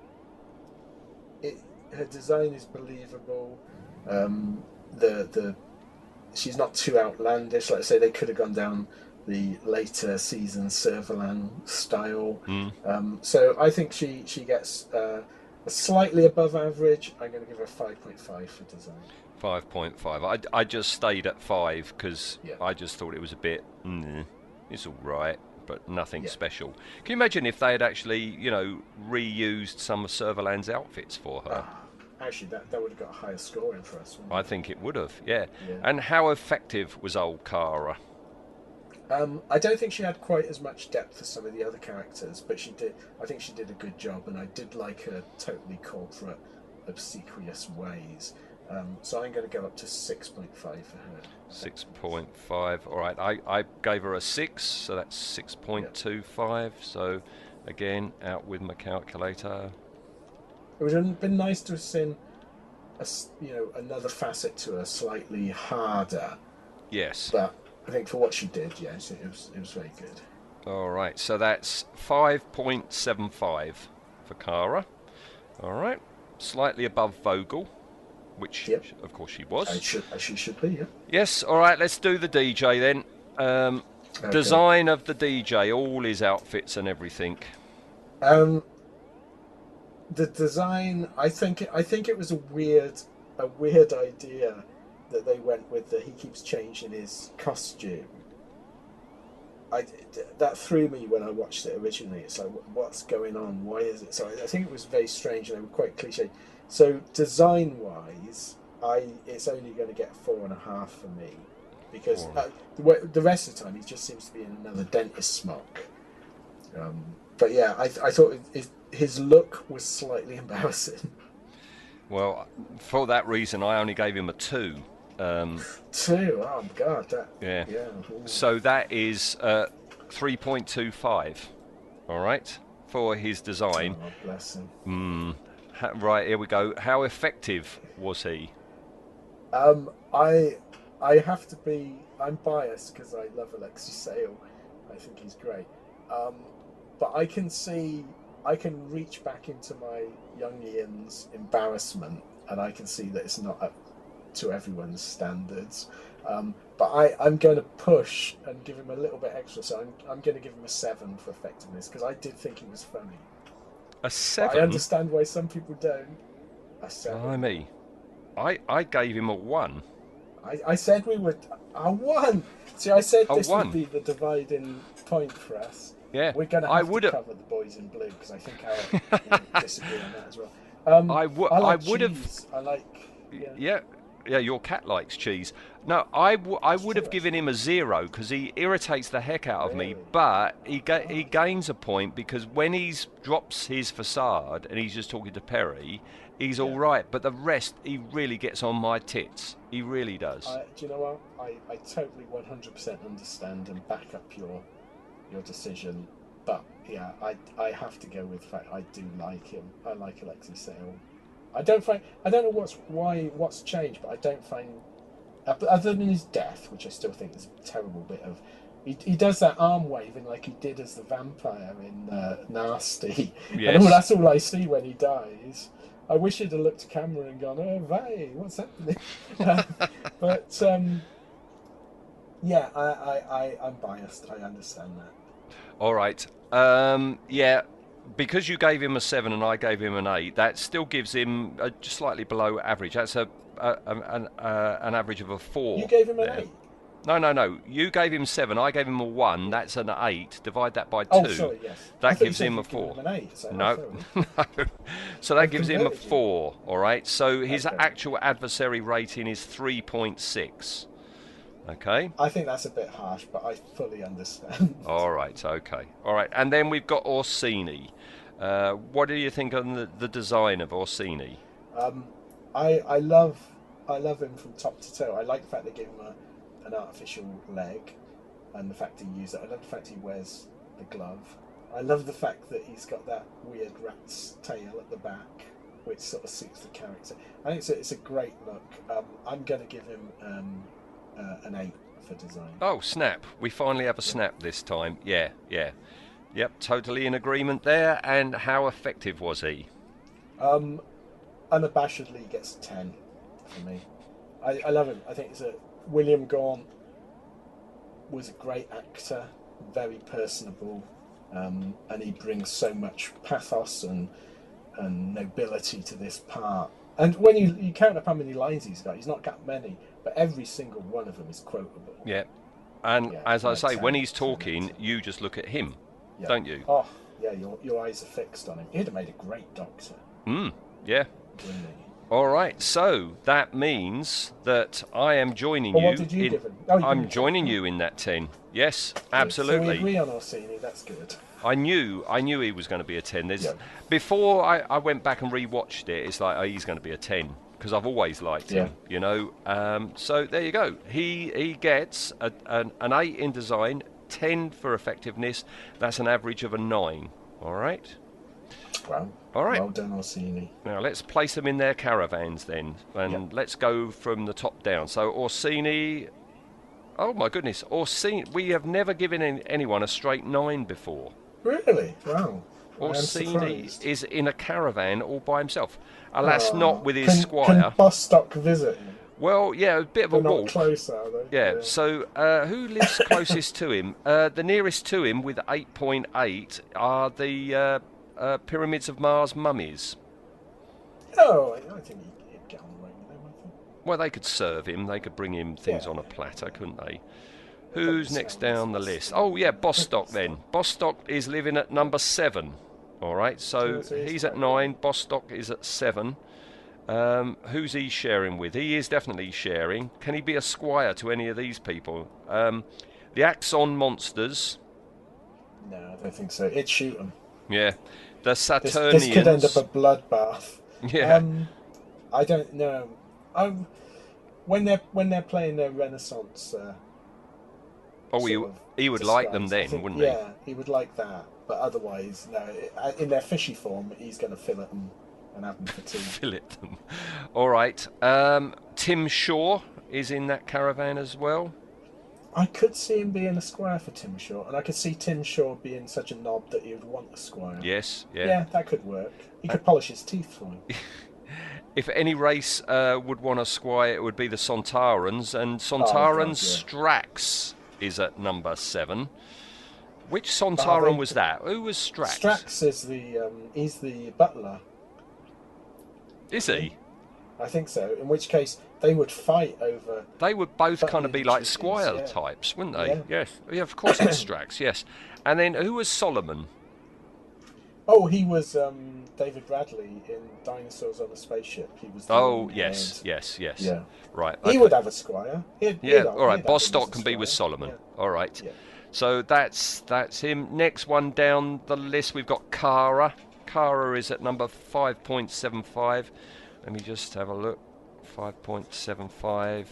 It, her design is believable. Um, the the she's not too outlandish. Like I say, they could have gone down the later season Servalan style. Mm. Um, so I think she she gets uh, a slightly above average. I'm going to give her five point five for design. Five point five. I, I just stayed at five because Yeah. I just thought it was a bit. Mm, it's all right, but nothing Yeah. special. Can you imagine if they had actually, you know, reused some of Servalan's outfits for her? Ah, actually, that, that would have got a higher scoring for us. wouldn't I it? think it would have. Yeah. Yeah. And how effective was old Kara? Um, I don't think she had quite as much depth as some of the other characters, but she did. I think she did a good job, and I did like her totally corporate, obsequious ways. Um, so I'm going to go up to six point five for her. Six point five. All right. I, I gave her a six, so that's six point two five. So again, out with my calculator. It would have been nice to have seen, a you know, another facet to her, slightly harder. Yes. But I think for what she did, yes, it was it was very good. All right, so that's 5.75 for Kara. All right, slightly above Vogel, which Yep. of course she I was. should, as she should be, yeah. Yes, all right, let's do the DJ then. Um, Okay. Design of the DJ, all his outfits and everything. Um, the design, I think, I think it was a weird, a weird idea that they went with that he keeps changing his costume. I that threw me when I watched it originally. It's like, what's going on? Why is it? So I, I think it was very strange and they were quite cliche. So design wise, I it's only going to get four and a half for me because uh, the, the rest of the time he just seems to be in another dentist smock. Um, but yeah, I, I thought it, it, his look was slightly embarrassing. Well, for that reason, I only gave him a two. Um, Two, oh god, that yeah. yeah. So that is uh, 3.25. All right, for his design. Oh, bless him. Mm. Right, here we go. How effective was he? Um, I I have to be. I'm biased because I love Alexei Sayle. I think he's great. Um, but I can see. I can reach back into my young Ian's embarrassment, and I can see that it's not up to everyone's standards. Um, but I, I'm going to push and give him a little bit extra. So I'm, I'm going to give him a seven for effectiveness because I did think he was funny. A But I understand why some people don't. A seven. Blimey. I, I gave him a one. I, I said we would. A one. See, I said A this one. would be the dividing point for us. Yeah. We're going to I have would to have. cover the boys in blue because I think I disagree on that as well. Um, I wou- I, like I would have- I like. Yeah. Yeah. Yeah, your cat likes cheese. No, I, w- I would have given him a zero because he irritates the heck out of me. But he ga- he gains a point because when he's drops his facade and he's just talking to Peri, he's all right. But the rest, he really gets on my tits. He really does. I, do you know what? I, I totally 100% understand and back up your your decision. But yeah, I, I have to go with the fact I do like him. I like Alexei Sayle. I don't find I don't know what's why what's changed, but I don't find other than his death, which I still think is a terrible bit of. He, he does that arm waving like he did as the vampire in uh, Nasty. Yes. And all, that's all I see when he dies. I wish he'd have looked at camera and gone, "Oh, Vay, what's happening?" Uh, but um, yeah, I, I, I, I'm biased. I understand that. All right. Um, yeah, because you gave him a seven and I gave him an eight, that still gives him uh, just slightly below average. That's a, a, a an, uh, an average of a four. You gave him an there. eight. No, no, no. You gave him seven. I gave him a one. That's an eight. Divide that by two. Oh, sorry, yes. That gives him a four. him eight, so- oh, no, no. So that I've gives him a converted you. four. All right. So his Okay. actual adversary rating is three point six. Okay. I think that's a bit harsh, but I fully understand. All right. Okay. All right. And then we've got Orcini. Uh, what do you think on the, the design of Orcini? Um, I I love I love him from top to toe. I like the fact they gave him a, an artificial leg, and the fact he used it. I love the fact he wears the glove. I love the fact that he's got that weird rat's tail at the back, which sort of suits the character. I think it's a, it's a great look. Um, I'm going to give him um, uh, an eight for design. Oh, snap. We finally have a snap this time. Yeah, yeah. Yep, totally in agreement there. And how effective was he? Um, unabashedly gets 10 for me. I, I love him. I think it's a William Gaunt was a great actor, very personable, um, and he brings so much pathos and and nobility to this part. And when you, you count up how many lines he's got, he's not got many, but every single one of them is quotable. Yeah. And Yeah, as I say, when he's talking, you just look at him, Yeah. don't you? Oh, yeah, your, your eyes are fixed on him. He'd have made a great doctor, Mm, yeah. All right, so that means that I am joining Well, you. what did you in, give him? Oh, I'm joining you in that ten. Yes, absolutely. So we agree on Orcini, that's good. I knew, I knew he was going to be a ten. There's Yeah. before I, I went back and rewatched it. It's like, oh, he's going to be a ten because I've always liked him. You know. Um, so there you go. He he gets a, an, an eight in design, ten for effectiveness. That's an average of a nine. All right. Well, All right. well done, Orcini. Now let's place them in their caravans then, and Yep. let's go from the top down. So Orcini, oh my goodness, Orcini. We have never given any, anyone a straight nine before. Really? Wow. Orcini is in a caravan all by himself. Alas, Oh. not with his can, squire. Can visit him? Well, yeah, a bit of a They're not walk. they? Yeah. So, uh, who lives closest to him? Uh, the nearest to him, with 8.8, are the uh, uh, pyramids of Mars mummies. Oh, I think he'd, he'd get on right with them, I think. Well, they could serve him. They could bring him things Yeah. on a platter, couldn't they? Who's next down the list? Oh, yeah, Bostock then. Bostock is living at number seven. All right, so he's at nine. Bostock is at seven. Um, who's he sharing with? He is definitely sharing. Can he be a squire to any of these people? Um, the Axon monsters. No, I don't think so. It'd shoot him. Yeah. The This, Saturnians. this could end up a bloodbath. Yeah. Um, I don't know. I'm, when they're when they're playing their Renaissance. Uh, oh, he, he would like them then, think- wouldn't he? yeah, he would like that. But otherwise, no. In their fishy form, he's going to fill it them and have them for tea. he? Fill it them. All right. Um, Tim Shaw is in that caravan as well. I could see him being a squire for Tim Shaw, and I could see Tim Shaw being such a knob that he would want a squire. Yes, yeah. Yeah, that could work. He could polish his teeth for him. If any race uh, would want a squire, it would be the Sontarans, and Oh, Sontarans yeah. Strax is at number seven. Which Sontaran was that? Who was Strax? Strax is the um, he's the butler. Is he? I think so. In which case, they would fight over. They would both kind of be like squire yeah. types, wouldn't they? Yeah. Yes. Yeah, of course it's Strax, yes. And then who was Solomon? Oh, he was um, David Bradley in Dinosaurs on a Spaceship. He was. Oh, yes, yes, yes. Yeah. Right. He would have a squire. He'd, Yeah, he'd- all right. he'd have him as Bostock can be with. Solomon. Yeah. All right. So that's that's him. Next one down the list, we've got Kara. Kara is at number 5.75. Let me just have a look. 5.75.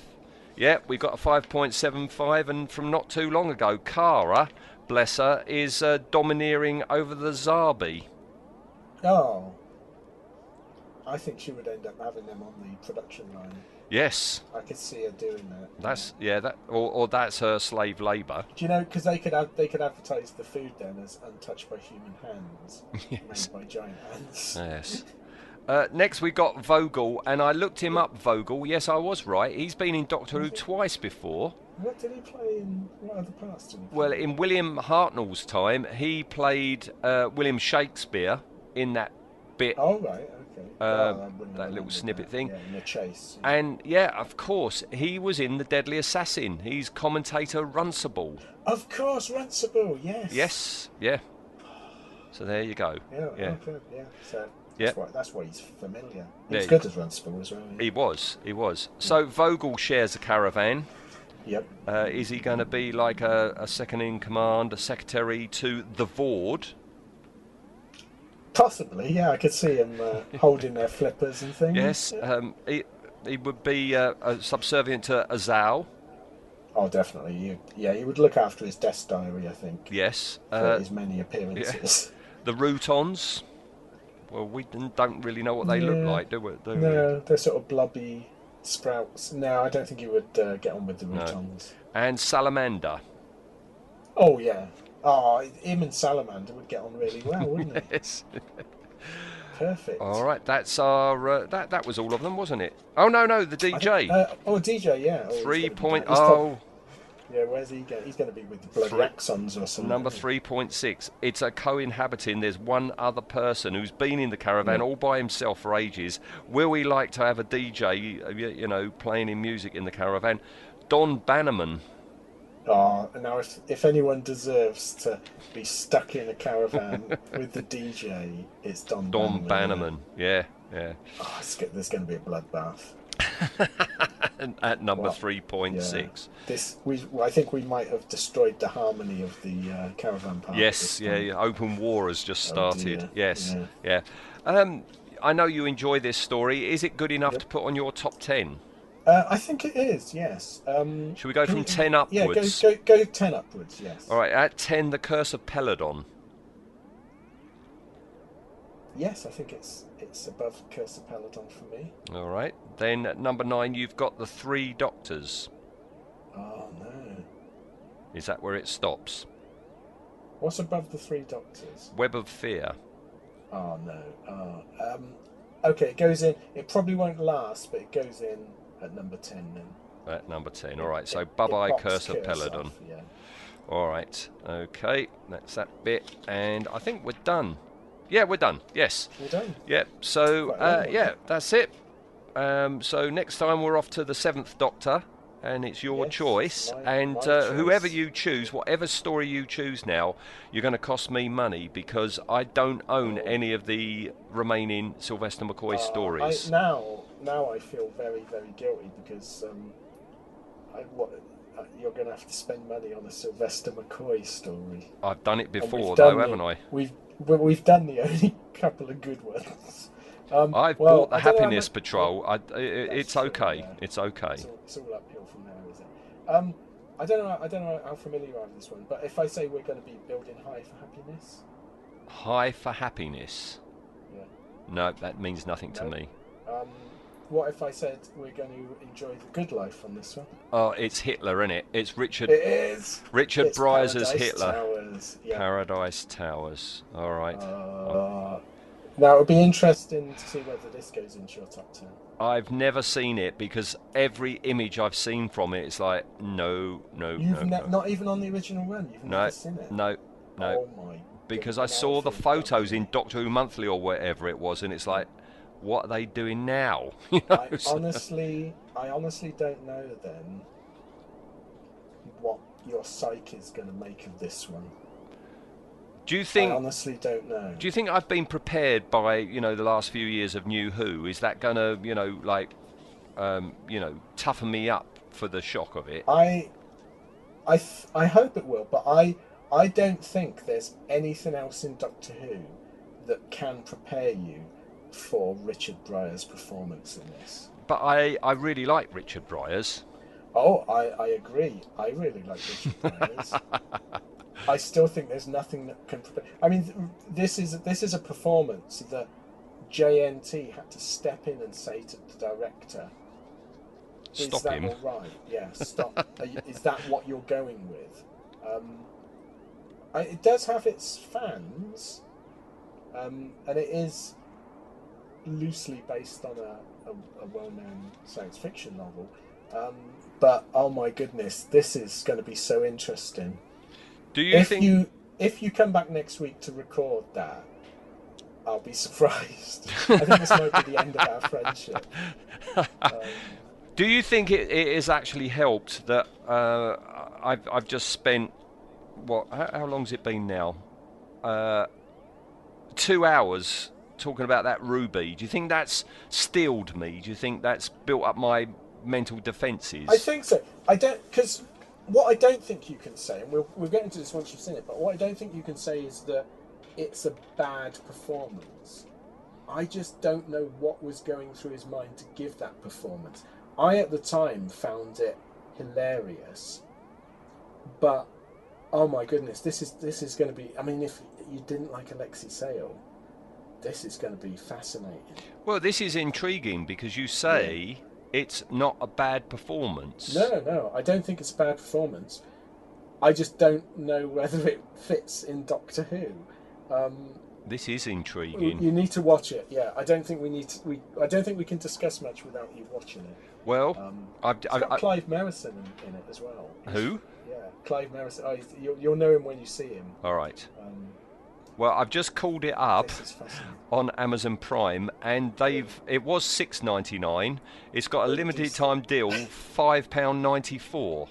Yeah, we've got a 5.75, and from not too long ago, Kara, bless her, is uh, domineering over the Zarbi. Oh. I think she would end up having them on the production line. Yes, I could see her doing that. that's yeah, that or, or that's her slave labour. Do you know? Because they could have, they could advertise the food then as untouched by human hands, Yes. made by giant hands. Yes. Uh, next we got Vogel, and I looked him up. Vogel, yes, I was right. He's been in Doctor Who twice before. What did he play in? What other parts did he play? Well, in William Hartnell's time, he played uh, William Shakespeare in that bit. Oh right. Uh, Well, I wouldn't that little snippet thing. Yeah, in the chase. And yeah, of course, he was in The Deadly Assassin. He's commentator Runcible. Of course, Runcible. Yes. Yes, yeah. So there you go. Yeah. Yeah. Okay. Yeah. So. Yeah. That's why, that's why he's familiar. Yeah. He's good as Runcible as well. yeah. He was, he was. So Vogel shares a caravan. Yep. Uh, is he going to be like a, a second in command, a secretary to the Voord? Possibly. Yeah, I could see him uh, holding their flippers and things. Yes. Yeah. Um, he, he would be uh, subservient to Azal. Oh, definitely. You, yeah, he would look after his desk diary, I think, Yes. for Uh, his many appearances. the Rutans. Well, we don't really know what they look like, do we? Do we? No, they're sort of blobby sprouts. No, I don't think he would uh, get on with the No. Rutans. And Salamander. Oh yeah. Oh, him and Salamander would get on really well, wouldn't they? Yes. Perfect. All right, that's our. Uh, that that was all of them, wasn't it? Oh no, no, the I think- DJ. Uh, oh, DJ, yeah. Oh, Three point down- he's prob- oh. Yeah, where's he going? He's going to be with the bloody Three- or something. Number 3.6. It's a co inhabiting. There's one other person who's been in the caravan Yeah. all by himself for ages. Will we like to have a DJ, you know, playing in music in the caravan? Don Bannerman. Oh, now if, if anyone deserves to be stuck in a caravan with the DJ, it's Don. Don Bannerman. Yeah, yeah. Oh, it's, there's going to be a bloodbath. At number Well, 3.6. This we I think we might have destroyed the harmony of the uh, caravan park. Yes, yeah, yeah, open war has just Oh, started. dear. yes, Yeah. yeah. Um, I know you enjoy this story. Is it good enough Yep. to put on your top 10? Uh, I think it is. Yes. Um, Should we go from you- 10 Yeah, go, go go ten upwards. Yes. All right, at 10, The Curse of Peladon. Yes, I think it's it's above Curse of Peladon for me. All right. Then at number 9, you've got The Three Doctors. Oh no. Is that where it stops? What's above the Three Doctors? Web of Fear. Oh no. Oh, um, okay, it goes in. It probably won't last, but it goes in at number ten then. At number 10. All right, so It- bye-bye boxed Curse of Peladon. yeah. All right. Okay, that's that bit. And I think we're done. Yeah, we're done. Yes. We're done. Yeah. So uh, well. yeah, that's it. Um, so next time we're off to the Seventh Doctor, and it's your Yes, choice. my- and my uh, whoever you choose, whatever story you choose now, you're going to cost me money because I don't own Oh. any of the remaining Sylvester McCoy Uh, stories. I, now, now I feel very, very guilty because um, I, what, uh, you're going to have to spend money on a Sylvester McCoy story. I've done it before, we've though, done haven't the- I? We've we- we've done the only couple of good ones. Um, I've well, bought the I don't know how Happiness Patrol. I, i- i- That's it's true, okay. yeah. It's okay. It's all, it's all uphill from there, is it? Um, I don't know. I don't know how familiar you are with this one, but if I say we're going to be building high for happiness, High for happiness. yeah. No, that means nothing to me. Um, what if I said we're going to enjoy the good life on this one? Oh, it's Hitler, isn't it? It's Richard It is. Richard It's Paradise Hitler. Towers, yeah. Paradise Towers. All right. Uh, now it would be interesting to see whether this goes into your top ten. I've never seen it because every image I've seen from it, it's like no, no, You've no, no, no, not even on the original one. You've no, never seen it. no, no. Oh my. because I saw the photos in Doctor Who Monthly or whatever it was, and it's like, what are they doing now? You know, I so- honestly, I honestly don't know then what your psyche is going to make of this one. do you I think? honestly don't know. Do you think I've been prepared by you know the last few years of New Who? Is that gonna you know like um, you know toughen me up for the shock of it? I, I, th- I hope it will, but I, I don't think there's anything else in Doctor Who that can prepare you for Richard Briers' performance in this. But I I really like Richard Briers. Oh, I, I agree. I really like Richard Briers. I still think there's nothing that can. I mean, this is this is a performance that JNT had to step in and say to the director, "Is Stop that him. all right? Yeah, stop. Is that what you're going with?" Um, I, it does have its fans, um, and it is. Loosely based on a, a, a well-known science fiction novel. Um, but oh my goodness, this is going to be so interesting. Do you if think? you if you come back next week to record that, I'll be surprised. I think this might be the end of our friendship. Um, Do you think it, it has actually helped that uh, I've I've just spent what? How, how long's it been now? Uh, two hours talking about that ruby. Do you think that's steeled me? Do you think that's built up my mental defences? I think so. I don't because what I don't think you can say, and we'll we'll get into this once you've seen it. But what I don't think you can say is that it's a bad performance. I just don't know what was going through his mind to give that performance. I at the time found it hilarious, but oh my goodness, this is this is going to be. I mean, if you didn't like Alexei Sayle, this is going to be fascinating. Well, this is intriguing because you say it's not a bad performance. No, no, I don't think it's a bad performance. I just don't know whether it fits in Doctor Who. Um, This is intriguing. you need to watch it. Yeah, I don't think we need to. We I don't think we can discuss much without you watching it. Well, Um, I've, I've, got I, Clive Merrison in, in it as well. who? Yeah, Clive Merrison. Oh, you'll, you'll know him when you see him. All right. Um, Well, I've just called it up this is fascinating. on Amazon Prime, and they've it was six ninety nine. It's got a limited time deal, five pound ninety four.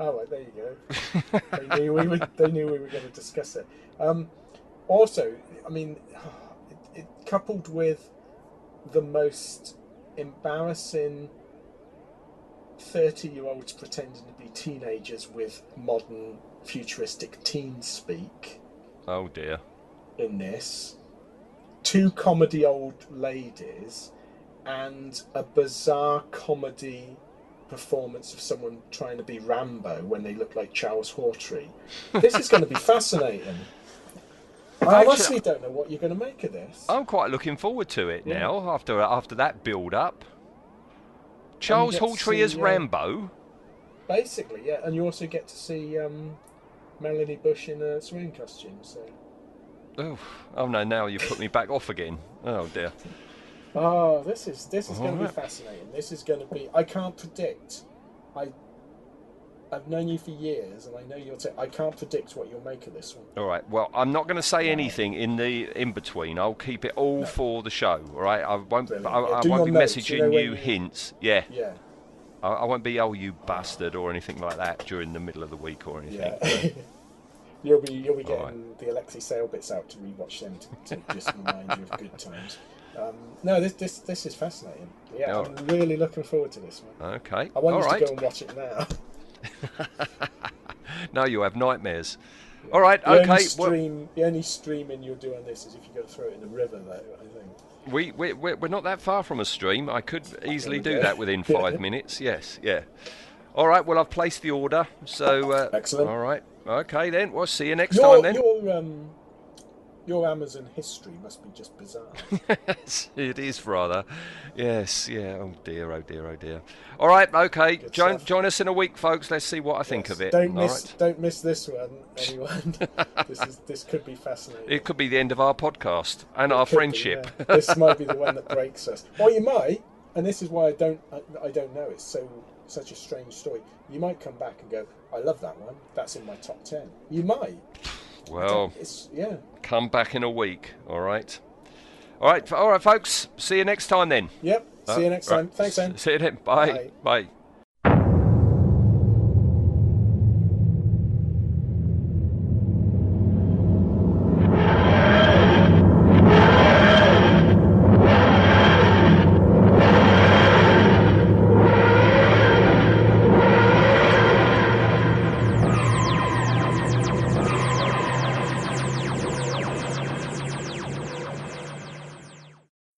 Oh, right, there you go. they, knew we would, they knew we were going to discuss it. Um, also, I mean, it, it, coupled with the most embarrassing 30 year olds pretending to be teenagers with modern futuristic teen speak Oh dear. In this, two comedy old ladies, and a bizarre comedy performance of someone trying to be Rambo when they look like Charles Hawtrey. This is going to be fascinating. I honestly don't know what you're going to make of this. I'm quite looking forward to it Yeah. now after after that build up. Charles Hawtrey as uh, Rambo. Basically, yeah, and you also get to see um, Melanie Bush in a swimming costume. So, Oh, oh no! Now you put me back off again. Oh dear. oh, this is this is going to be fascinating. This is going to be. I can't predict. I. I've known you for years, and I know you're. T- I can't predict what you'll make of this one. All right. Well, I'm not going to say anything in the in between. I'll keep it all for the show. All right. I won't. Brilliant. I, Yeah, I won't be notes, messaging you know, you- hints. Yeah. Yeah, I, I won't be oh you bastard or anything like that during the middle of the week or anything. yeah. you'll be you'll be getting Alright. the Alexei Sayle bits out to rewatch them to, to just remind you of good times. Um, no, this this this is fascinating. Yeah, I'm really looking forward to this one. Okay. I want all you right. to go and watch it now. No, you have nightmares. All right. The only Okay. Well, stream, the only streaming you'll do on this is if you go throw it in the river, though. I think. we we we're we're not that far from a stream. I could easily do that within five minutes. Yes. Yeah. All right. Well, I've placed the order. So. Uh, Excellent. All right. Okay then. We'll see you next Your time then. your um your Amazon history must be just bizarre. Yes, it is rather. Yes, yeah. Oh dear, oh dear, oh dear. All right, okay. Good Join, stuff. join us in a week, folks. Let's see what I think of it. Don't All miss right. don't miss this one, anyone. this is this could be fascinating. It could be the end of our podcast and our Could be, friendship. yeah. this might be the one that breaks us. Or you might, and this is why I don't I, I don't know. It's so such a strange story. You might come back and go, I love that one. That's in my top ten. You might. well, It's yeah. come back in a week. All right. All right, all right, folks. See you next time then. Yep. See you next Uh, time. Thanks, then. See you then. Bye. Bye. Bye.